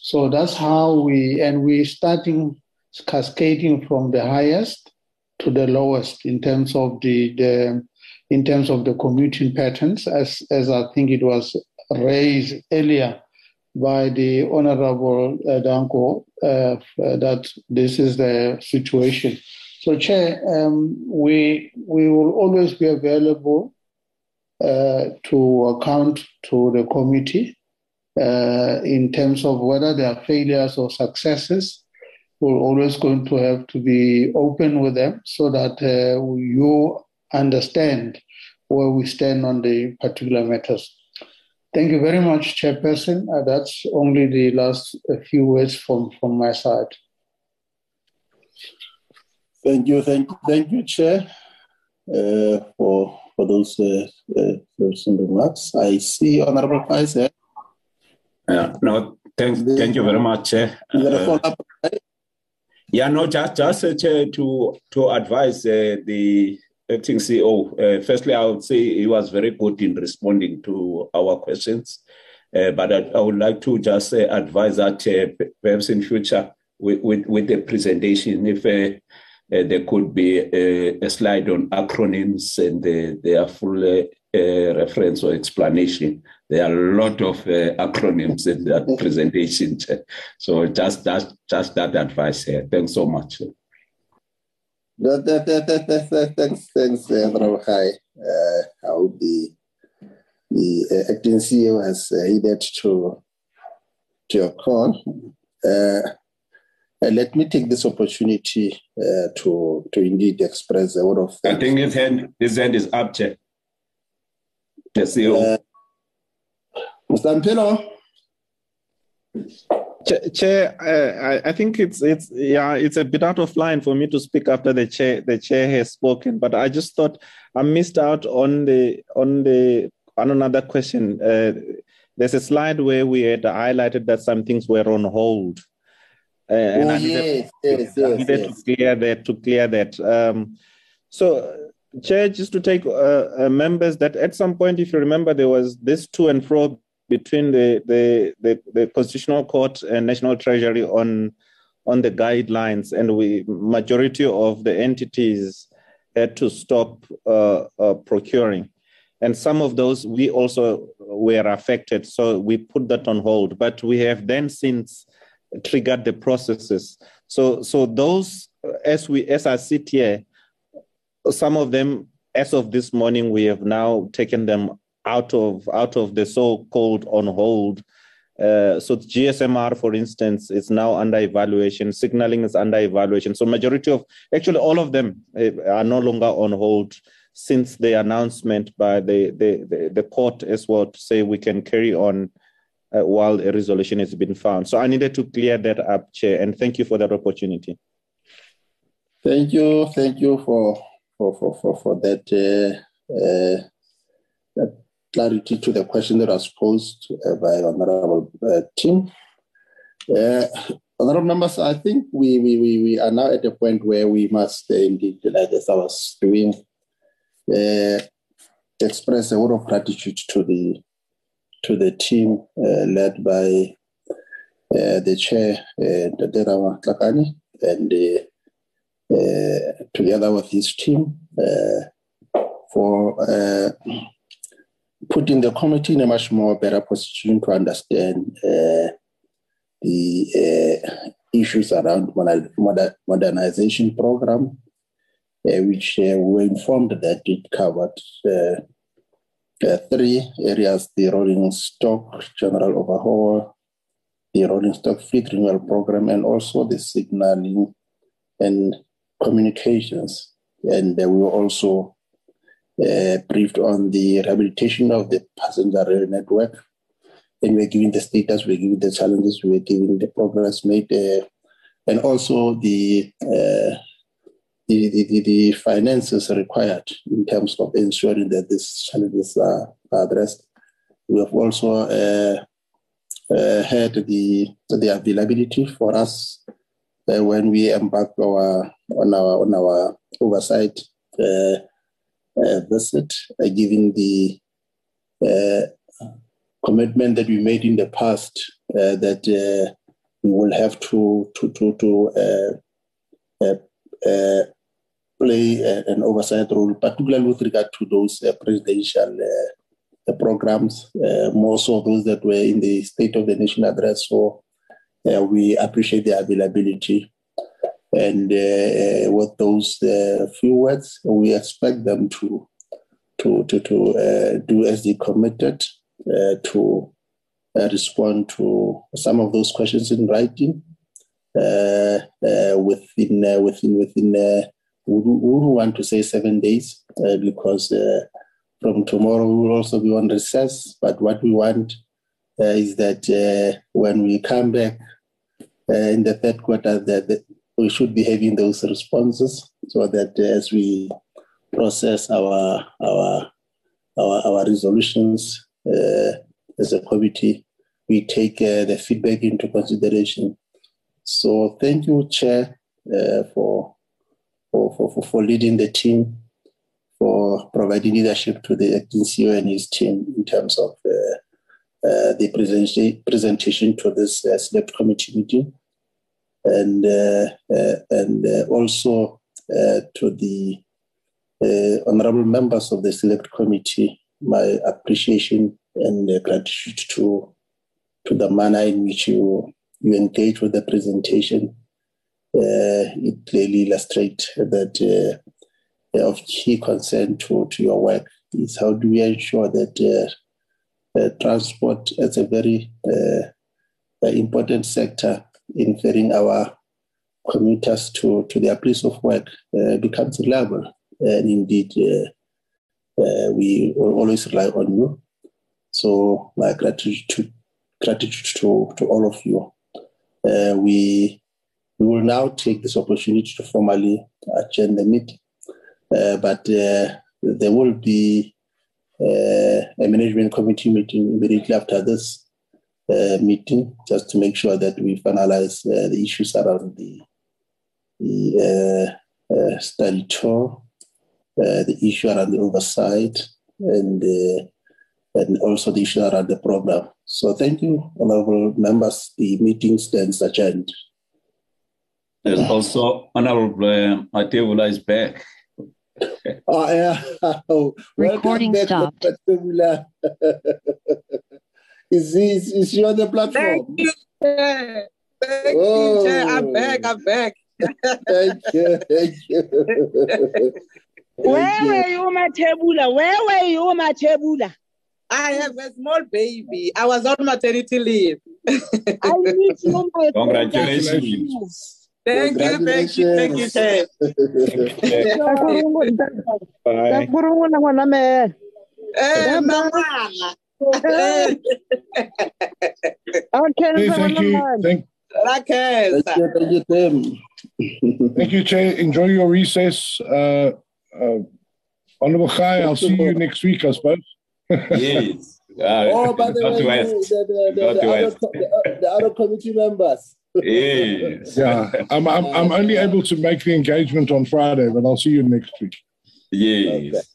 So that's how we, and we're starting cascading from the highest to the lowest in terms of the, the in terms of the commuting patterns, as, as I think it was raised earlier by the Honorable uh, Danko, uh, that this is the situation. So, Chair, um, we we will always be available uh, to account to the committee uh, in terms of whether there are failures or successes. We're always going to have to be open with them so that uh, you understand where we stand on the particular matters. Thank you very much, Chairperson. Uh, that's only the last few words from, from my side. Thank you, thank you, thank you, Chair, uh, for for those uh, uh, remarks. I see Honorable Kaiser. Yeah, no, thank, thank you very much, Chair. Uh, yeah, no, just just uh, Chair, to to advise uh, the acting CEO. Uh, firstly, I would say he was very good in responding to our questions, uh, but I, I, would like to just uh, advise that perhaps in future with, with, with the presentation, if uh, there could be a, a, slide on acronyms and the, their full uh, uh, reference or explanation. There are a lot of acronyms in that presentation. So just that, just that advice here. Thanks so much. That, that, that, that, that, that, thanks, thanks, Honorable High. Uh, how the the uh, acting CEO has uh, heeded to to your call. Uh, uh, let me take this opportunity uh, to to indeed express a word of thanks. I think his hand his hand is up, Chair. The CEO. Uh, Mr. Mphelo. Chair, uh, I, think it's it's yeah it's a bit out of line for me to speak after the chair the chair has spoken, but I just thought I missed out on the on the on another question. Uh, there's a slide where we had highlighted that some things were on hold uh, and oh, I needed, yes, yes, I needed yes. to clear that. To clear that. Um, so, Chair, just to take uh, uh, members that at some point, if you remember, there was this to and fro between the, the, the, the Constitutional Court and National Treasury on on the guidelines, and we majority of the entities had to stop uh, uh, procuring, and some of those we also were affected, so we put that on hold. But we have then since triggered the processes. So, so those, as we as I sit here, some of them, as of this morning, we have now taken them out of out of the so-called on hold. Uh, so GSMR, for instance, is now under evaluation. Signaling is under evaluation. So majority of, actually, all of them uh, are no longer on hold since the announcement by the the, the, the court as well to say we can carry on uh, while a resolution has been found. So I needed to clear that up, Chair, and thank you for that opportunity. Thank you, thank you for for for for, for that clarity to the question that was posed by the Honorable Tim. Honorable members, I think we, we, we, we are now at a point where we must indeed, like as I was doing, express a word of gratitude to the to the team uh, led by uh, the chair, uh, Dr. Ramatlakane, and uh, together with his team for putting the committee in a much more better position to understand the issues around moder- modernization program, uh, which uh, we were informed that it covered uh, three areas the rolling stock general overhaul, the rolling stock fleet renewal program, and also the signaling and communications. And we were also uh, briefed on the rehabilitation of the passenger rail network. And we're giving the status, we're giving the challenges, we're giving the progress made, uh, and also the, uh, the, the, the, finances required in terms of ensuring that these challenges are, addressed. We have also uh, uh, had the, the availability for us when we embark our, on our on our oversight Uh, visit, uh, given the uh, commitment that we made in the past uh, that we will have to to to, to play an oversight role, particularly with regard to those presidential programs, more so those that were in the State of the Nation address. So uh, we appreciate the availability. And uh, with those uh, few words, we expect them to to to, to do as they committed to respond to some of those questions in writing within within within. we want to say seven days because from tomorrow we will also be on recess. But what we want uh, is that uh, when we come back uh, in the third quarter, that, we should be having those responses so that as we process our our our, our resolutions as a committee, we take the feedback into consideration. So thank you, Chair, for, for, for, for leading the team for providing leadership to the acting CEO and his team in terms of uh, uh, the presentation presentation to this uh, select committee meeting, and uh, uh, and uh, also to the honourable members of the select committee, my appreciation and gratitude to to the manner in which you you engage with the presentation. it clearly illustrates that of key concern to, to your work is how do we ensure that uh, uh, transport as a very uh, important sector in ferrying our commuters to, to their place of work uh, becomes reliable. And indeed, uh, uh, we always rely on you. So my gratitude to, gratitude to, to all of you. we, we will now take this opportunity to formally adjourn the meeting. Uh, but uh, there will be uh, a management committee meeting immediately after this Uh, meeting, just to make sure that we finalize uh, the issues around the, the uh, study tour, the issue around the oversight, and and also the issue around the program. So thank you, honorable members. The meeting stands adjourned. There's also honorable uh, Atevula is back. Oh, yeah. <laughs> Oh, Recording stopped. <laughs> is, is, is she on the platform? Thank you. Thank oh. you, Chair. I'm back. I'm back. thank you. Thank you. Where were you, Matebula? Where were you, Matebula? I have a small baby. I was on maternity leave. I need you, my Congratulations. Thank you, thank you, thank you, Chef. Bye. Eh, mama. Okay, thank you. Thank, Raquel. Thank you, thank you, Tim. <laughs> thank you, Che. Enjoy your recess. Uh, uh, Honorable Khai, I'll see you next week, I suppose. <laughs> yes. Uh, oh, by the way, the, the, the, the, other, the, the other committee members. <laughs> Yes. Yeah, I'm, I'm, I'm only able to make the engagement on Friday, but I'll see you next week. Yes.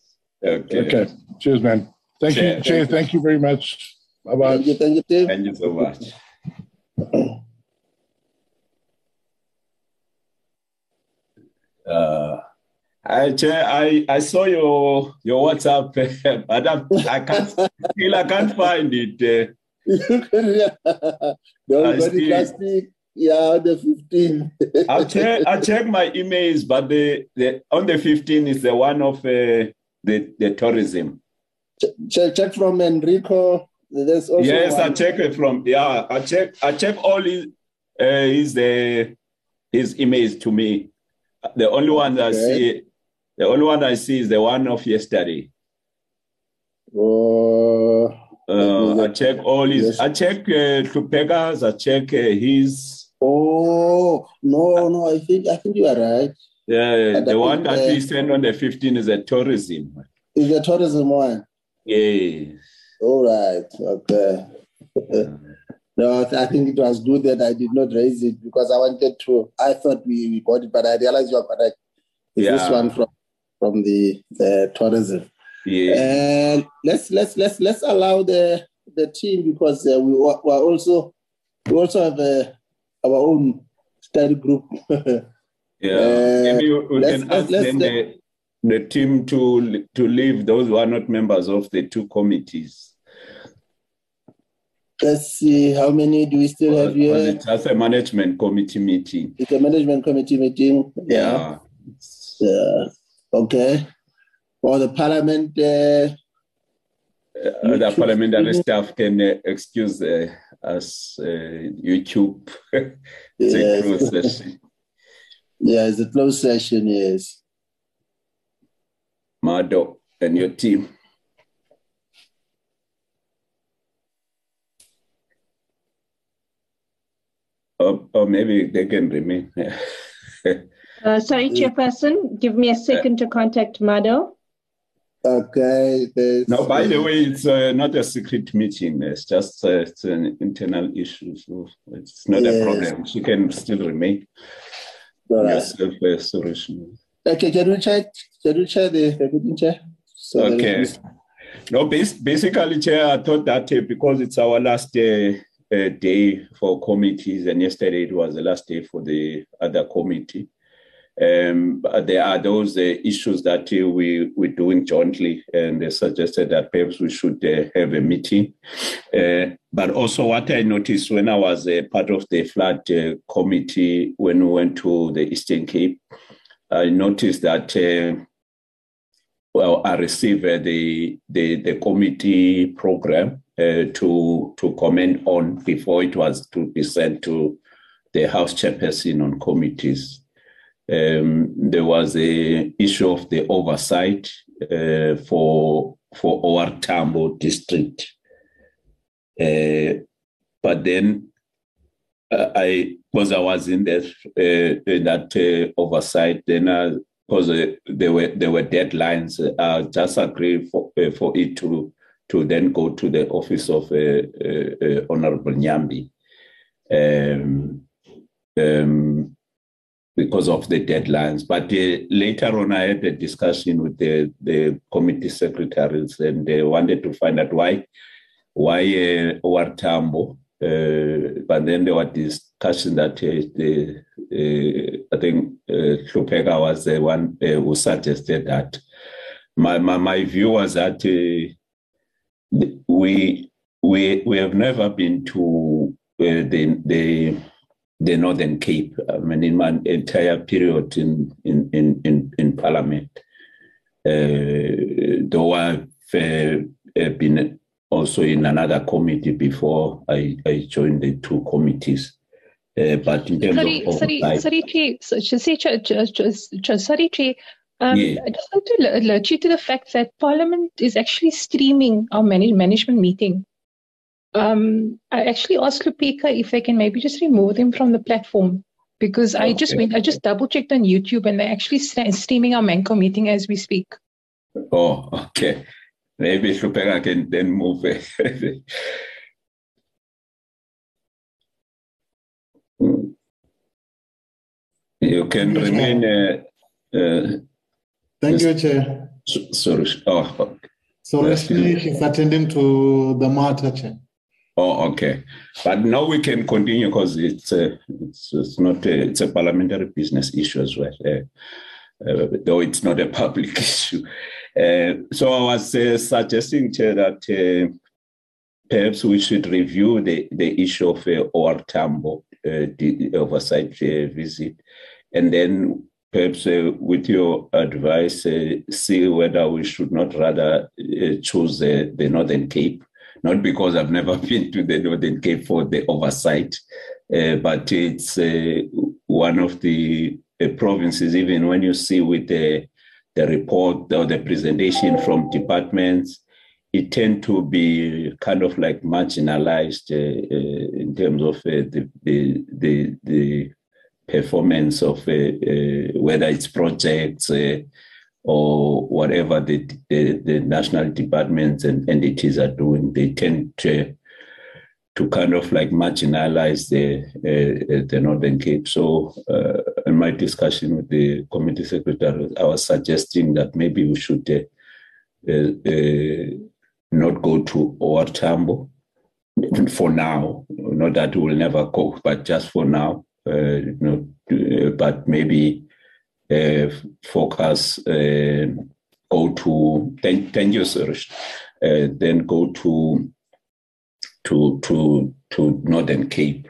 Okay. Okay. Cheers, man. Thank Chair. you, Chair. Thank you very much. Bye bye. Thank you, thank you, Tim. Thank you so much. Uh, I, Chair, I, I saw your your WhatsApp, <laughs> but I'm, I can't still I can't find it. uh, the <laughs> I see. last week, yeah, the 15. I check I check my emails, but the, the on the 15 is the one of uh, the the tourism. Check, check from Enrico. There's also yes, I check it from yeah. I check I check all his uh, his uh, his emails to me. The only one I see, the only one I see is the one of yesterday. Oh, Uh, I check all his. I check uh. I check uh, his. oh, no, no, I think I think you are right. Uh, And the one that uh, we sent on the 15 is a tourism. Is the tourism one? Yes. All right. Okay. no, I think it was good that I did not raise it because I wanted to. I thought we, we got it, but I realized you are correct. It's this one from from the, the tourism. Yeah. And let's let's let's let's allow the the team because uh, we wa- we also we also have uh, our own study group. <laughs> Yeah, Uh, maybe we we let's- can let's- ask them the, the team to to leave those who are not members of the two committees. let's see how many do we still have here? it's just a management committee meeting. It's a management committee meeting. Yeah. Yeah. Okay. Or the parliament. Uh, Uh, the parliamentary staff can uh, excuse uh, us, uh, YouTube. <laughs> it's a Yes. closed session. <laughs> yeah, it's a closed session. Yes. Mado and your team. Or, or maybe they can remain. <laughs> Uh, sorry, Chairperson, give me a second to contact Mado. Okay. there's- No, by the way, it's uh, not a secret meeting. It's just uh, it's an internal issue, so it's not Yes. a problem. She can still remain. All right. Yourself a solution. Okay. Can we check the, chair? So Okay. No, bas- basically, Chair, I thought that uh, because it's our last uh, uh, day for committees, and yesterday it was the last day for the other committee. Um, there are those uh, issues that uh, we, we're doing jointly, and they suggested that perhaps we should uh, have a meeting. Uh, but also, what I noticed when I was uh, part of the flood committee, when we went to the Eastern Cape, I noticed that. Uh, well, I received uh, the, the the committee program uh, to to comment on before it was to be sent to the House chairperson on committees. Um, there was a issue of the oversight uh, for for OR Tambo district, uh, but then uh, I because I was in that uh, in that uh, oversight, then because uh, there were there were deadlines. I just agreed for uh, for it to to then go to the office of uh, uh, uh, Honorable Nyambi. Um, um, because of the deadlines. But uh, later on, I had a discussion with the, the committee secretaries, and they wanted to find out why why uh, OR Tambo. Uh, but then there were discussion that uh, uh, I think uh, Lupega was the one who suggested that. My, my my view was that we we we have never been to the the the Northern Cape. I mean, in my entire period in in in in, in Parliament, though I've been also in another committee before I, I joined the two committees. Uh, but in terms Sorry, of sorry, oversight- sorry, Chair. So- so- say, Chair- Chair- Chair- Chair- Sorry, Chair. Um, Yeah. I just want to al- alert you to the fact that Parliament is actually streaming our manage- management meeting. Um, I actually asked Lupika if they can maybe just remove them from the platform because I just went, I just double checked on YouTube and they're actually st- streaming our Manco meeting as we speak. Oh, okay. Maybe Lupega can then move. <laughs> you can remain. Uh, uh, Thank you, Chair. Sorry. Oh, okay. So is attending to the matter, Chair. Oh, okay. But now we can continue because it's, uh, it's, it's not a, it's a parliamentary business issue as well, uh, uh, though it's not a <laughs> public issue. Uh, so I was uh, suggesting, Chair, that uh, perhaps we should review the, the issue of uh, OR Tambo, oversight visit, and then perhaps with your advice, see whether we should not rather choose the Northern Cape. Not because I've never <laughs> been to the Northern Cape for the oversight, uh, but it's uh, one of the uh, provinces, even when you see with the, the report or the presentation from departments, it tend to be kind of like marginalized uh, uh, in terms of uh, the, the, the, the, performance of whether it's projects or whatever the, the, the, national departments and entities are doing, they tend to, to kind of like marginalize the, uh, the Northern Cape. So, uh, in my discussion with the committee secretary, I was suggesting that maybe we should uh, uh, uh not go to OR Tambo for now. Not that we will never go, but just for now. Uh, you know, but maybe uh, focus, uh, go to, thank you, uh, then go to, to, to, to Northern Cape.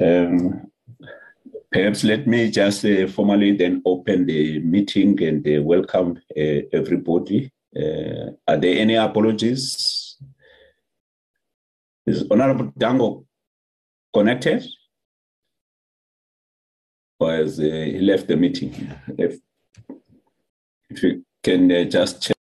Um, perhaps let me just uh, formally then open the meeting and uh, welcome uh, everybody. are there any apologies? Is Honorable Dango connected? Has uh, he left the meeting? If, if you can uh, just check.